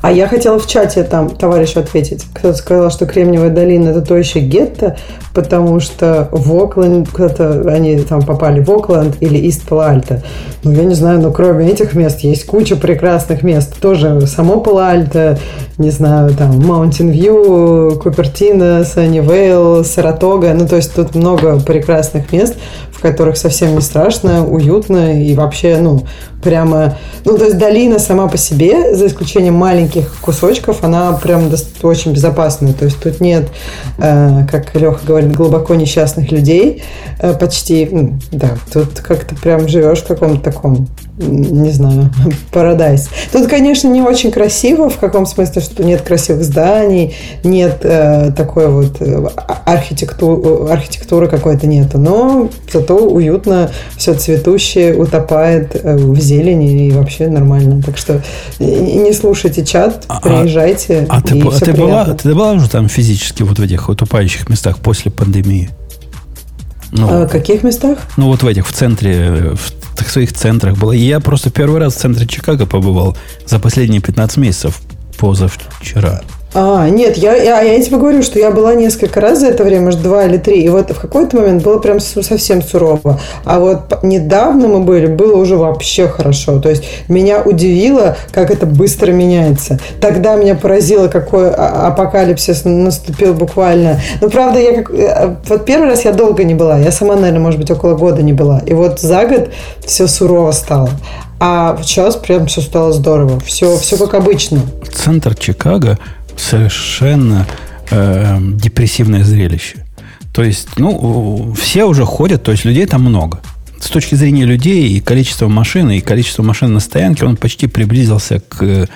А я хотела в чате там товарищу ответить. Кто-то сказал, что Кремниевая долина это то еще гетто, потому что в Окленд, кто-то, они там попали в Окленд или Ист Пала-Альто. Ну, я не знаю, но кроме этих мест есть куча прекрасных мест. Тоже само Пала-Альто, не знаю, там, View, Купертино, Саннивейл, Саратога. Ну, то есть тут много прекрасных мест, в которых совсем не страшно, уютно и вообще, ну, прямо... Ну, то есть долина сама по себе, за исключением маленьких кусочков, она прям очень безопасная. То есть тут нет, э, как Леха говорит, глубоко несчастных людей э, почти. Да, тут как-то прям живешь в каком-то таком, не знаю, парадайз. Тут, конечно, не очень красиво, в каком смысле, что нет красивых зданий, нет э, такой вот э, архитектуры, архитектуры какой-то нету, но зато уютно, все цветущее, утопает э, в зелени и вообще нормально. Так что не слушайте чат, а, а приезжайте. А, а ты, а ты, была, ты была уже там физически вот в этих утопающих местах после пандемии? Ну, а, каких местах? Ну, вот в этих, в центре, в своих центрах было. я просто первый раз в центре Чикаго побывал за последние 15 месяцев позавчера. А, нет, я, я, я тебе говорю, что я была несколько раз за это время, может, два или три, и вот в какой-то момент было прям совсем сурово. А вот недавно мы были, было уже вообще хорошо. То есть меня удивило, как это быстро меняется. Тогда меня поразило, какой а, апокалипсис наступил буквально. Ну, правда, я как... Э, вот первый раз я долго не была. Я сама, наверное, может быть, около года не была. И вот за год все сурово стало. А сейчас прям все стало здорово. Все, все как обычно. Центр Чикаго совершенно э, депрессивное зрелище. То есть, ну, все уже ходят, то есть людей там много. С точки зрения людей и количества машин, и количества машин на стоянке, он почти приблизился к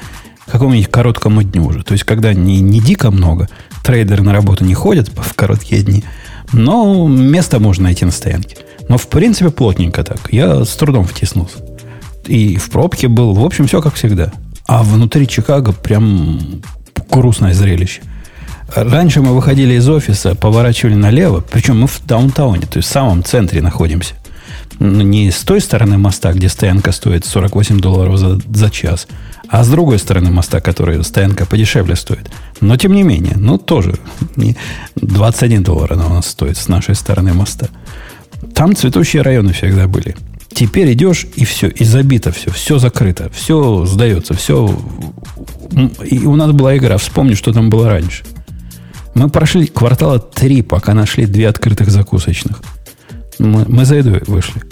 какому-нибудь короткому дню уже. То есть, когда не, не дико много, трейдеры на работу не ходят в короткие дни, но место можно найти на стоянке. Но, в принципе, плотненько так. Я с трудом втиснулся. И в пробке был, в общем, все как всегда. А внутри Чикаго прям грустное зрелище. Раньше мы выходили из офиса, поворачивали налево, причем мы в даунтауне, то есть в самом центре находимся. Ну, не с той стороны моста, где стоянка стоит 48 долларов за, за час, а с другой стороны моста, которая стоянка подешевле стоит. Но тем не менее, ну тоже не 21 доллар она у нас стоит с нашей стороны моста. Там цветущие районы всегда были. Теперь идешь, и все, и забито все, все закрыто, все сдается, все... И у нас была игра, вспомни, что там было раньше. Мы прошли квартала три, пока нашли две открытых закусочных. Мы, мы за едой вышли.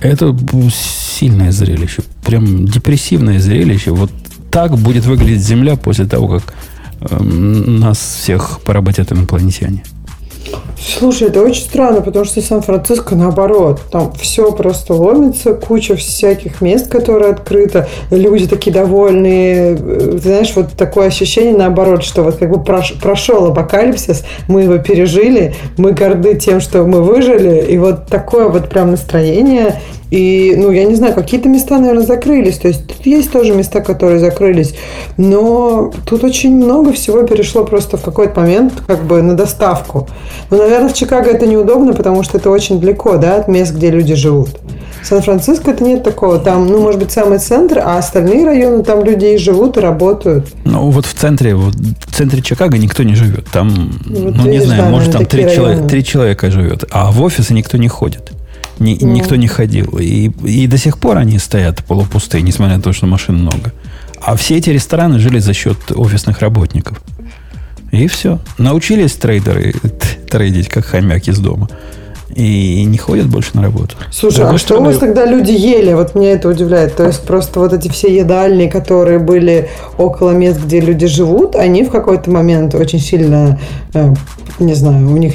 Это сильное зрелище. Прям депрессивное зрелище. Вот так будет выглядеть Земля после того, как э, нас всех поработят инопланетяне. Слушай, это очень странно, потому что Сан-Франциско наоборот. Там все просто ломится, куча всяких мест, которые открыты, люди такие довольные. Ты знаешь, вот такое ощущение наоборот, что вот как бы прошел апокалипсис, мы его пережили, мы горды тем, что мы выжили, и вот такое вот прям настроение – и, ну, я не знаю, какие-то места, наверное, закрылись. То есть тут есть тоже места, которые закрылись. Но тут очень много всего перешло просто в какой-то момент как бы на доставку. Ну, наверное, в Чикаго это неудобно, потому что это очень далеко, да, от мест, где люди живут. В Сан-Франциско это нет такого. Там, ну, может быть, самый центр, а остальные районы, там люди и живут, и работают. Ну, вот в центре, вот в центре Чикаго никто не живет. Там, вот, ну, не знаю, да, может, там три, человека, три человека живет. А в офисы никто не ходит. Ни, mm. Никто не ходил. И, и до сих пор они стоят полупустые, несмотря на то, что машин много. А все эти рестораны жили за счет офисных работников. И все. Научились трейдеры трейдить, как хомяк из дома и не ходят больше на работу. Слушай, а что у вас тогда люди ели? Вот меня это удивляет. То есть просто вот эти все едальни, которые были около мест, где люди живут, они в какой-то момент очень сильно, э, не знаю, у них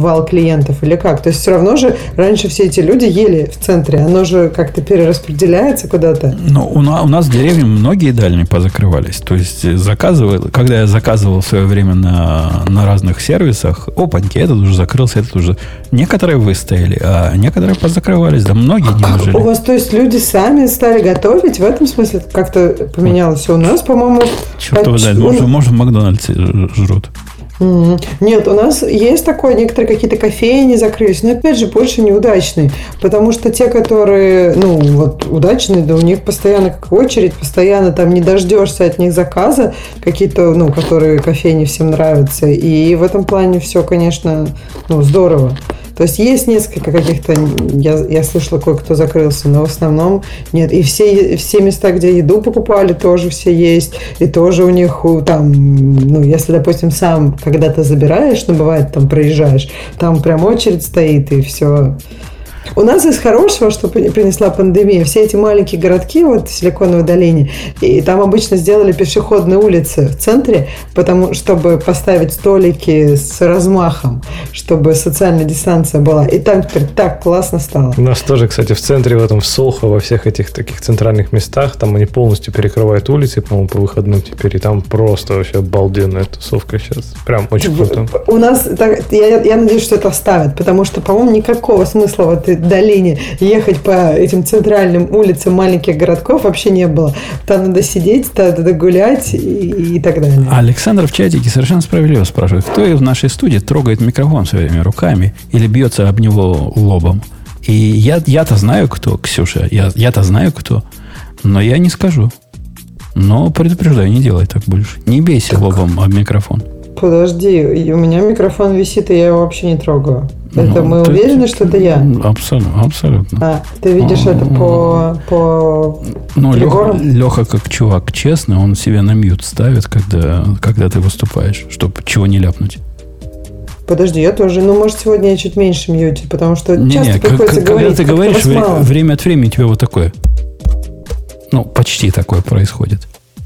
вал клиентов или как? То есть все равно же раньше все эти люди ели в центре, оно же как-то перераспределяется куда-то. Ну, у, нас, у нас в деревне многие едальни позакрывались. То есть заказывал, когда я заказывал в свое время на, на разных сервисах, опаньки, этот уже закрылся, этот уже Некоторые выстояли, а некоторые позакрывались. Да многие а не выжили. У вас, то есть, люди сами стали готовить? В этом смысле как-то поменялось? У нас, по-моему... Черт его знает, может, может, в Макдональдсе жрут. Нет, у нас есть такое, некоторые какие-то кофейни закрылись, но опять же больше неудачные, потому что те, которые, ну, вот удачные, да у них постоянно как очередь, постоянно там не дождешься от них заказа, какие-то, ну, которые кофейни всем нравятся, и в этом плане все, конечно, ну, здорово. То есть есть несколько каких-то, я, я слышала, кое-кто закрылся, но в основном нет. И все, все места, где еду покупали, тоже все есть. И тоже у них там, ну, если, допустим, сам когда-то забираешь, ну, бывает, там проезжаешь, там прям очередь стоит, и все. У нас из хорошего, что принесла пандемия, все эти маленькие городки вот в Силиконовой долине, и там обычно сделали пешеходные улицы в центре, потому чтобы поставить столики с размахом, чтобы социальная дистанция была. И там теперь так классно стало. У нас тоже, кстати, в центре, в этом в Солхо, во всех этих таких центральных местах, там они полностью перекрывают улицы, по-моему, по выходным теперь, и там просто вообще обалденная тусовка сейчас. Прям очень круто. У нас, так, я, я надеюсь, что это оставят, потому что, по-моему, никакого смысла вот долине ехать по этим центральным улицам маленьких городков вообще не было. Там надо сидеть, там надо гулять и, и так далее. Александр в чатике совершенно справедливо спрашивает, кто в нашей студии трогает микрофон своими руками или бьется об него лобом? И я, я-то знаю, кто, Ксюша, я, я-то знаю, кто, но я не скажу. Но предупреждаю, не делай так больше. Не бейся так. лобом об микрофон. Подожди, у меня микрофон висит, и я его вообще не трогаю. Это ну, мы уверены, что это я? Абсолютно. абсолютно. А, ты видишь а, это по, по Ну, Леха, Леха, как чувак честный, он себе на мьют ставит, когда, когда ты выступаешь, чтобы чего не ляпнуть. Подожди, я тоже. Ну, может, сегодня я чуть меньше мьютить, потому что не, часто не, приходится как, говорить. Когда ты говоришь, вре- время от времени у тебя вот такое. Ну, почти такое происходит.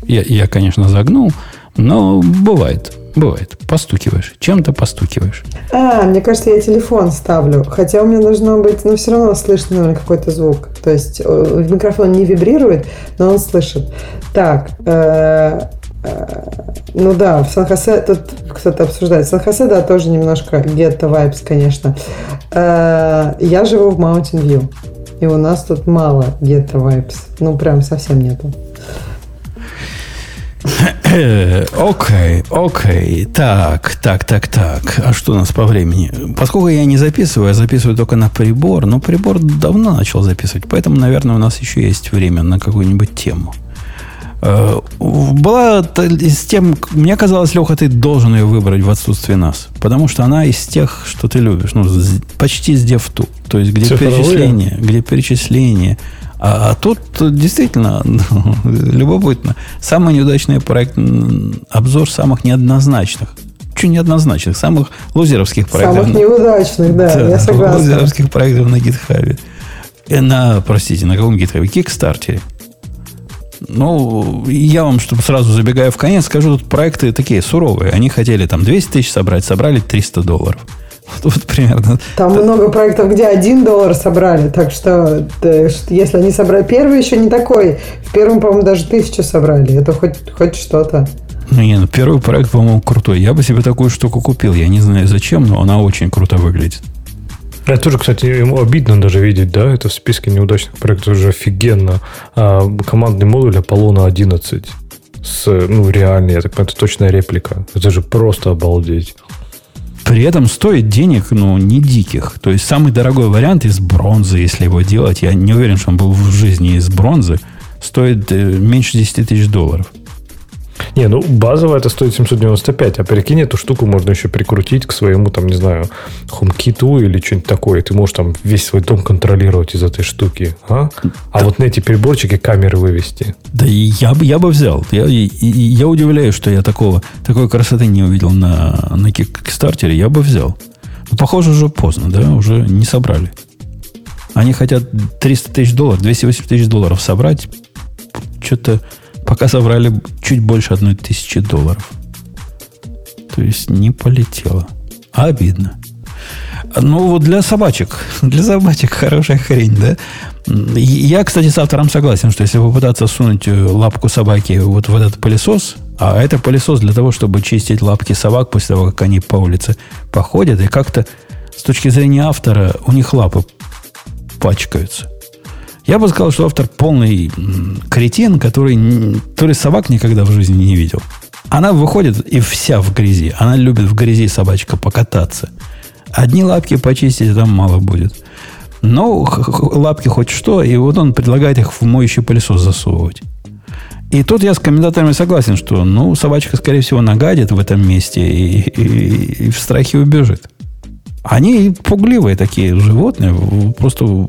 Я, я, конечно, загнул, но бывает. Бывает. Постукиваешь. Чем-то постукиваешь. А, мне кажется, я телефон ставлю. Хотя у меня должно быть, но все равно слышно, наверное, какой-то звук. То есть э, микрофон не вибрирует, но он слышит. Так, э, э, ну да, в Сан-Хосе, тут кто-то обсуждает. В Сан-Хосе, да, тоже немножко гетто vibes, конечно. Я живу в Mountain View. И у нас тут мало гетто vibes. Ну, прям совсем нету. Окей, окей. Так, так, так, так. А что у нас по времени? Поскольку я не записываю, я записываю только на прибор, но прибор давно начал записывать, поэтому, наверное, у нас еще есть время на какую-нибудь тему. Э, была из тем, мне казалось, Леха, ты должен ее выбрать в отсутствие нас. Потому что она из тех, что ты любишь. Ну, почти с дефту. То есть, где Цифровые? перечисление, где перечисление, а, а тут действительно ну, любопытно. Самый неудачный проект, обзор самых неоднозначных. Чуть неоднозначных, самых лузеровских проектов. Самых неудачных, да, да я согласен. Лузеровских проектов на гитхабе. Э, на, простите, на каком гитхабе? Кикстартере. Ну, я вам, чтобы сразу забегая в конец, скажу, тут проекты такие суровые. Они хотели там 200 тысяч собрать, собрали 300 долларов. Вот примерно. Там так. много проектов, где один доллар собрали. Так что, если они собрали... Первый еще не такой. В первом, по-моему, даже тысячу собрали. Это хоть, хоть что-то. Ну, не, ну, первый проект, по-моему, крутой. Я бы себе такую штуку купил. Я не знаю зачем, но она очень круто выглядит. Это тоже, кстати, ему обидно даже видеть, да, это в списке неудачных проектов уже офигенно. А, командный модуль Аполлона 11 с, ну, реальный, я так понимаю, это точная реплика. Это же просто обалдеть. При этом стоит денег, ну, не диких. То есть самый дорогой вариант из бронзы, если его делать, я не уверен, что он был в жизни из бронзы, стоит э, меньше 10 тысяч долларов. Не, ну базовая это стоит 795, а прикинь, эту штуку можно еще прикрутить к своему, там, не знаю, HomeKit или что-нибудь такое. Ты можешь там весь свой дом контролировать из этой штуки. А, а вот на эти приборчики камеры вывести. Да я бы, я бы взял. Я, я, удивляюсь, что я такого, такой красоты не увидел на, на Кикстартере. Я бы взял. Но, похоже, уже поздно, да? Уже не собрали. Они хотят 300 тысяч долларов, 280 тысяч долларов собрать. Что-то Пока собрали чуть больше одной тысячи долларов. То есть не полетело. А обидно. Ну, вот для собачек. Для собачек хорошая хрень, да? Я, кстати, с автором согласен, что если попытаться сунуть э, лапку собаки вот в этот пылесос, а это пылесос для того, чтобы чистить лапки собак после того, как они по улице походят, и как-то с точки зрения автора у них лапы пачкаются. Я бы сказал, что автор полный кретин, который, который собак никогда в жизни не видел. Она выходит и вся в грязи. Она любит в грязи собачка покататься. Одни лапки почистить там мало будет. Но лапки хоть что, и вот он предлагает их в моющий пылесос засовывать. И тут я с комментаторами согласен, что ну, собачка, скорее всего, нагадит в этом месте и, и, и в страхе убежит. Они пугливые такие животные, просто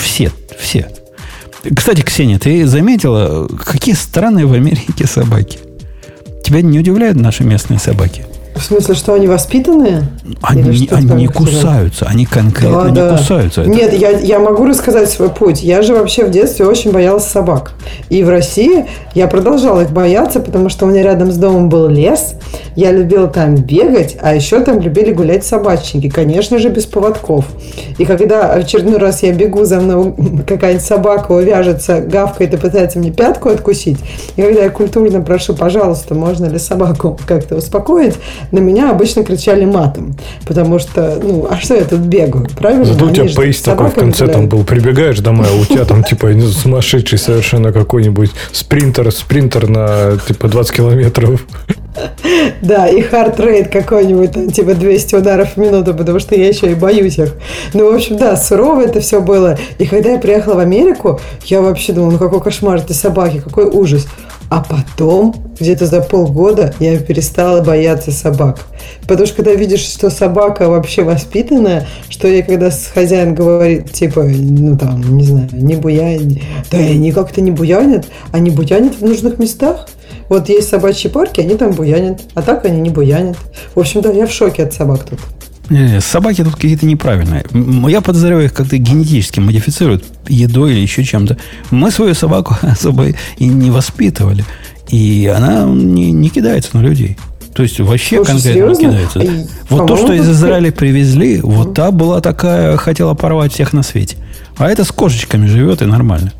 все, все. Кстати, Ксения, ты заметила, какие странные в Америке собаки? Тебя не удивляют наши местные собаки? В смысле, что они воспитанные? Они, не, они не кусаются, они конкретно да, не да. кусаются. Нет, я, я могу рассказать свой путь. Я же вообще в детстве очень боялась собак. И в России я продолжала их бояться, потому что у меня рядом с домом был лес. Я любила там бегать, а еще там любили гулять собачники. Конечно же, без поводков. И когда очередной раз я бегу, за мной какая-нибудь собака увяжется, гавкает и пытается мне пятку откусить, и когда я культурно прошу, пожалуйста, можно ли собаку как-то успокоить, на меня обычно кричали матом. Потому что, ну, а что я тут бегаю? Правильно? Зато у тебя поезд такой в конце там был. Прибегаешь домой, а у тебя там типа сумасшедший совершенно какой-нибудь спринтер, спринтер на типа 20 километров. Да, и heart rate какой-нибудь, там, типа 200 ударов в минуту, потому что я еще и боюсь их. Ну, в общем, да, сурово это все было. И когда я приехала в Америку, я вообще думала, ну какой кошмар эти собаки, какой ужас. А потом, где-то за полгода, я перестала бояться собак. Потому что когда видишь, что собака вообще воспитанная, что ей когда хозяин говорит, типа, ну там, не знаю, не буянь, да они как-то не буянят, они буянят в нужных местах. Вот есть собачьи парки, они там буянят, а так они не буянят. В общем, да, я в шоке от собак тут. Не, собаки тут какие-то неправильные. Я подозреваю, их как-то генетически модифицируют едой или еще чем-то. Мы свою собаку особо и не воспитывали. И она не, не кидается на людей. То есть вообще Слушай, конкретно серьезно? кидается. И, вот то, что из Израиля привезли, вот та была такая, хотела порвать всех на свете. А это с кошечками живет и нормально.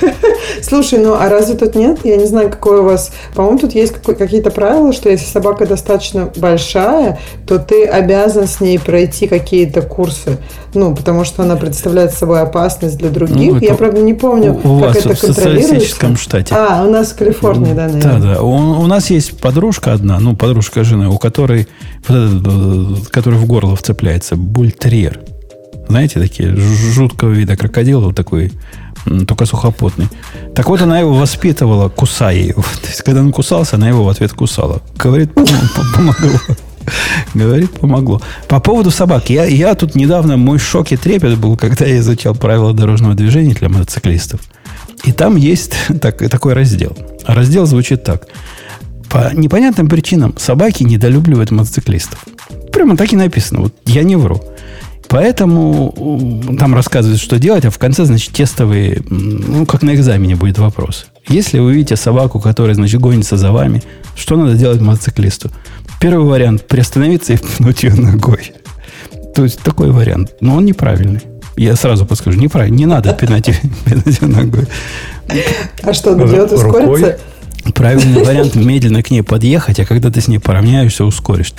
Слушай, ну а разве тут нет? Я не знаю, какой у вас... По-моему, тут есть какие-то правила, что если собака достаточно большая, то ты обязан с ней пройти какие-то курсы. Ну, потому что она представляет собой опасность для других. Ну, Я, правда, не помню, у, как вас это в социалистическом штате. А, у нас в Калифорнии, да, наверное. Да, да. У, у нас есть подружка одна, ну, подружка жены, у которой, которая в горло вцепляется, бультерьер. Знаете, такие жуткого вида крокодил, вот такой только сухопутный. Так вот, она его воспитывала, кусая его. То есть, когда он кусался, она его в ответ кусала. Говорит, помогло. Говорит, помогло. По поводу собак. Я, я тут недавно, мой шок и трепет был, когда я изучал правила дорожного движения для мотоциклистов. И там есть так, такой раздел. Раздел звучит так. По непонятным причинам собаки недолюбливают мотоциклистов. Прямо так и написано. Вот я не вру. Поэтому там рассказывают, что делать, а в конце, значит, тестовые, ну, как на экзамене будет вопрос. Если вы видите собаку, которая, значит, гонится за вами, что надо делать мотоциклисту? Первый вариант – приостановиться и пнуть ее ногой. То есть такой вариант. Но он неправильный. Я сразу подскажу, неправильно. Не надо пинать ее, ногой. А что, надо делать? Ускориться? Правильный вариант – медленно к ней подъехать, а когда ты с ней поравняешься, ускоришься.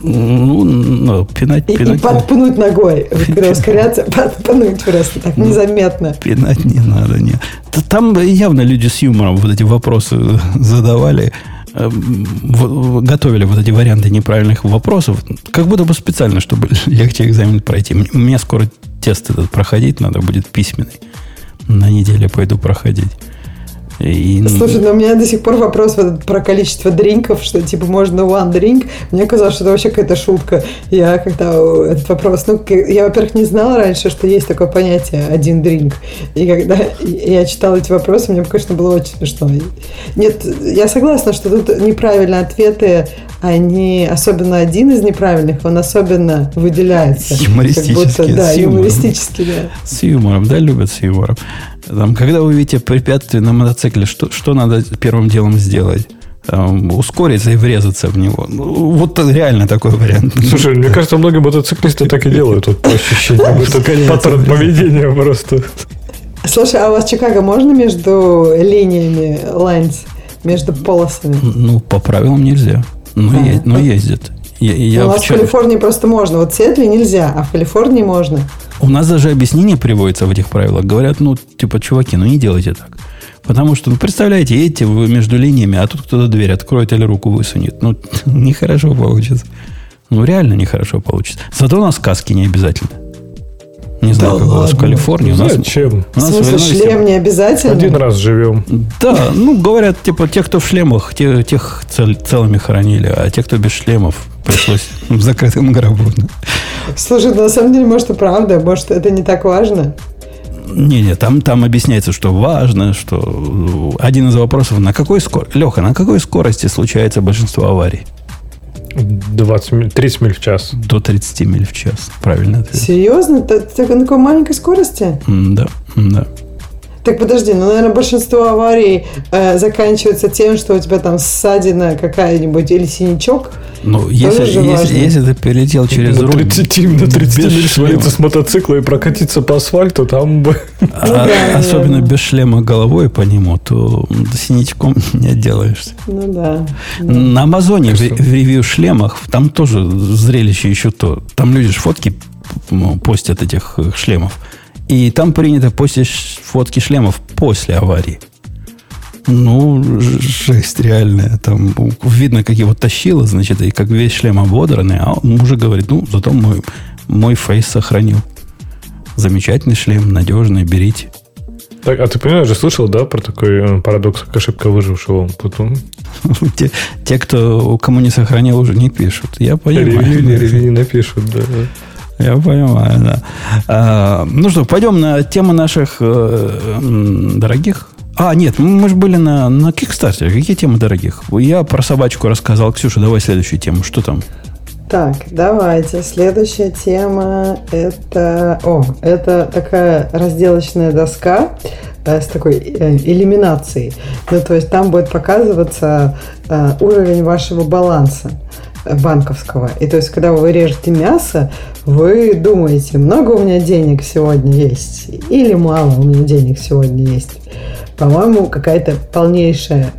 Ну, ну, пинать, и, пинать. И подпнуть ногой. Ускоряться, подпнуть просто так незаметно. Пинать не надо, нет. Там явно люди с юмором вот эти вопросы задавали эм, готовили вот эти варианты неправильных вопросов, как будто бы специально, чтобы легче экзамен пройти. Мне скоро тест этот проходить надо будет письменный. На неделе пойду проходить. И... Слушай, но у меня до сих пор вопрос вот про количество дринков, что типа можно one drink. Мне казалось, что это вообще какая-то шутка. Я когда этот вопрос, ну, я, во-первых, не знала раньше, что есть такое понятие один дринк. И когда я читала эти вопросы, мне, конечно, было очень смешно. Нет, я согласна, что тут неправильные ответы, они, особенно один из неправильных, он особенно выделяется. Юмористически. Будто, да, юмористически, да. С юмором, да, любят с юмором. Там, когда вы видите препятствие на мотоцикле, что, что надо первым делом сделать? Там, ускориться и врезаться в него. Ну, вот реально такой вариант. Слушай, мне кажется, многие мотоциклисты так и делают, вот, по ощущениям. Это паттерн поведения просто. Слушай, а у вас в Чикаго можно между линиями lines, между полосами? Ну, по правилам нельзя. Но, а, е- но ездят. Я, я у нас вчера... в Калифорнии просто можно. Вот в Сиэтле нельзя, а в Калифорнии можно. У нас даже объяснение приводится в этих правилах. Говорят, ну, типа, чуваки, ну не делайте так. Потому что, ну, представляете, едете вы между линиями, а тут кто-то дверь откроет или руку высунет. Ну, нехорошо получится. Ну, реально нехорошо получится. Зато у нас каски не обязательно. Не знаю, Да как у вас в ладно? Калифорнии. У нас, Зачем? у В нас в смысле, шлем не обязательно? Один раз живем. Да, ну, говорят, типа, те, кто в шлемах, те- тех цел- целыми хоронили, а те, кто без шлемов, пришлось в закрытом гробу. Слушай, на самом деле, может, и правда, может, это не так важно. Не-не, там, там объясняется, что важно, что э, один из вопросов, на какой скорости, Леха, на какой скорости случается большинство аварий? 20, миль- 30 миль в час. До 30 миль в час. Правильно ответ. Серьезно? Ты, ты на такой маленькой скорости? М, Да, да. Так подожди, ну, наверное, большинство аварий э, заканчивается тем, что у тебя там ссадина какая-нибудь или синячок. Ну, если, если, если ты перелетел через на руль 30, на 30 без миль свалиться с мотоцикла и прокатиться по асфальту, там бы... а- да, особенно наверное. без шлема головой по нему, то синячком не отделаешься. Ну да. На Амазоне в, в ревью шлемах там тоже зрелище еще то. Там люди ж фотки постят этих э, шлемов. И там принято постить ш- фотки шлемов после аварии. Ну, жесть реальная. Там видно, как его тащило, значит, и как весь шлем ободранный. А мужик говорит, ну, зато мой, мой фейс сохранил. Замечательный шлем, надежный, берите. Так, а ты понимаешь, же слышал, да, про такой э, парадокс, как ошибка выжившего? Потом Те, те, кто кому не сохранил, уже не пишут. Я понимаю. ревью не напишут, да. Я понимаю, да. А, ну что, пойдем на тему наших э, дорогих. А, нет, мы же были на, на Kickstarter. Какие темы дорогих? Я про собачку рассказал. Ксюша, давай следующую тему. Что там? Так, давайте. Следующая тема это... О, это такая разделочная доска э, с такой э, элиминацией. Ну, то есть там будет показываться э, уровень вашего баланса банковского. И то есть, когда вы режете мясо, вы думаете, много у меня денег сегодня есть или мало у меня денег сегодня есть. По-моему, какая-то полнейшая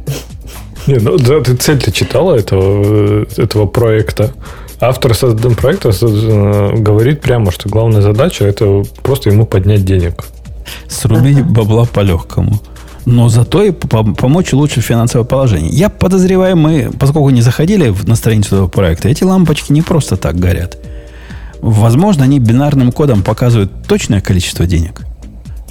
Не, ну да, ты цель-то читала этого, э, этого проекта. Автор проекта э, говорит прямо, что главная задача это просто ему поднять денег. Срубить бабла по-легкому. Но зато и по- помочь улучшить финансовое положение. Я подозреваю, мы, поскольку не заходили на страницу этого проекта, эти лампочки не просто так горят. Возможно, они бинарным кодом показывают точное количество денег.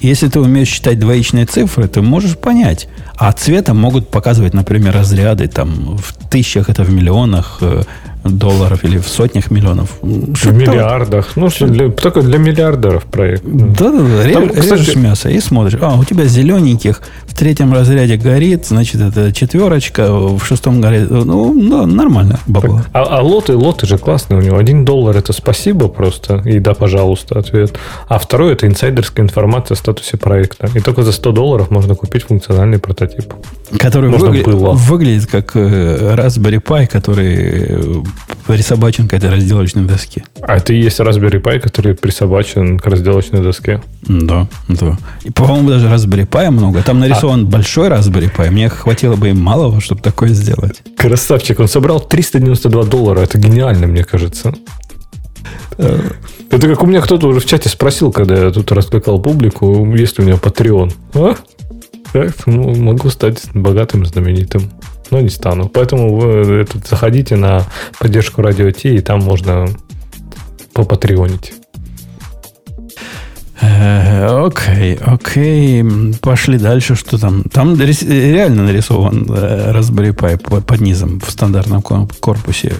Если ты умеешь считать двоичные цифры, ты можешь понять. А цветом могут показывать, например, разряды там в тысячах, это в миллионах э, долларов или в сотнях миллионов. В миллиардах. Ну, что для, только для миллиардеров проект. да, да, да. Там, Ре- кстати- режешь мясо и смотришь. А, у тебя зелененьких в третьем разряде горит, значит, это четверочка, в шестом горит. Ну, да, нормально бабло. А, а лоты, лоты же классные у него. Один доллар это спасибо просто, и да, пожалуйста, ответ. А второй это инсайдерская информация о статусе проекта. И только за 100 долларов можно купить функциональный прототип. Который Можно выгля- было. выглядит как э, Raspberry Pi, который э, присобачен к этой разделочной доске. А это и есть Raspberry Pi, который присобачен к разделочной доске. Да, да. И, по-моему, даже Raspberry Pi много. Там нарисован большой Raspberry Pi. Мне хватило бы и малого, чтобы такое сделать. Красавчик, он собрал 392 доллара. Это гениально, мне кажется. Это как у меня кто-то уже в чате спросил, когда я тут раскликал публику, есть ли у меня Patreon. А? Так, ну, могу стать богатым, знаменитым. Но не стану. Поэтому вы этот, заходите на поддержку Радио Ти, и там можно попатреонить. Э, Окей, окей. Пошли дальше. Что там? Там реально нарисован э, Raspberry Pi по- под низом в стандартном кор- корпусе.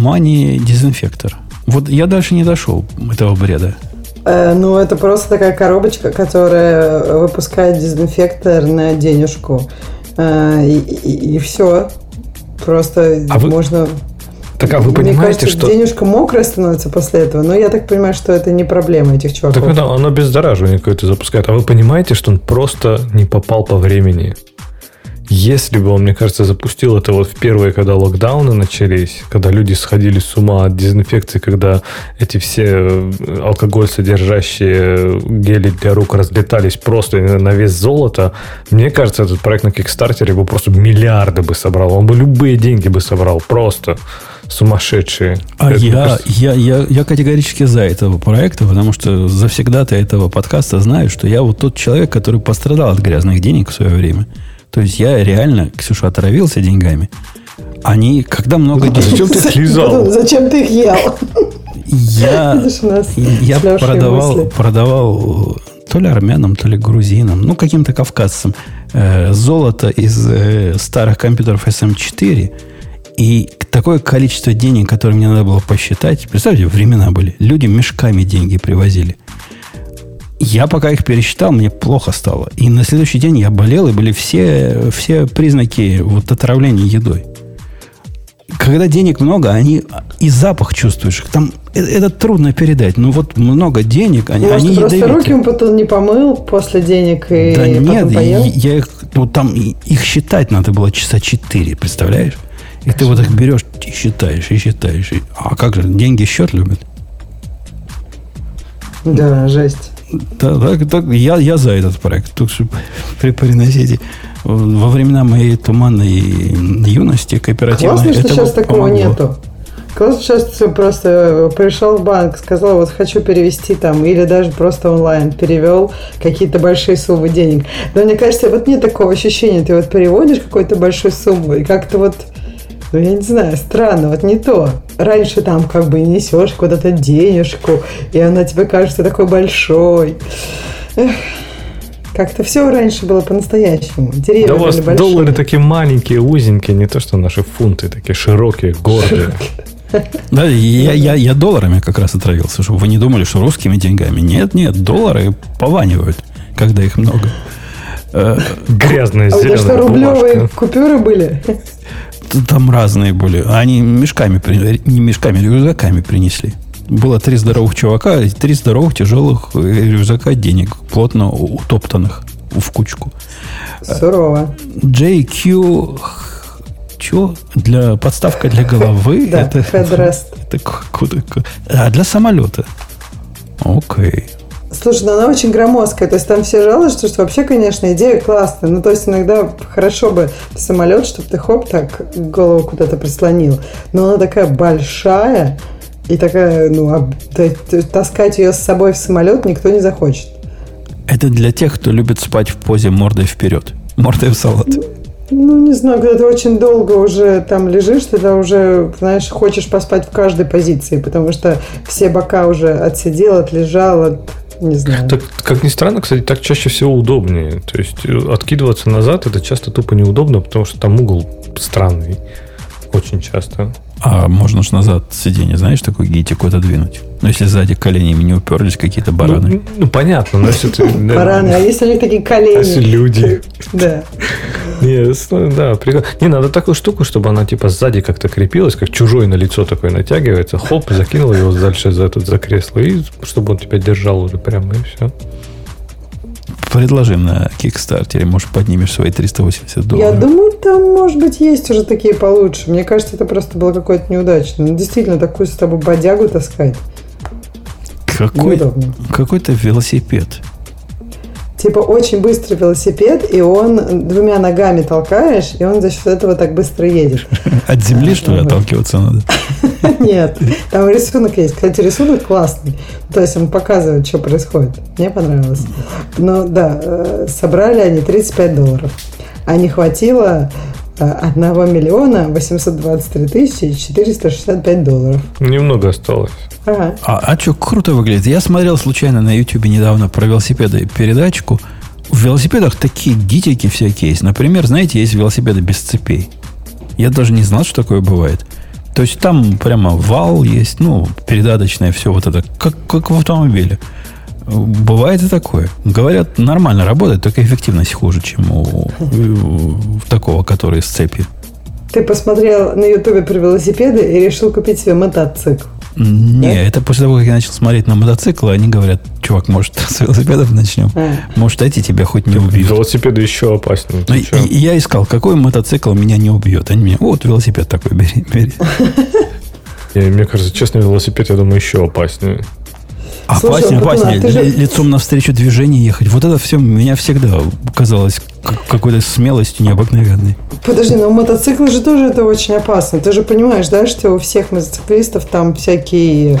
Мани дезинфектор. Вот я дальше не дошел этого бреда. Э, ну, это просто такая коробочка, которая выпускает дезинфектор на денежку. Э, и, все. Просто А вы- можно... Так, а вы Мне понимаете, кажется, что... денежка мокрая становится после этого, но я так понимаю, что это не проблема этих чуваков. Так это оно бездораживание какое-то запускает. А вы понимаете, что он просто не попал по времени? Если бы он, мне кажется, запустил это вот в первые, когда локдауны начались, когда люди сходили с ума от дезинфекции, когда эти все э, алкоголь содержащие гели для рук разлетались просто на вес золота, мне кажется, этот проект на Кикстартере бы просто миллиарды бы собрал. Он бы любые деньги бы собрал. Просто сумасшедшие. А я, просто... я, я, я категорически за этого проекта, потому что завсегда-то этого подкаста знаю, что я вот тот человек, который пострадал от грязных денег в свое время. То есть я реально, Ксюша, отравился деньгами. Они, когда много денег... Зачем ты их лизал? Зачем ты их ел? Я, я продавал, продавал то ли армянам, то ли грузинам, ну, каким-то кавказцам э, золото из э, старых компьютеров SM4 и такое количество денег, которое мне надо было посчитать, представьте, времена были, люди мешками деньги привозили. Я пока их пересчитал, мне плохо стало. И на следующий день я болел, и были все, все признаки вот отравления едой. Когда денег много, они и запах чувствуешь. Там это, это трудно передать. Ну вот много денег, они, Может, они просто ядовитые. руки он потом не помыл после денег и Да нет, поел? я, их, ну там их считать надо было часа четыре, представляешь? И ты вот их берешь и считаешь, и считаешь. И, а как же, деньги счет любят? Да, жесть. Да, так, так, я, я за этот проект. Тут что при приносите во времена моей туманной юности кооперативной. Классно, что сейчас такого помогло. нету. Классно, сейчас ты просто пришел в банк, сказал, вот хочу перевести там, или даже просто онлайн перевел какие-то большие суммы денег. Но мне кажется, вот нет такого ощущения, ты вот переводишь какую-то большую сумму, и как-то вот ну, я не знаю, странно, вот не то. Раньше там как бы несешь куда-то денежку, и она тебе кажется такой большой. Эх. Как-то все раньше было по-настоящему. Деревья да у вас большие. доллары такие маленькие, узенькие, не то что наши фунты, такие широкие, гордые. Да, я, я, я долларами как раз отравился, чтобы вы не думали, что русскими деньгами. Нет, нет, доллары пованивают, когда их много. Э, Грязные а зеленые. А что, рублевые купюры были? Там разные были. Они мешками, не мешками, рюкзаками принесли. Было три здоровых чувака, три здоровых тяжелых э, рюкзака денег, плотно утоптанных в кучку. Сурово. JQ что? Для подставка для головы? Да, это, headrest. Это куда? А для самолета. Окей. Слушай, ну она очень громоздкая. То есть там все жалуются, что вообще, конечно, идея классная. Ну, то есть иногда хорошо бы самолет, чтобы ты хоп, так голову куда-то прислонил. Но она такая большая, и такая, ну, таскать ее с собой в самолет никто не захочет. Это для тех, кто любит спать в позе мордой вперед. Мордой в салат. Ну, не знаю, когда ты очень долго уже там лежишь, ты уже, знаешь, хочешь поспать в каждой позиции, потому что все бока уже отсидел, отлежал, от не знаю. Так, как ни странно, кстати, так чаще всего удобнее. То есть э, откидываться назад это часто тупо неудобно, потому что там угол странный. Очень часто. А можно же назад сиденье, знаешь, такой гитик отодвинуть. Ну, если сзади коленями не уперлись какие-то бараны. Ну, ну понятно, но если ты... Бараны, а если у них такие колени? Если люди. Да. Не, да, прикольно. Не, надо такую штуку, чтобы она типа сзади как-то крепилась, как чужой на лицо такое натягивается. Хоп, закинул его дальше за этот за кресло, и чтобы он тебя держал уже прямо, и все. Предложим на Кикстартере, может, поднимешь свои 380 долларов. Я думаю, там, может быть, есть уже такие получше. Мне кажется, это просто было какое-то неудачное. Ну, действительно, такую с тобой бодягу таскать. Какой, какой-то велосипед типа очень быстрый велосипед, и он двумя ногами толкаешь, и он за счет этого так быстро едет. От земли, что ли, отталкиваться надо? Нет, там рисунок есть. Кстати, рисунок классный. То есть он показывает, что происходит. Мне понравилось. Но да, э, собрали они 35 долларов. А не хватило 1 миллиона 823 тысячи 465 долларов. Немного осталось. Ага. А, а что, круто выглядит. Я смотрел случайно на YouTube недавно про велосипеды передачку. В велосипедах такие гитики всякие есть. Например, знаете, есть велосипеды без цепей. Я даже не знал, что такое бывает. То есть там прямо вал есть, ну, передаточное все вот это, как, как в автомобиле. Бывает и такое. Говорят, нормально работает, только эффективность хуже, чем у, у такого, который с цепью. Ты посмотрел на Ютубе про велосипеды и решил купить себе мотоцикл. Не, да? это после того, как я начал смотреть на мотоциклы, они говорят, чувак, может, с велосипедов начнем? А. Может, эти тебя хоть не убьют. Велосипеды еще опаснее. Ну, и, и я искал, какой мотоцикл меня не убьет. Они мне, вот велосипед такой, бери, бери. Мне кажется, честно, велосипед, я думаю, еще опаснее. Опаснее, опаснее. Ты же... Лицом навстречу движению ехать. Вот это все меня всегда казалось какой-то смелостью необыкновенной. Подожди, но мотоциклы же тоже это очень опасно. Ты же понимаешь, да, что у всех мотоциклистов там всякие,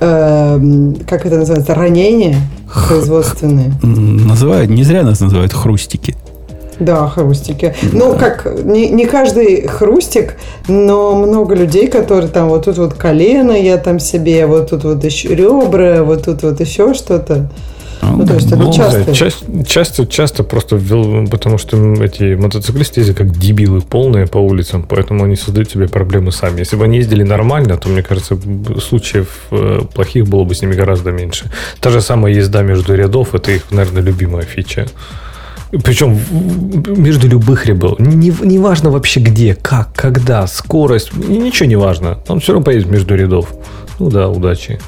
э, как это называется, ранения производственные. Называют, не зря нас называют хрустики. Да, хрустики. Ну, как, не, не каждый хрустик, но много людей, которые там вот тут вот колено я там себе, вот тут вот еще ребра, вот тут вот еще что-то. Ну, то есть это ну, часто. Часто, часто, часто просто ввел, потому что эти мотоциклисты ездят как дебилы полные по улицам, поэтому они создают себе проблемы сами. Если бы они ездили нормально, то, мне кажется, случаев э, плохих было бы с ними гораздо меньше. Та же самая езда между рядов, это их, наверное, любимая фича. Причем между любых ребел. Не, не важно вообще где, как, когда, скорость. Ничего не важно. Он все равно поедет между рядов. Ну да, удачи.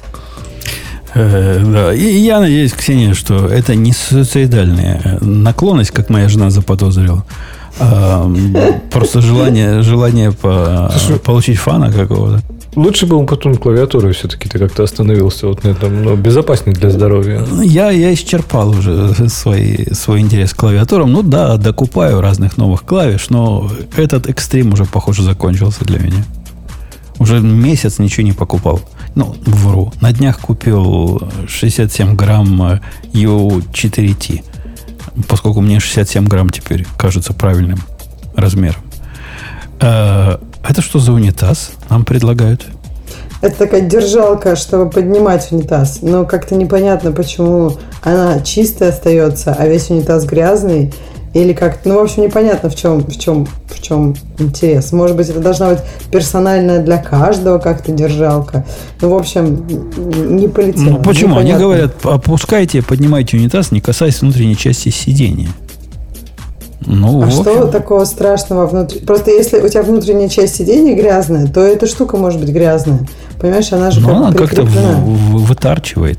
Э, да, и я надеюсь, Ксения, что это не суицидальная наклонность, как моя жена заподозрила. А, просто желание, желание по, получить фана какого-то. Лучше бы он потом клавиатуру все-таки ты как-то остановился вот на этом, но безопаснее для здоровья. Я, я исчерпал уже свой, свой интерес к клавиатурам. Ну да, докупаю разных новых клавиш, но этот экстрим уже, похоже, закончился для меня. Уже месяц ничего не покупал. Ну, вру. На днях купил 67 грамм U4T. Поскольку мне 67 грамм теперь кажется правильным размером. Это что за унитаз нам предлагают? Это такая держалка, чтобы поднимать унитаз. Но как-то непонятно, почему она чистая остается, а весь унитаз грязный. Или как-то, ну, в общем, непонятно, в чем, в чем, в чем интерес. Может быть, это должна быть персональная для каждого как-то держалка. Ну, в общем, не полетело. Ну, почему? Непонятно. Они говорят, опускайте, поднимайте унитаз, не касаясь внутренней части сидения. Ну, а что такого страшного внутри? Просто если у тебя внутренняя часть сидения грязная, то эта штука может быть грязная. Понимаешь, она же Но как она как-то вытарчивает.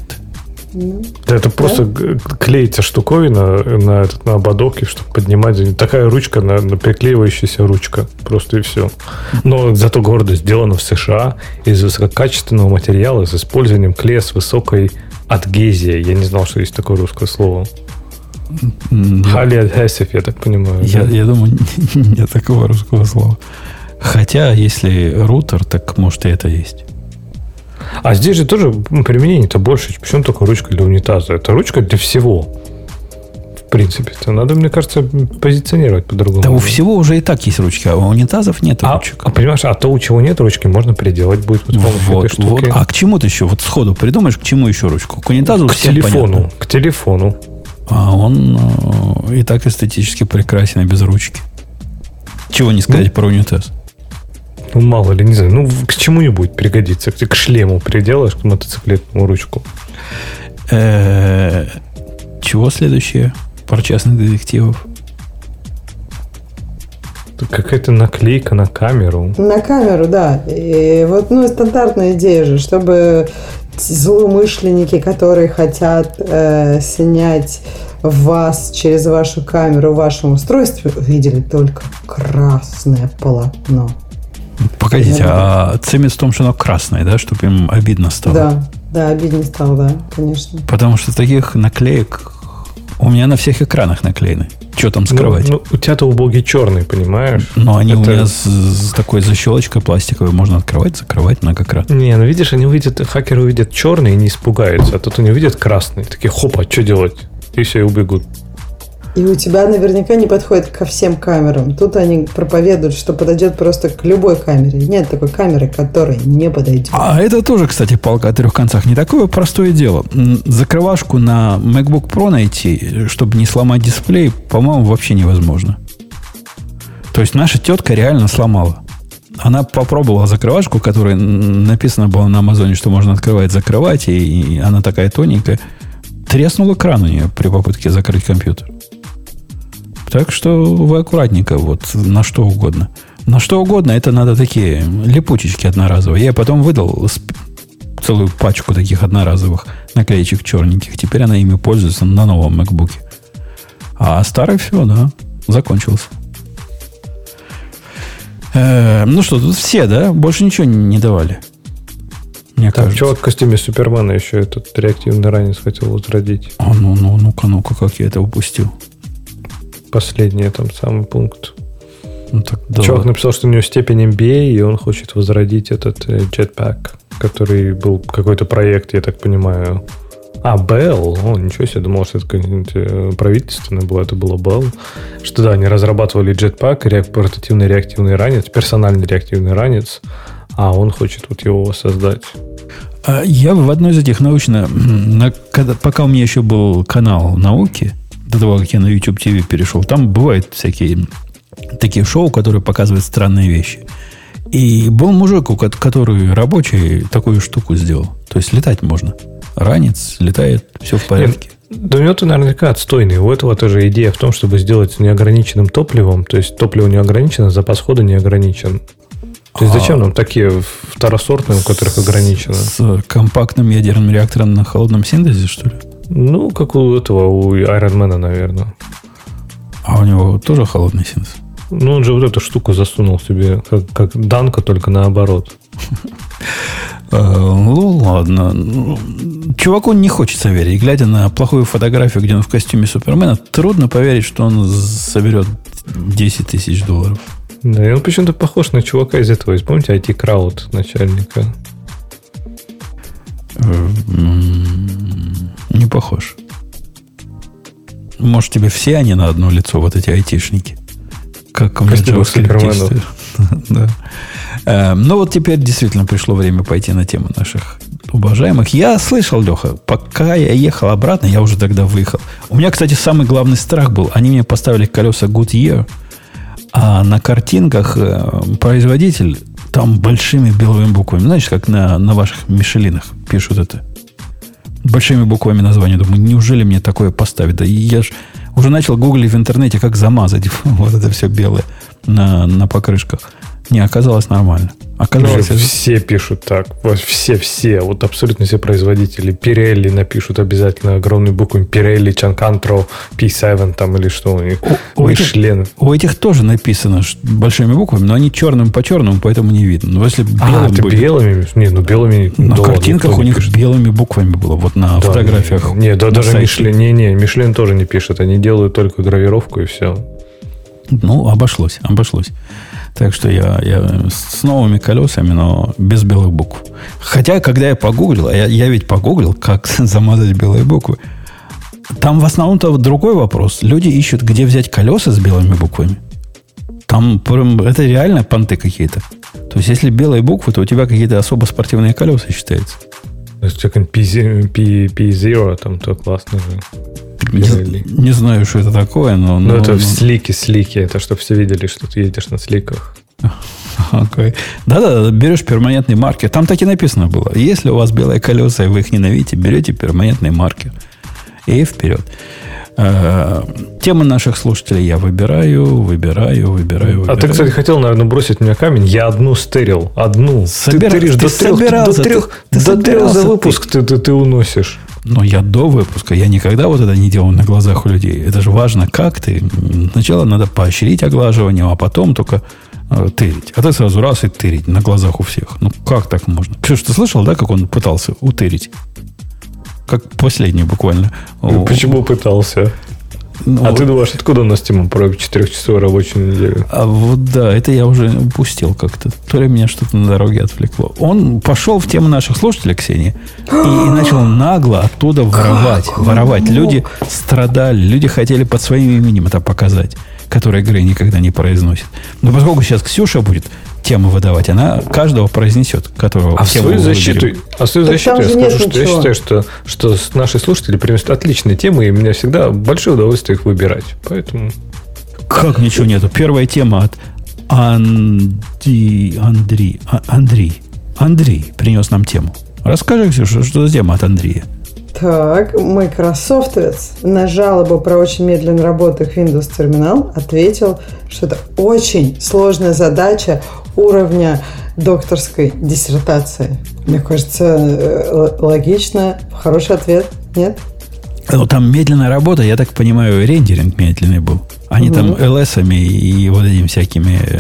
Да, это просто да? клеится штуковина на, этот, на ободок, чтобы поднимать. Такая ручка, на, на приклеивающаяся ручка. Просто и все. Но зато гордо сделано в США из высококачественного материала с использованием клея с высокой адгезией. Я не знал, что есть такое русское слово. Highly adhesive, я так понимаю. Я, да? я думаю, нет такого русского слова. Хотя, если рутер, так может и это есть. А здесь же тоже ну, применение-то больше. Почему только ручка для унитаза? Это ручка для всего. В принципе, это надо, мне кажется, позиционировать по-другому. Да у всего уже и так есть ручки, а у унитазов нет а, ручек. А понимаешь, а то, у чего нет ручки, можно переделать будет вот, вот, вот. А к чему ты еще? Вот сходу придумаешь, к чему еще ручку? К унитазу К телефону. Понятно. К телефону. А он э, и так эстетически прекрасен и без ручки. Чего не сказать ну, про унитаз? Ну, мало ли, не знаю. Ну, к чему-нибудь пригодится. К, к шлему приделаешь, к мотоциклетному ручку. Э, чего следующее? Про частных детективов. Какая-то наклейка на камеру. На камеру, да. И вот, ну, стандартная идея же, чтобы злоумышленники, которые хотят э, снять вас через вашу камеру в вашем устройстве, увидели только красное полотно. Погодите, а цимис в том, что оно красное, да, чтобы им обидно стало? Да, да, обиднее стало, да, конечно. Потому что таких наклеек у меня на всех экранах наклеены. Что там скрывать? Ну, ну, у тебя-то убогий черный, понимаешь? Но они Это... у меня с, с такой защелочкой пластиковой можно открывать, закрывать многократно. Не, ну видишь, они увидят, хакеры увидят черный и не испугаются, а тут они увидят красный. Такие, хопа, что делать? И все, и убегут. И у тебя наверняка не подходит ко всем камерам. Тут они проповедуют, что подойдет просто к любой камере. Нет такой камеры, которой не подойдет. А это тоже, кстати, палка о трех концах. Не такое простое дело. Закрывашку на MacBook Pro найти, чтобы не сломать дисплей, по-моему, вообще невозможно. То есть наша тетка реально сломала. Она попробовала закрывашку, которая написано было на Амазоне, что можно открывать, закрывать, и она такая тоненькая. Треснул экран у нее при попытке закрыть компьютер. Так что вы аккуратненько, вот на что угодно. На что угодно, это надо такие липучечки одноразовые. Я потом выдал целую пачку таких одноразовых наклеечек черненьких. Теперь она ими пользуется на новом MacBook. А старый все, да, закончился. Э, ну что, тут все, да? Больше ничего не давали. Мне Там кажется. чувак в костюме Супермена еще этот реактивный ранец хотел возродить. А ну, ну, ну-ка, ну-ка, как я это упустил. Последний там самый пункт. Ну, так, Чувак написал, что у него степень MBA, и он хочет возродить этот э, Jetpack, который был какой-то проект, я так понимаю. А, Bell. О, ничего себе, думал, что это какое-нибудь э, правительственное было, это было Bell. Что да, они разрабатывали Jetpack, реак- портативный реактивный ранец, персональный реактивный ранец, а он хочет вот его создать. А я в одной из этих научно... На, когда, пока у меня еще был канал науки, до того, как я на YouTube TV перешел, там бывают всякие такие шоу, которые показывают странные вещи. И был мужик, который рабочий такую штуку сделал. То есть летать можно. Ранец, летает, все в порядке. Да у него наверняка отстойный. У этого тоже идея в том, чтобы сделать неограниченным топливом. То есть топливо не ограничено, запас хода не ограничен. То есть зачем нам такие второсортные, у которых ограничено? С компактным ядерным реактором на холодном синтезе, что ли? Ну, как у этого, у Ironman, наверное. А у него тоже холодный синтез? Ну, он же вот эту штуку засунул себе, как, как Данка, только наоборот. Э, ну, ладно. Чуваку не хочется верить. Глядя на плохую фотографию, где он в костюме Супермена, трудно поверить, что он соберет 10 тысяч долларов. Да, и он почему-то похож на чувака из этого. Помните IT Крауд начальника? Не похож. Может, тебе все они на одно лицо, вот эти айтишники? Как у меня да. Э, ну вот теперь действительно пришло время пойти на тему наших уважаемых. Я слышал, Леха, пока я ехал обратно, я уже тогда выехал. У меня, кстати, самый главный страх был. Они мне поставили колеса Goodyear, а на картинках э, производитель там большими белыми буквами. Знаешь, как на, на ваших Мишелинах пишут это. Большими буквами название. Думаю, неужели мне такое поставить? Да я же уже начал гуглить в интернете, как замазать вот это все белое на, на покрышках. Не оказалось нормально. Оказалось, это... Все пишут так. Все-все. Вот абсолютно все производители. Пирелли напишут обязательно огромной буквой. Пирелли, Чанкантро, P7 там или что у них. У, у, этих, у этих тоже написано большими буквами, но они черным по черному, поэтому не видно. Но если белым а, ты будет... белыми? Не, ну белыми... На да, картинках у них пишет. белыми буквами было. Вот на да, фотографиях. Не, да, даже Мишлен, не, не, Мишлен тоже не пишет. Они делают только гравировку и все. Ну, обошлось, обошлось. Так что я, я с новыми колесами, но без белых букв. Хотя, когда я погуглил, а я, я ведь погуглил, как замазать белые буквы, там в основном-то другой вопрос. Люди ищут, где взять колеса с белыми буквами. Там это реально понты какие-то. То есть, если белые буквы, то у тебя какие-то особо спортивные колеса считаются. Если P0, там то классно же. Не, не знаю, что это такое, но... Ну, это но... слики, слики. Это чтобы все видели, что ты едешь на сликах. Okay. Да-да, берешь перманентный маркер. Там так и написано было. Если у вас белые колеса, и вы их ненавидите, берете перманентный маркер. И вперед. Э, темы наших слушателей я выбираю, выбираю, выбираю, выбираю. А ты, кстати, хотел, наверное, бросить мне камень. Я одну стерил. Одну. Собира... Ты тыришь до трех, до трех, ты, до трех за выпуск ты, ты, ты уносишь. Но я до выпуска, я никогда вот это не делал на глазах у людей. Это же важно, как ты. Сначала надо поощрить оглаживанием, а потом только э, тырить. А ты сразу раз и тырить на глазах у всех. Ну, как так можно? Ксюш, ты слышал, да, как он пытался утырить? Как последний буквально. Почему пытался? Ну, а вот. ты думаешь, откуда у нас тема про четырехчасовую рабочую неделю? А вот да, это я уже упустил как-то. То ли меня что-то на дороге отвлекло. Он пошел в тему наших слушателей, Ксении, и, и начал нагло оттуда воровать. Воровать. Люди страдали, люди хотели под своим именем это показать, которое Грей никогда не произносит. Но поскольку сейчас Ксюша будет тему выдавать, она каждого произнесет, которого а в свою защиту, А в свою так защиту я скажу, что ничего. я считаю, что, что наши слушатели приносят отличные темы, и мне всегда большое удовольствие их выбирать. Поэтому... Как ничего нету? Первая тема от Анди... Андрей. А, Андрей. Андрей принес нам тему. Расскажи, Ксюша, что за тема от Андрея? Так, Microsoft на жалобу про очень медленно работающий Windows терминал ответил, что это очень сложная задача уровня докторской диссертации. Мне кажется, э, логично, хороший ответ, нет? Ну, там медленная работа, я так понимаю, рендеринг медленный был. Они угу. там LS и вот этими всякими... Э,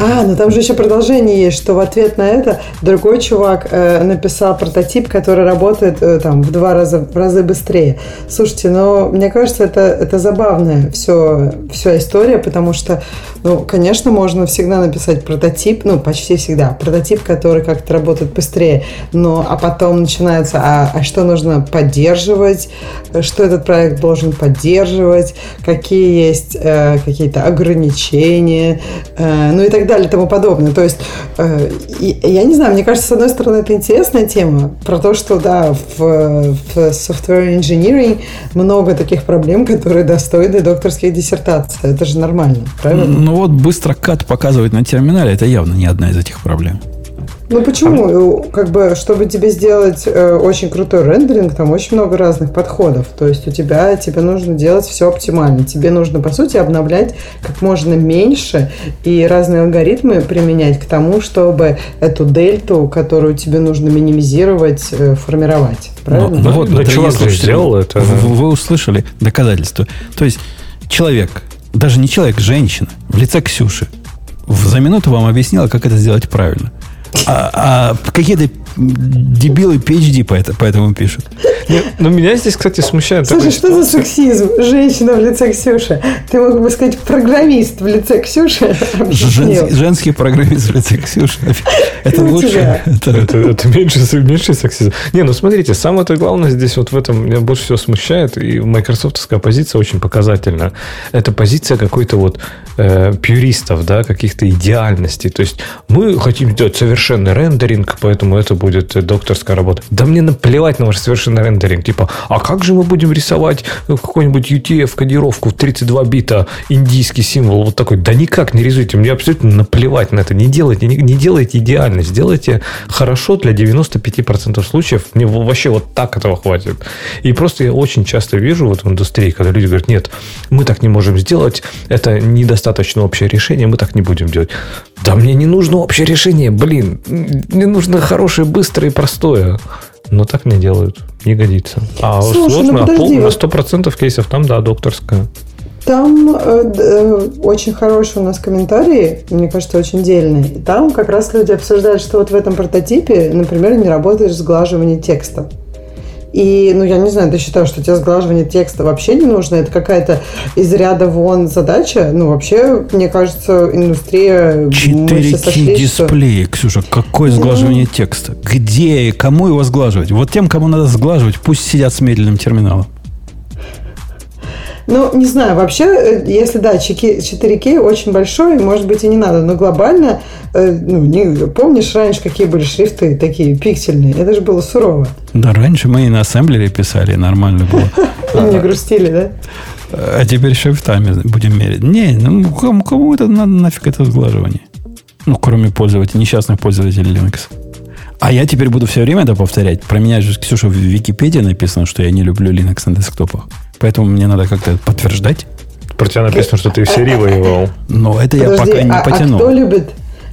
а, ну там же еще продолжение есть, что в ответ на это другой чувак э, написал прототип, который работает э, там в два раза, в разы быстрее. Слушайте, но мне кажется, это, это забавная все, вся история, потому что, ну, конечно, можно всегда написать прототип, ну, почти всегда, прототип, который как-то работает быстрее, но, а потом начинается, а, а что нужно поддерживать, что этот проект должен поддерживать, какие есть э, какие-то ограничения, э, ну и так далее и тому подобное. То есть, э, я не знаю, мне кажется, с одной стороны, это интересная тема про то, что, да, в, в software engineering много таких проблем, которые достойны докторских диссертаций. Это же нормально, правильно? Ну вот быстро кат показывать на терминале, это явно не одна из этих проблем. Ну почему? Как бы, чтобы тебе сделать э, очень крутой рендеринг, там очень много разных подходов. То есть у тебя тебе нужно делать все оптимально. Тебе нужно, по сути, обновлять как можно меньше и разные алгоритмы применять к тому, чтобы эту дельту, которую тебе нужно минимизировать, э, формировать. Правильно? Ну, ну вот, да, чувак же сделал это. Вы, вы услышали доказательства. То есть человек, даже не человек, женщина, в лице Ксюши, за минуту вам объяснила, как это сделать правильно. А, а какие-то дебилы PhD по, это, по этому пишут. Ну, меня здесь, кстати, смущает. Слушай, что за сексизм? Женщина в лице Ксюши. Ты мог бы сказать программист в лице Ксюши. Женский, женский программист в лице Ксюши. Это ну, лучше. Это, это, это меньше, меньше сексизм. Не, ну смотрите, самое-то главное здесь вот в этом меня больше всего смущает, и майкрософтовская позиция очень показательна. Это позиция какой-то вот э, пюристов, да, каких-то идеальностей. То есть мы хотим сделать совершенный рендеринг, поэтому это будет докторская работа. Да мне наплевать на ваш совершенный рендеринг. Типа, а как же мы будем рисовать какой-нибудь UTF-кодировку в 32 бита, индийский символ вот такой? Да никак не рисуйте. Мне абсолютно наплевать на это. Не делайте, не, не делайте идеально. Сделайте хорошо для 95% случаев. Мне вообще вот так этого хватит. И просто я очень часто вижу вот в индустрии, когда люди говорят, нет, мы так не можем сделать, это недостаточно общее решение, мы так не будем делать. Да мне не нужно общее решение, блин. Мне нужно хорошее, быстрое и простое. Но так не делают. Не годится. А Слушай, сложно, ну подожди, на 100% кейсов там, да, докторская. Там э, э, очень хороший у нас комментарий, мне кажется, очень дельный. Там как раз люди обсуждают, что вот в этом прототипе, например, не работает сглаживание текста. И, ну, я не знаю, ты считаешь, что тебе сглаживание текста вообще не нужно? Это какая-то из ряда вон задача? Ну, вообще, мне кажется, индустрия... 4К дисплей, что... Ксюша, какое ну. сглаживание ну... текста? Где и кому его сглаживать? Вот тем, кому надо сглаживать, пусть сидят с медленным терминалом. Ну, не знаю, вообще, э, если да, 4К очень большой, может быть, и не надо, но глобально, э, ну, не, помнишь раньше, какие были шрифты такие пиксельные? Это же было сурово. Да, раньше мы и на ассемблере писали, нормально было. И не грустили, да? А теперь шрифтами будем мерить. Не, ну кому, кому это надо нафиг это сглаживание? Ну, кроме пользователей, несчастных пользователей Linux. А я теперь буду все время это повторять. Про меня же, Ксюша, в Википедии написано, что я не люблю Linux на десктопах. Поэтому мне надо как-то подтверждать. Про тебя написано, что ты в серии воевал. Но это Подожди, я пока не а, а потянул. А кто любит,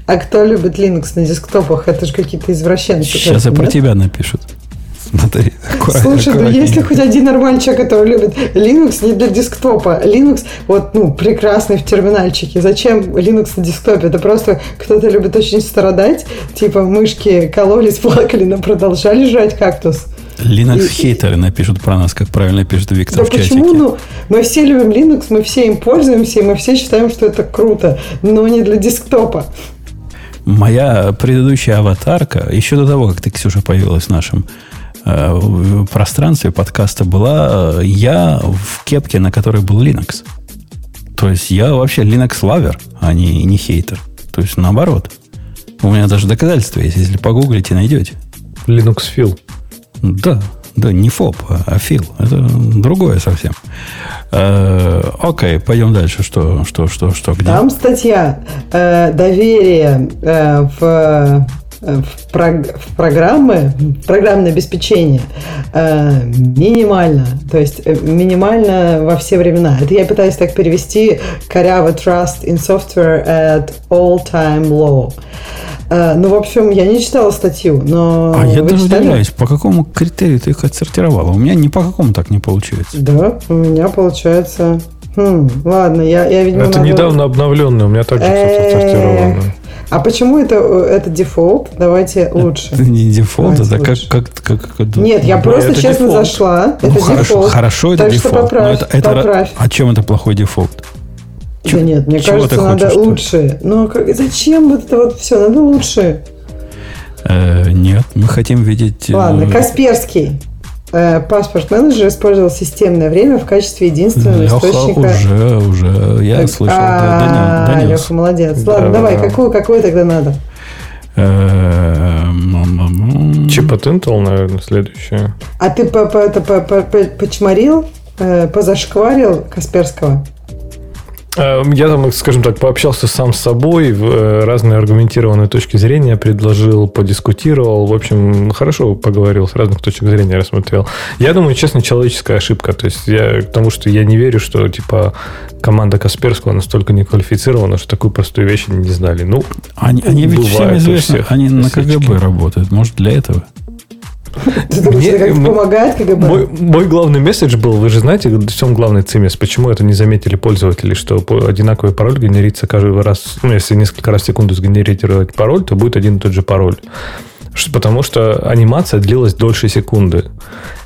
а кто любит Linux на десктопах? Это же какие-то извращенцы. Сейчас и про тебя напишут. Смотри, Слушай, ну если хоть один нормальный человек, который любит Linux не для десктопа. Linux, вот, ну, прекрасный в терминальчике. Зачем Linux на десктопе? Это просто кто-то любит очень страдать. Типа мышки кололись, плакали, но продолжали жрать кактус. Linux-хейтеры напишут про нас, как правильно пишет Виктор да в чатике. почему? Ну, мы все любим Linux, мы все им пользуемся, и мы все считаем, что это круто, но не для десктопа. Моя предыдущая аватарка, еще до того, как ты, Ксюша, появилась в нашем э, в пространстве подкаста, была э, я в кепке, на которой был Linux. То есть я вообще Linux-лавер, а не, не хейтер. То есть наоборот. У меня даже доказательства есть, если погуглите, найдете. Linux Phil. Да, да, не ФОП, а фил. Это другое совсем. Э, окей, пойдем дальше. Что, что, что, что, где? Там статья э, доверие э, в в, прог- в программы, программное обеспечение э, минимально. То есть э, минимально во все времена. Это я пытаюсь так перевести коряво trust in software at all time low. Э, ну, в общем, я не читала статью, но А я даже читали? удивляюсь, по какому критерию ты их отсортировала? У меня ни по какому так не получается. Да, у меня получается... Хм, ладно, я, я видимо, Это надо- недавно обновленный, у меня также, Эх. отсортировано. А почему это, это дефолт? Давайте лучше. Это не дефолт, Давайте это как, лучше. как, как, как- Нет, я просто это честно дефолт. зашла. Ну, это хорошо, дефолт. хорошо, это так что дефолт. но поправь, это, это, поправь. а чем это плохой дефолт? Да нет, мне чего кажется, надо хочешь, лучше. Ну, как- зачем вот это вот все? Надо лучше. Э, нет, мы хотим видеть... э, Ладно, Касперский. Э, Паспорт менеджер использовал системное время в качестве единственного Леха источника. уже, уже, я Так, слышал, а, да, донес. Леха, молодец. Да, Ладно, давай, да. какую, какую тогда надо? Э. Чип от Intel, наверное, следующее. А ты по- по- это по- по- по- почморил, позашкварил Касперского? Э, Я там, скажем так, пообщался сам с собой, в, э, разные аргументированные точки зрения предложил, подискутировал. В общем, хорошо поговорил, с разных точек зрения рассмотрел. Я думаю, честно, человеческая ошибка. То есть я к тому, что я не верю, что типа команда Касперского настолько не квалифицирована, что такую простую вещь они не знали. Ну, Они, они ведь всем всех они на. КГБ работают. Может, для этого? Ты думаешь, Мне- это помогает КГБ? Мой, мой главный месседж был, вы же знаете, в чем главный цимес, почему это не заметили пользователи, что одинаковый пароль генерится каждый раз, ну, если несколько раз в секунду сгенерировать пароль, то будет один и тот же пароль. Потому что анимация длилась дольше секунды.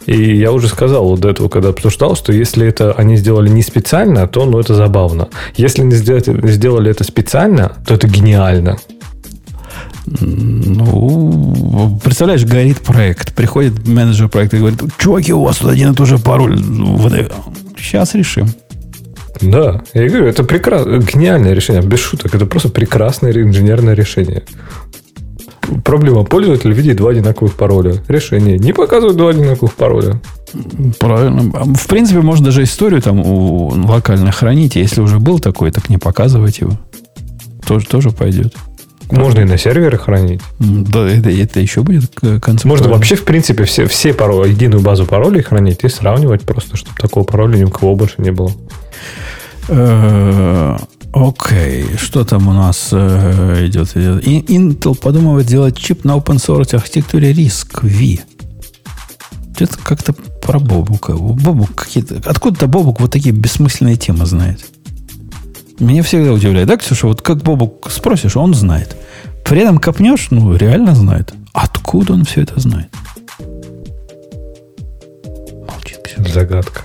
И я уже сказал вот до этого, когда обсуждал, что если это они сделали не специально, то ну, это забавно. Если не сделать- сделали это специально, то это гениально. Ну, представляешь, горит проект. Приходит менеджер проекта и говорит, чуваки, у вас тут один и тот же пароль. Сейчас решим. Да, я говорю, это прекрасное, гениальное решение, без шуток. Это просто прекрасное инженерное решение. Проблема пользователя видит два одинаковых пароля. Решение. Не показывают два одинаковых пароля. Правильно. В принципе, можно даже историю там локально хранить. Если уже был такой, так не показывать его. Тоже, тоже пойдет. Можно и на сервере хранить. Да, это, это еще будет к- концептуально. Можно вообще, в принципе, все, все пароли, единую базу паролей хранить и сравнивать просто, чтобы такого пароля ни у кого больше не было. Э, Окей, что там у нас э, идет? И- Intel подумывает сделать чип на open source архитектуре RISC V. Это как-то про Бобука. Бобук какие-то... Откуда-то Бобук вот такие бессмысленные темы знает. Меня всегда удивляет. Да, Ксюша, вот как Бобук спросишь, он знает. При этом копнешь, ну, реально знает. Откуда он все это знает? Молчит, Ксюша. Загадка.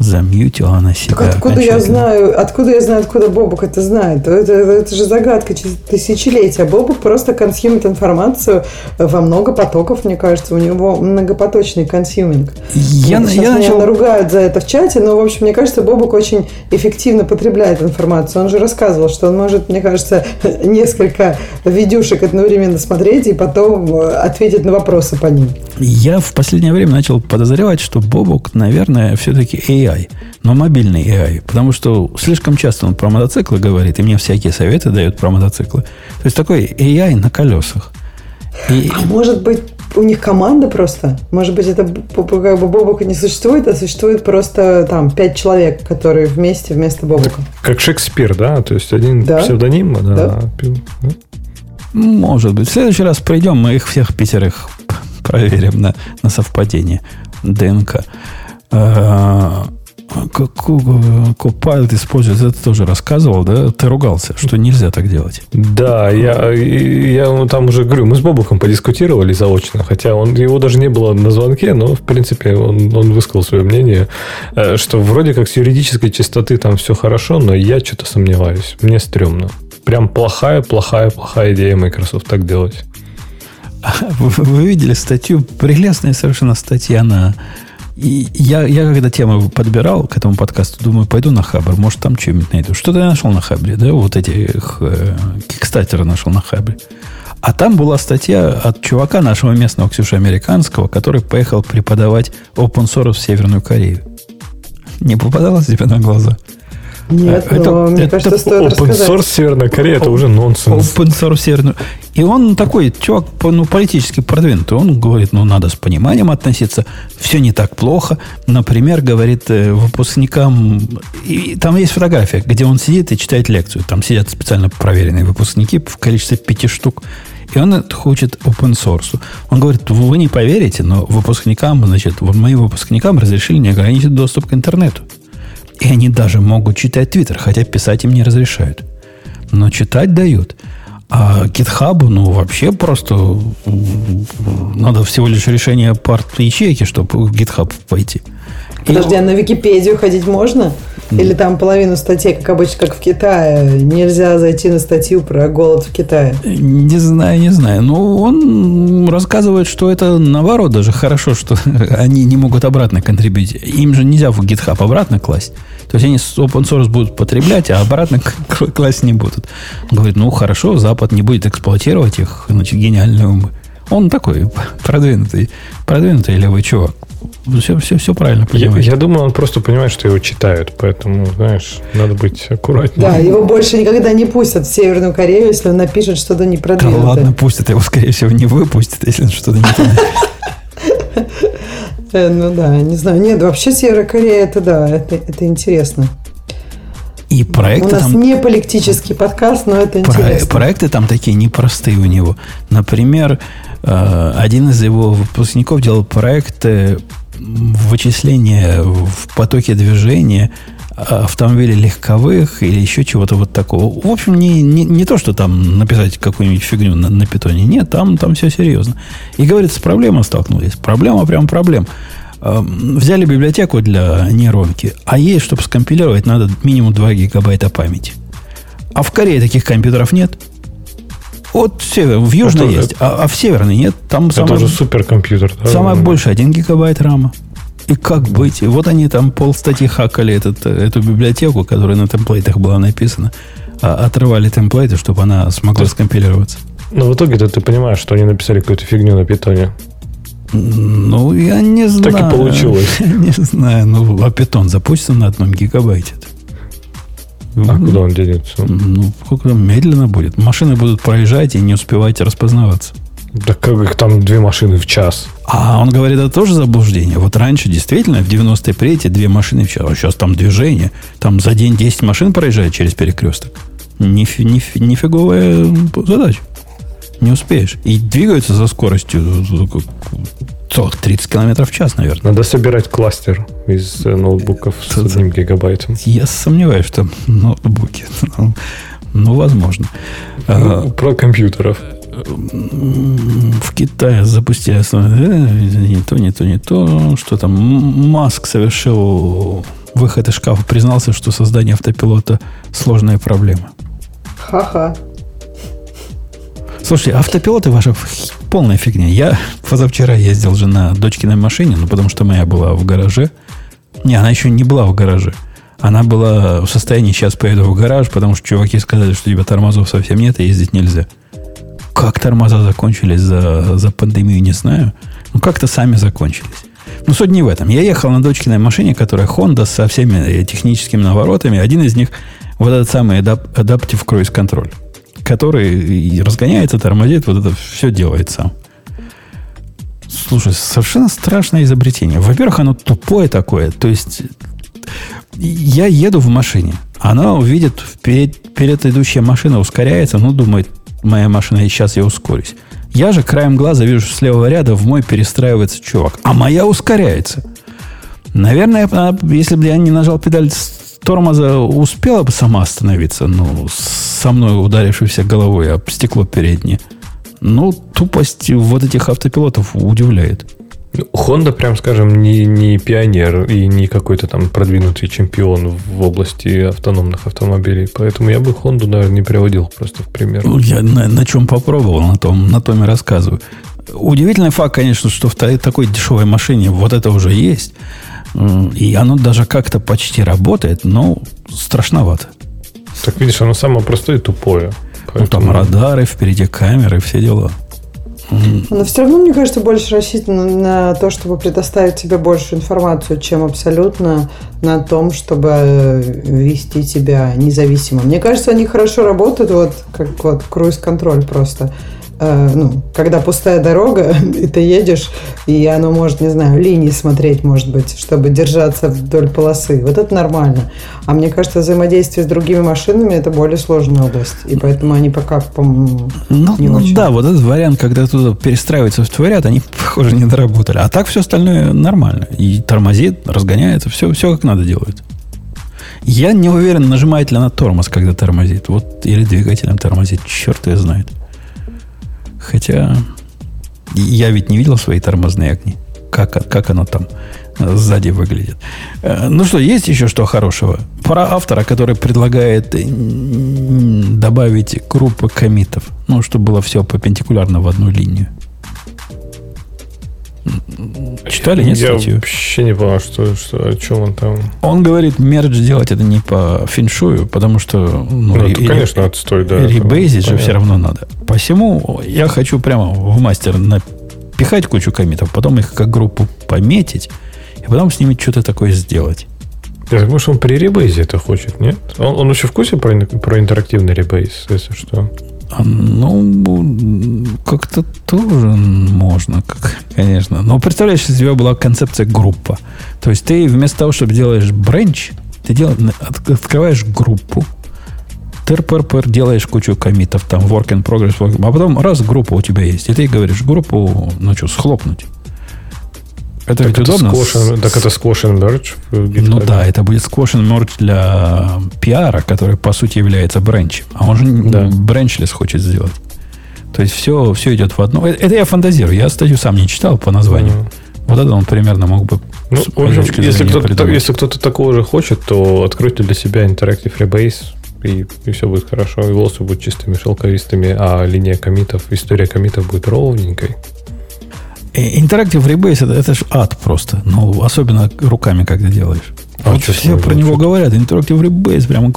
Замьютила она себя. Так откуда я знаю, откуда я знаю, откуда Бобук это знает? Это, это- это же загадка через тысячелетия. Бобук просто консюмит информацию во много потоков, мне кажется. У него многопоточный consuming. Я, Сейчас я меня начал... наругают за это в чате, но, в общем, мне кажется, Бобук очень эффективно потребляет информацию. Он же рассказывал, что он может, мне кажется, несколько видюшек одновременно смотреть и потом э, ответить на вопросы по ним. Я в последнее время начал подозревать, что Бобок, наверное, все-таки AI, но мобильный AI. Потому что слишком часто он про мотоциклы говорит, и мне всякие советы дает про мотоциклы. То есть такой AI на колесах. И А может быть, у них команда просто? Может быть, это как бы Бобука не существует, а существует просто там пять человек, которые вместе вместо Бобука. Как Шекспир, да? То есть один Да. псевдоним, да. Да. да. может быть, в следующий раз придем, мы их всех пятерых проверим на, на совпадение ДНК. А, как Copilot используется, это тоже рассказывал, да? Ты ругался, что нельзя так делать. Да, я, я там уже говорю, мы с Бобуком подискутировали заочно, хотя он, его даже не было на звонке, но, в принципе, он, он высказал свое мнение, э, что вроде как с юридической чистоты там все хорошо, но я что-то сомневаюсь. Мне стрёмно. Прям плохая, плохая, плохая идея Microsoft так делать. Вы, вы видели статью, прелестная совершенно статья на... Я, я когда тему подбирал к этому подкасту, думаю, пойду на Хабр, может, там что-нибудь найду. Что-то я нашел на Хабре, да, вот этих э, нашел на Хабре. А там была статья от чувака нашего местного, Ксюша, американского, который поехал преподавать open source в Северную Корею. Не попадалось тебе на глаза? Нет, это, но мне это, кажется, стоит open рассказать. source Северная Корея это уже нонсенс. Open source Северная И он такой чувак, ну, политически продвинутый. Он говорит, ну, надо с пониманием относиться. Все не так плохо. Например, говорит э, выпускникам... И там есть фотография, где он сидит и читает лекцию. Там сидят специально проверенные выпускники в количестве пяти штук. И он хочет open source. Он говорит, вы не поверите, но выпускникам, значит, моим выпускникам разрешили неограниченный доступ к интернету. И они даже могут читать Твиттер, хотя писать им не разрешают. Но читать дают. А GitHub, ну, вообще просто надо всего лишь решение парт ячейки, чтобы в GitHub пойти. Подожди, а на Википедию ходить можно? Или там половину статей, как обычно, как в Китае, нельзя зайти на статью про голод в Китае? Не знаю, не знаю. Ну, он рассказывает, что это наоборот даже хорошо, что они не могут обратно контрибьютить. Им же нельзя в GitHub обратно класть. То есть они open source будут потреблять, а обратно класть не будут. Он говорит, ну хорошо, Запад не будет эксплуатировать их, значит, гениальные умы. Он такой продвинутый, продвинутый левый чувак. Все, все, все правильно понимает. Я, я думаю, он просто понимает, что его читают, поэтому, знаешь, надо быть аккуратнее. Да, его больше никогда не пустят в Северную Корею, если он напишет что-то непродвинутое. Да ладно, пустят, его, скорее всего, не выпустят, если он что-то не то э, Ну да, не знаю. Нет, вообще Северная Корея, это да, это интересно. И проекты у нас там... не политический подкаст, но это про... интересно. Проекты там такие непростые у него. Например, э, один из его выпускников делал проекты вычисления в потоке движения автомобилей легковых или еще чего-то вот такого. В общем, не, не, не то, что там написать какую-нибудь фигню на, на питоне. Нет, там, там все серьезно. И, говорит, с проблемой столкнулись. Проблема прям проблем. Эм, взяли библиотеку для нейронки, а ей, чтобы скомпилировать, надо минимум 2 гигабайта памяти. А в Корее таких компьютеров нет. Вот в, север, в Южной это, есть, а, а в Северной нет. Там это самое, уже суперкомпьютер. Да? Самое большее 1 гигабайт рама. И как быть? И вот они там пол статьи хакали этот, эту библиотеку, которая на темплейтах была написана, а отрывали темплейты, чтобы она смогла скомпилироваться. Но в итоге-то ты понимаешь, что они написали какую-то фигню на питоне. Ну, я не знаю. Так и получилось. Я не знаю. Ну, а питон запустится на одном гигабайте. А ну, куда он денется? Ну, сколько там медленно будет. Машины будут проезжать и не успевайте распознаваться. Да как их там две машины в час? А он говорит, это тоже заблуждение. Вот раньше действительно в 90-е прете две машины в час. А сейчас там движение. Там за день 10 машин проезжает через перекресток. Ниф, ниф, нифиговая задача. Не успеешь. И двигаются за скоростью 30 км в час, наверное. Надо собирать кластер из э, ноутбуков с одним гигабайтом. Я сомневаюсь, что ноутбуки. Ну, ну возможно. Ну, а, про компьютеров. В Китае запустили э, не то, не то, не то. Что там? Маск совершил выход из шкафа, признался, что создание автопилота сложная проблема. Ха-ха. Слушайте, автопилоты ваша полная фигня. Я позавчера ездил же на дочкиной машине, ну, потому что моя была в гараже. Не, она еще не была в гараже. Она была в состоянии, сейчас поеду в гараж, потому что чуваки сказали, что у тебя тормозов совсем нет, и ездить нельзя. Как тормоза закончились за, за пандемию, не знаю. Ну, как-то сами закончились. Ну, суть не в этом. Я ехал на дочкиной машине, которая Honda со всеми техническими наворотами. Один из них вот этот самый Adaptive Cruise Control который разгоняется, тормозит, вот это все делает сам. Слушай, совершенно страшное изобретение. Во-первых, оно тупое такое. То есть, я еду в машине. Она увидит, вперед, перед идущая машина ускоряется, ну, думает, моя машина, и сейчас я ускорюсь. Я же краем глаза вижу, что с левого ряда в мой перестраивается чувак. А моя ускоряется. Наверное, если бы я не нажал педаль тормоза успела бы сама остановиться, ну, со мной ударившейся головой об стекло переднее. Ну, тупость вот этих автопилотов удивляет. Honda, прям скажем, не, не пионер и не какой-то там продвинутый чемпион в области автономных автомобилей. Поэтому я бы Honda, наверное, не приводил просто в пример. Ну, я на, на чем попробовал, на том, на том и рассказываю. Удивительный факт, конечно, что в такой дешевой машине вот это уже есть. И оно даже как-то почти работает, но страшновато. Так видишь, оно самое простое и тупое. Поэтому... Ну, там радары, впереди камеры, все дела. Но все равно, мне кажется, больше рассчитано на то, чтобы предоставить тебе больше информацию, чем абсолютно на том, чтобы вести тебя независимо. Мне кажется, они хорошо работают, вот как вот круиз-контроль просто. Э, ну, когда пустая дорога, и ты едешь, и оно может, не знаю, линии смотреть, может быть, чтобы держаться вдоль полосы. Вот это нормально. А мне кажется, взаимодействие с другими машинами это более сложная область. И поэтому они пока, по-моему, ну, не ну, очень. Да, вот этот вариант, когда туда перестраиваются в творят, они, похоже, не доработали. А так все остальное нормально. И тормозит, разгоняется, все, все как надо делает. Я не уверен, нажимает ли она тормоз, когда тормозит. Вот, или двигателем тормозит. Черт ее знает. Хотя я ведь не видел свои тормозные огни. Как, как оно там сзади выглядит. Э, ну что, есть еще что хорошего? Про автора, который предлагает добавить группы комитов. Ну, чтобы было все перпендикулярно в одну линию. Читали, нет, Я статью? вообще не понял, что, что, о чем он там. Он говорит, мердж делать это не по финшую, потому что... Ну, ну это, конечно, отстой, да. Ребейзить же все равно надо. Посему я хочу прямо в мастер напихать кучу комитов, потом их как группу пометить, и потом с ними что-то такое сделать. Я думаю, что он при ребейзе это хочет, нет? Он, он еще в курсе про, про интерактивный ребейз, если что? Ну, как-то тоже можно, как, конечно. Но представляешь, если у тебя была концепция группа. То есть ты вместо того, чтобы делаешь бренч, ты дел, открываешь группу, терпер делаешь кучу комитов, там, work in progress, work, а потом раз группа у тебя есть, и ты говоришь группу, ну что, схлопнуть. Это так ведь это удобно. Squash, так это squash and merge Ну да, это будет squash and merge для пиара, который по сути является бренчем. А он же да. бренчлес хочет сделать. То есть все, все идет в одно. Э, это я фантазирую. Я статью сам не читал по названию. Mm. Вот это он примерно мог бы ну, в общем, если, кто-то, если кто-то такого же хочет, то откройте для себя Interactive Rebase, и, и все будет хорошо. И волосы будут чистыми, шелковистыми, а линия комитов, история комитов будет ровненькой. Interactive Rebase это, это же ад просто. Ну, особенно руками, когда делаешь. А вот все про него говорят. Interactive Rebase прямо...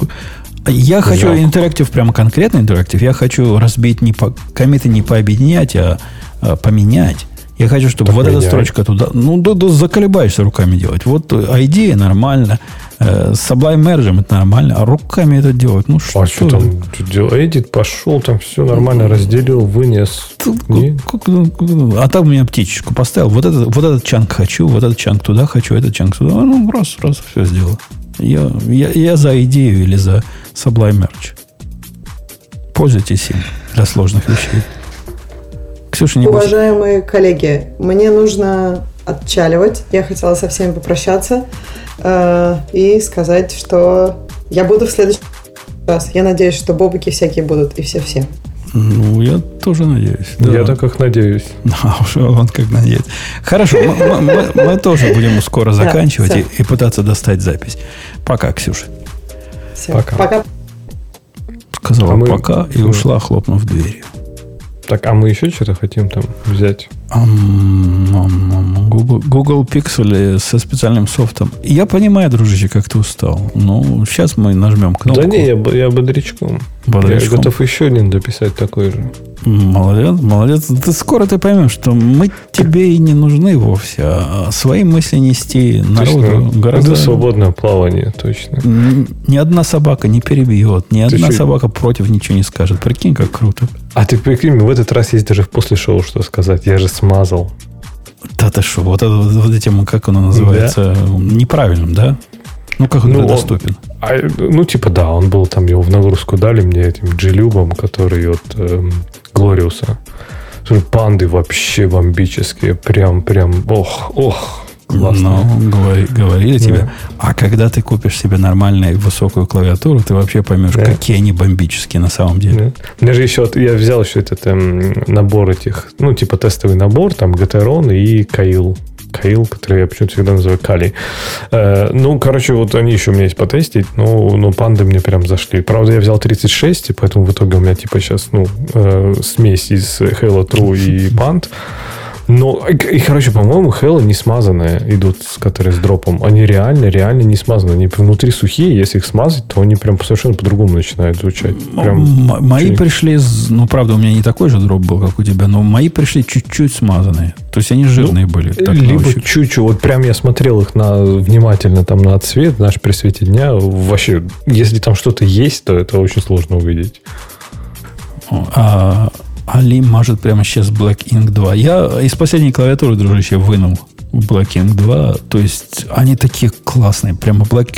Я Жалко. хочу Interactive прямо конкретно Interactive. Я хочу разбить не по... комиты не пообъединять, а, а поменять. Я хочу, чтобы так вот эта строчка туда... Ну, да, да, заколебаешься руками делать. Вот идея нормально. Э, Sublime Merge это нормально. А руками это делать, ну что? А что там? Эдит пошел, там все нормально разделил, вынес. А там у меня птичечку поставил. Вот, этот, вот этот чанк хочу, вот этот чанк туда хочу, этот чанк туда. Ну, раз, раз, все сделал. Я, я, я за идею или за Sublime Merge. Пользуйтесь им для сложных вещей. Ксюша, не Уважаемые бойся. коллеги, мне нужно отчаливать. Я хотела со всеми попрощаться э, и сказать, что я буду в следующий раз. Я надеюсь, что бобики всякие будут и все-все. Ну, я тоже надеюсь. Да. Я так как надеюсь. Да, уж он как надеется. Хорошо, мы, мы, мы тоже будем скоро заканчивать да, и, и пытаться достать запись. Пока, Ксюша. Все. Пока. Пока. Сказала а мы... пока и ушла, хлопнув дверью. Так, а мы еще что-то хотим там взять? Google, Google Pixel со специальным софтом. Я понимаю, дружище, как ты устал. Ну, сейчас мы нажмем кнопку. Да не, я, я бодрячком. Бодрячком. Я готов еще один дописать такой же. Молодец, молодец. Ты скоро ты поймешь, что мы тебе и не нужны вовсе, а свои мысли нести народу точно. гораздо... Это свободное плавание, точно. Ни одна собака не перебьет, ни ты одна что? собака против ничего не скажет. Прикинь, как круто. А ты прикинь, в этот раз есть даже после шоу что сказать. Я же смазал. Да ты что, вот, это, вот этим, как оно называется, да. неправильным, да? Ну, как он ну, доступен? А, ну, типа, да, он был там, его в нагрузку дали мне этим джилюбом, который от эм, Глориуса. Панды вообще бомбические. Прям, прям, ох, ох. Классно. Ну, говори, говорили да. тебе. А когда ты купишь себе нормальную высокую клавиатуру, ты вообще поймешь, да. какие они бомбические на самом деле. Да. Меня же еще, я взял еще этот эм, набор этих, ну, типа тестовый набор, там, Gateron и Каил. Каил, который я почему-то всегда называю Кали. Э, ну, короче, вот они еще у меня есть потестить, но, но панды мне прям зашли. Правда, я взял 36, и поэтому в итоге у меня типа сейчас, ну, э, смесь из Halo True и панд. Ну, и, короче, по-моему, хеллы не смазанные идут, которые с дропом. Они реально, реально не смазанные. Они внутри сухие, если их смазать, то они прям совершенно по-другому начинают звучать. Прям М- мои очень... пришли, ну, правда, у меня не такой же дроп был, как у тебя, но мои пришли чуть-чуть смазанные. То есть они жирные ну, были. Так, либо чуть-чуть. Вот прям я смотрел их на внимательно там на цвет, наш при свете дня. Вообще, если там что-то есть, то это очень сложно увидеть. А, Али мажет прямо сейчас Black Ink 2. Я из последней клавиатуры, дружище, вынул Black Ink 2. То есть они такие классные. Прямо Black...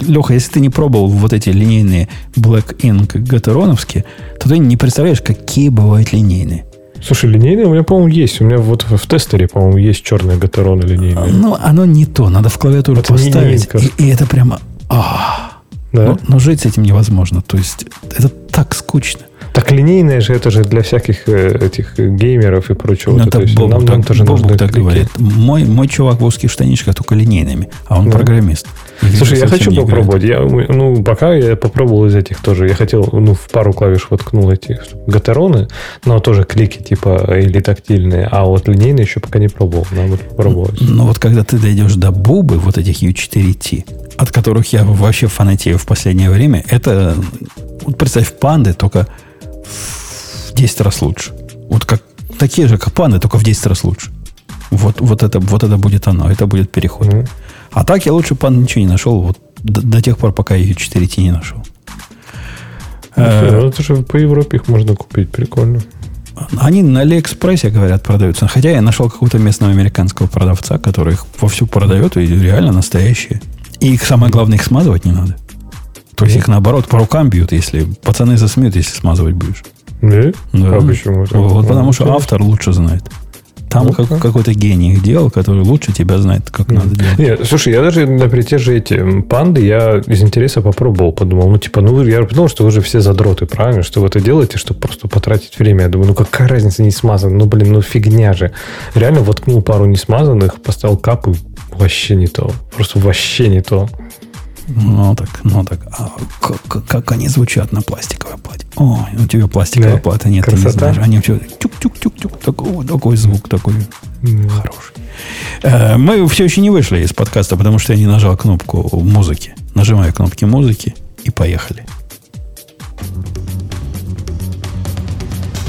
Леха, если ты не пробовал вот эти линейные Black Ink гатероновские, то ты не представляешь, какие бывают линейные. Слушай, линейные у меня, по-моему, есть. У меня вот в тестере, по-моему, есть черные гатероны линейные. Ну, оно не то. Надо в клавиатуру это поставить. И, и это прямо... А, да? но, но жить с этим невозможно. То есть это так скучно. Так линейные же это же для всяких э, этих геймеров и прочего. Ну, это Бобу, нам, так, нам тоже Бобу так говорит. Мой, мой чувак в узких штанишках только линейными, а он да. программист. И Слушай, я хочу попробовать. Я, ну, пока я попробовал из этих тоже. Я хотел, ну, в пару клавиш воткнул эти гатероны, но тоже клики типа или тактильные, а вот линейные еще пока не пробовал. Надо будет попробовать. Но вот когда ты дойдешь до Бубы, вот этих U4T, от которых я вообще фанатею в последнее время, это, вот представь, панды, только в 10 раз лучше. Вот как такие же капаны, только в 10 раз лучше. Вот, вот, это, вот это будет оно, это будет переход. Mm-hmm. А так я лучше пан ничего не нашел вот до, до тех пор, пока я 4T не нашел. Ну, э, это же по Европе их можно купить, прикольно. Они на Алиэкспрессе, говорят, продаются. Хотя я нашел какого-то местного американского продавца, который их вовсю продает, и реально настоящие. И их, самое главное, их смазывать не надо. То есть их наоборот по рукам бьют, если пацаны засмеют, если смазывать будешь. Да? Да. А почему? Вот, потому что автор лучше знает. Там ну, как, какой-то гений их делал, который лучше тебя знает, как mm. надо делать. Нет, слушай, я даже, например, те же эти панды, я из интереса попробовал, подумал, ну, типа, ну, я подумал, что вы же все задроты, правильно, что вы это делаете, чтобы просто потратить время. Я думаю, ну, какая разница, не смазан, ну, блин, ну, фигня же. Реально воткнул пару несмазанных, поставил капу, вообще не то. Просто вообще не то. Ну так, ну так. А как, как они звучат на пластиковой плате? О, у тебя пластиковая да. плата нет, Красота. ты не знаешь. Они все тюк-тюк-тюк-тюк. Такой, такой звук такой mm. хороший. Э, мы все еще не вышли из подкаста, потому что я не нажал кнопку музыки. Нажимаю кнопки музыки и поехали.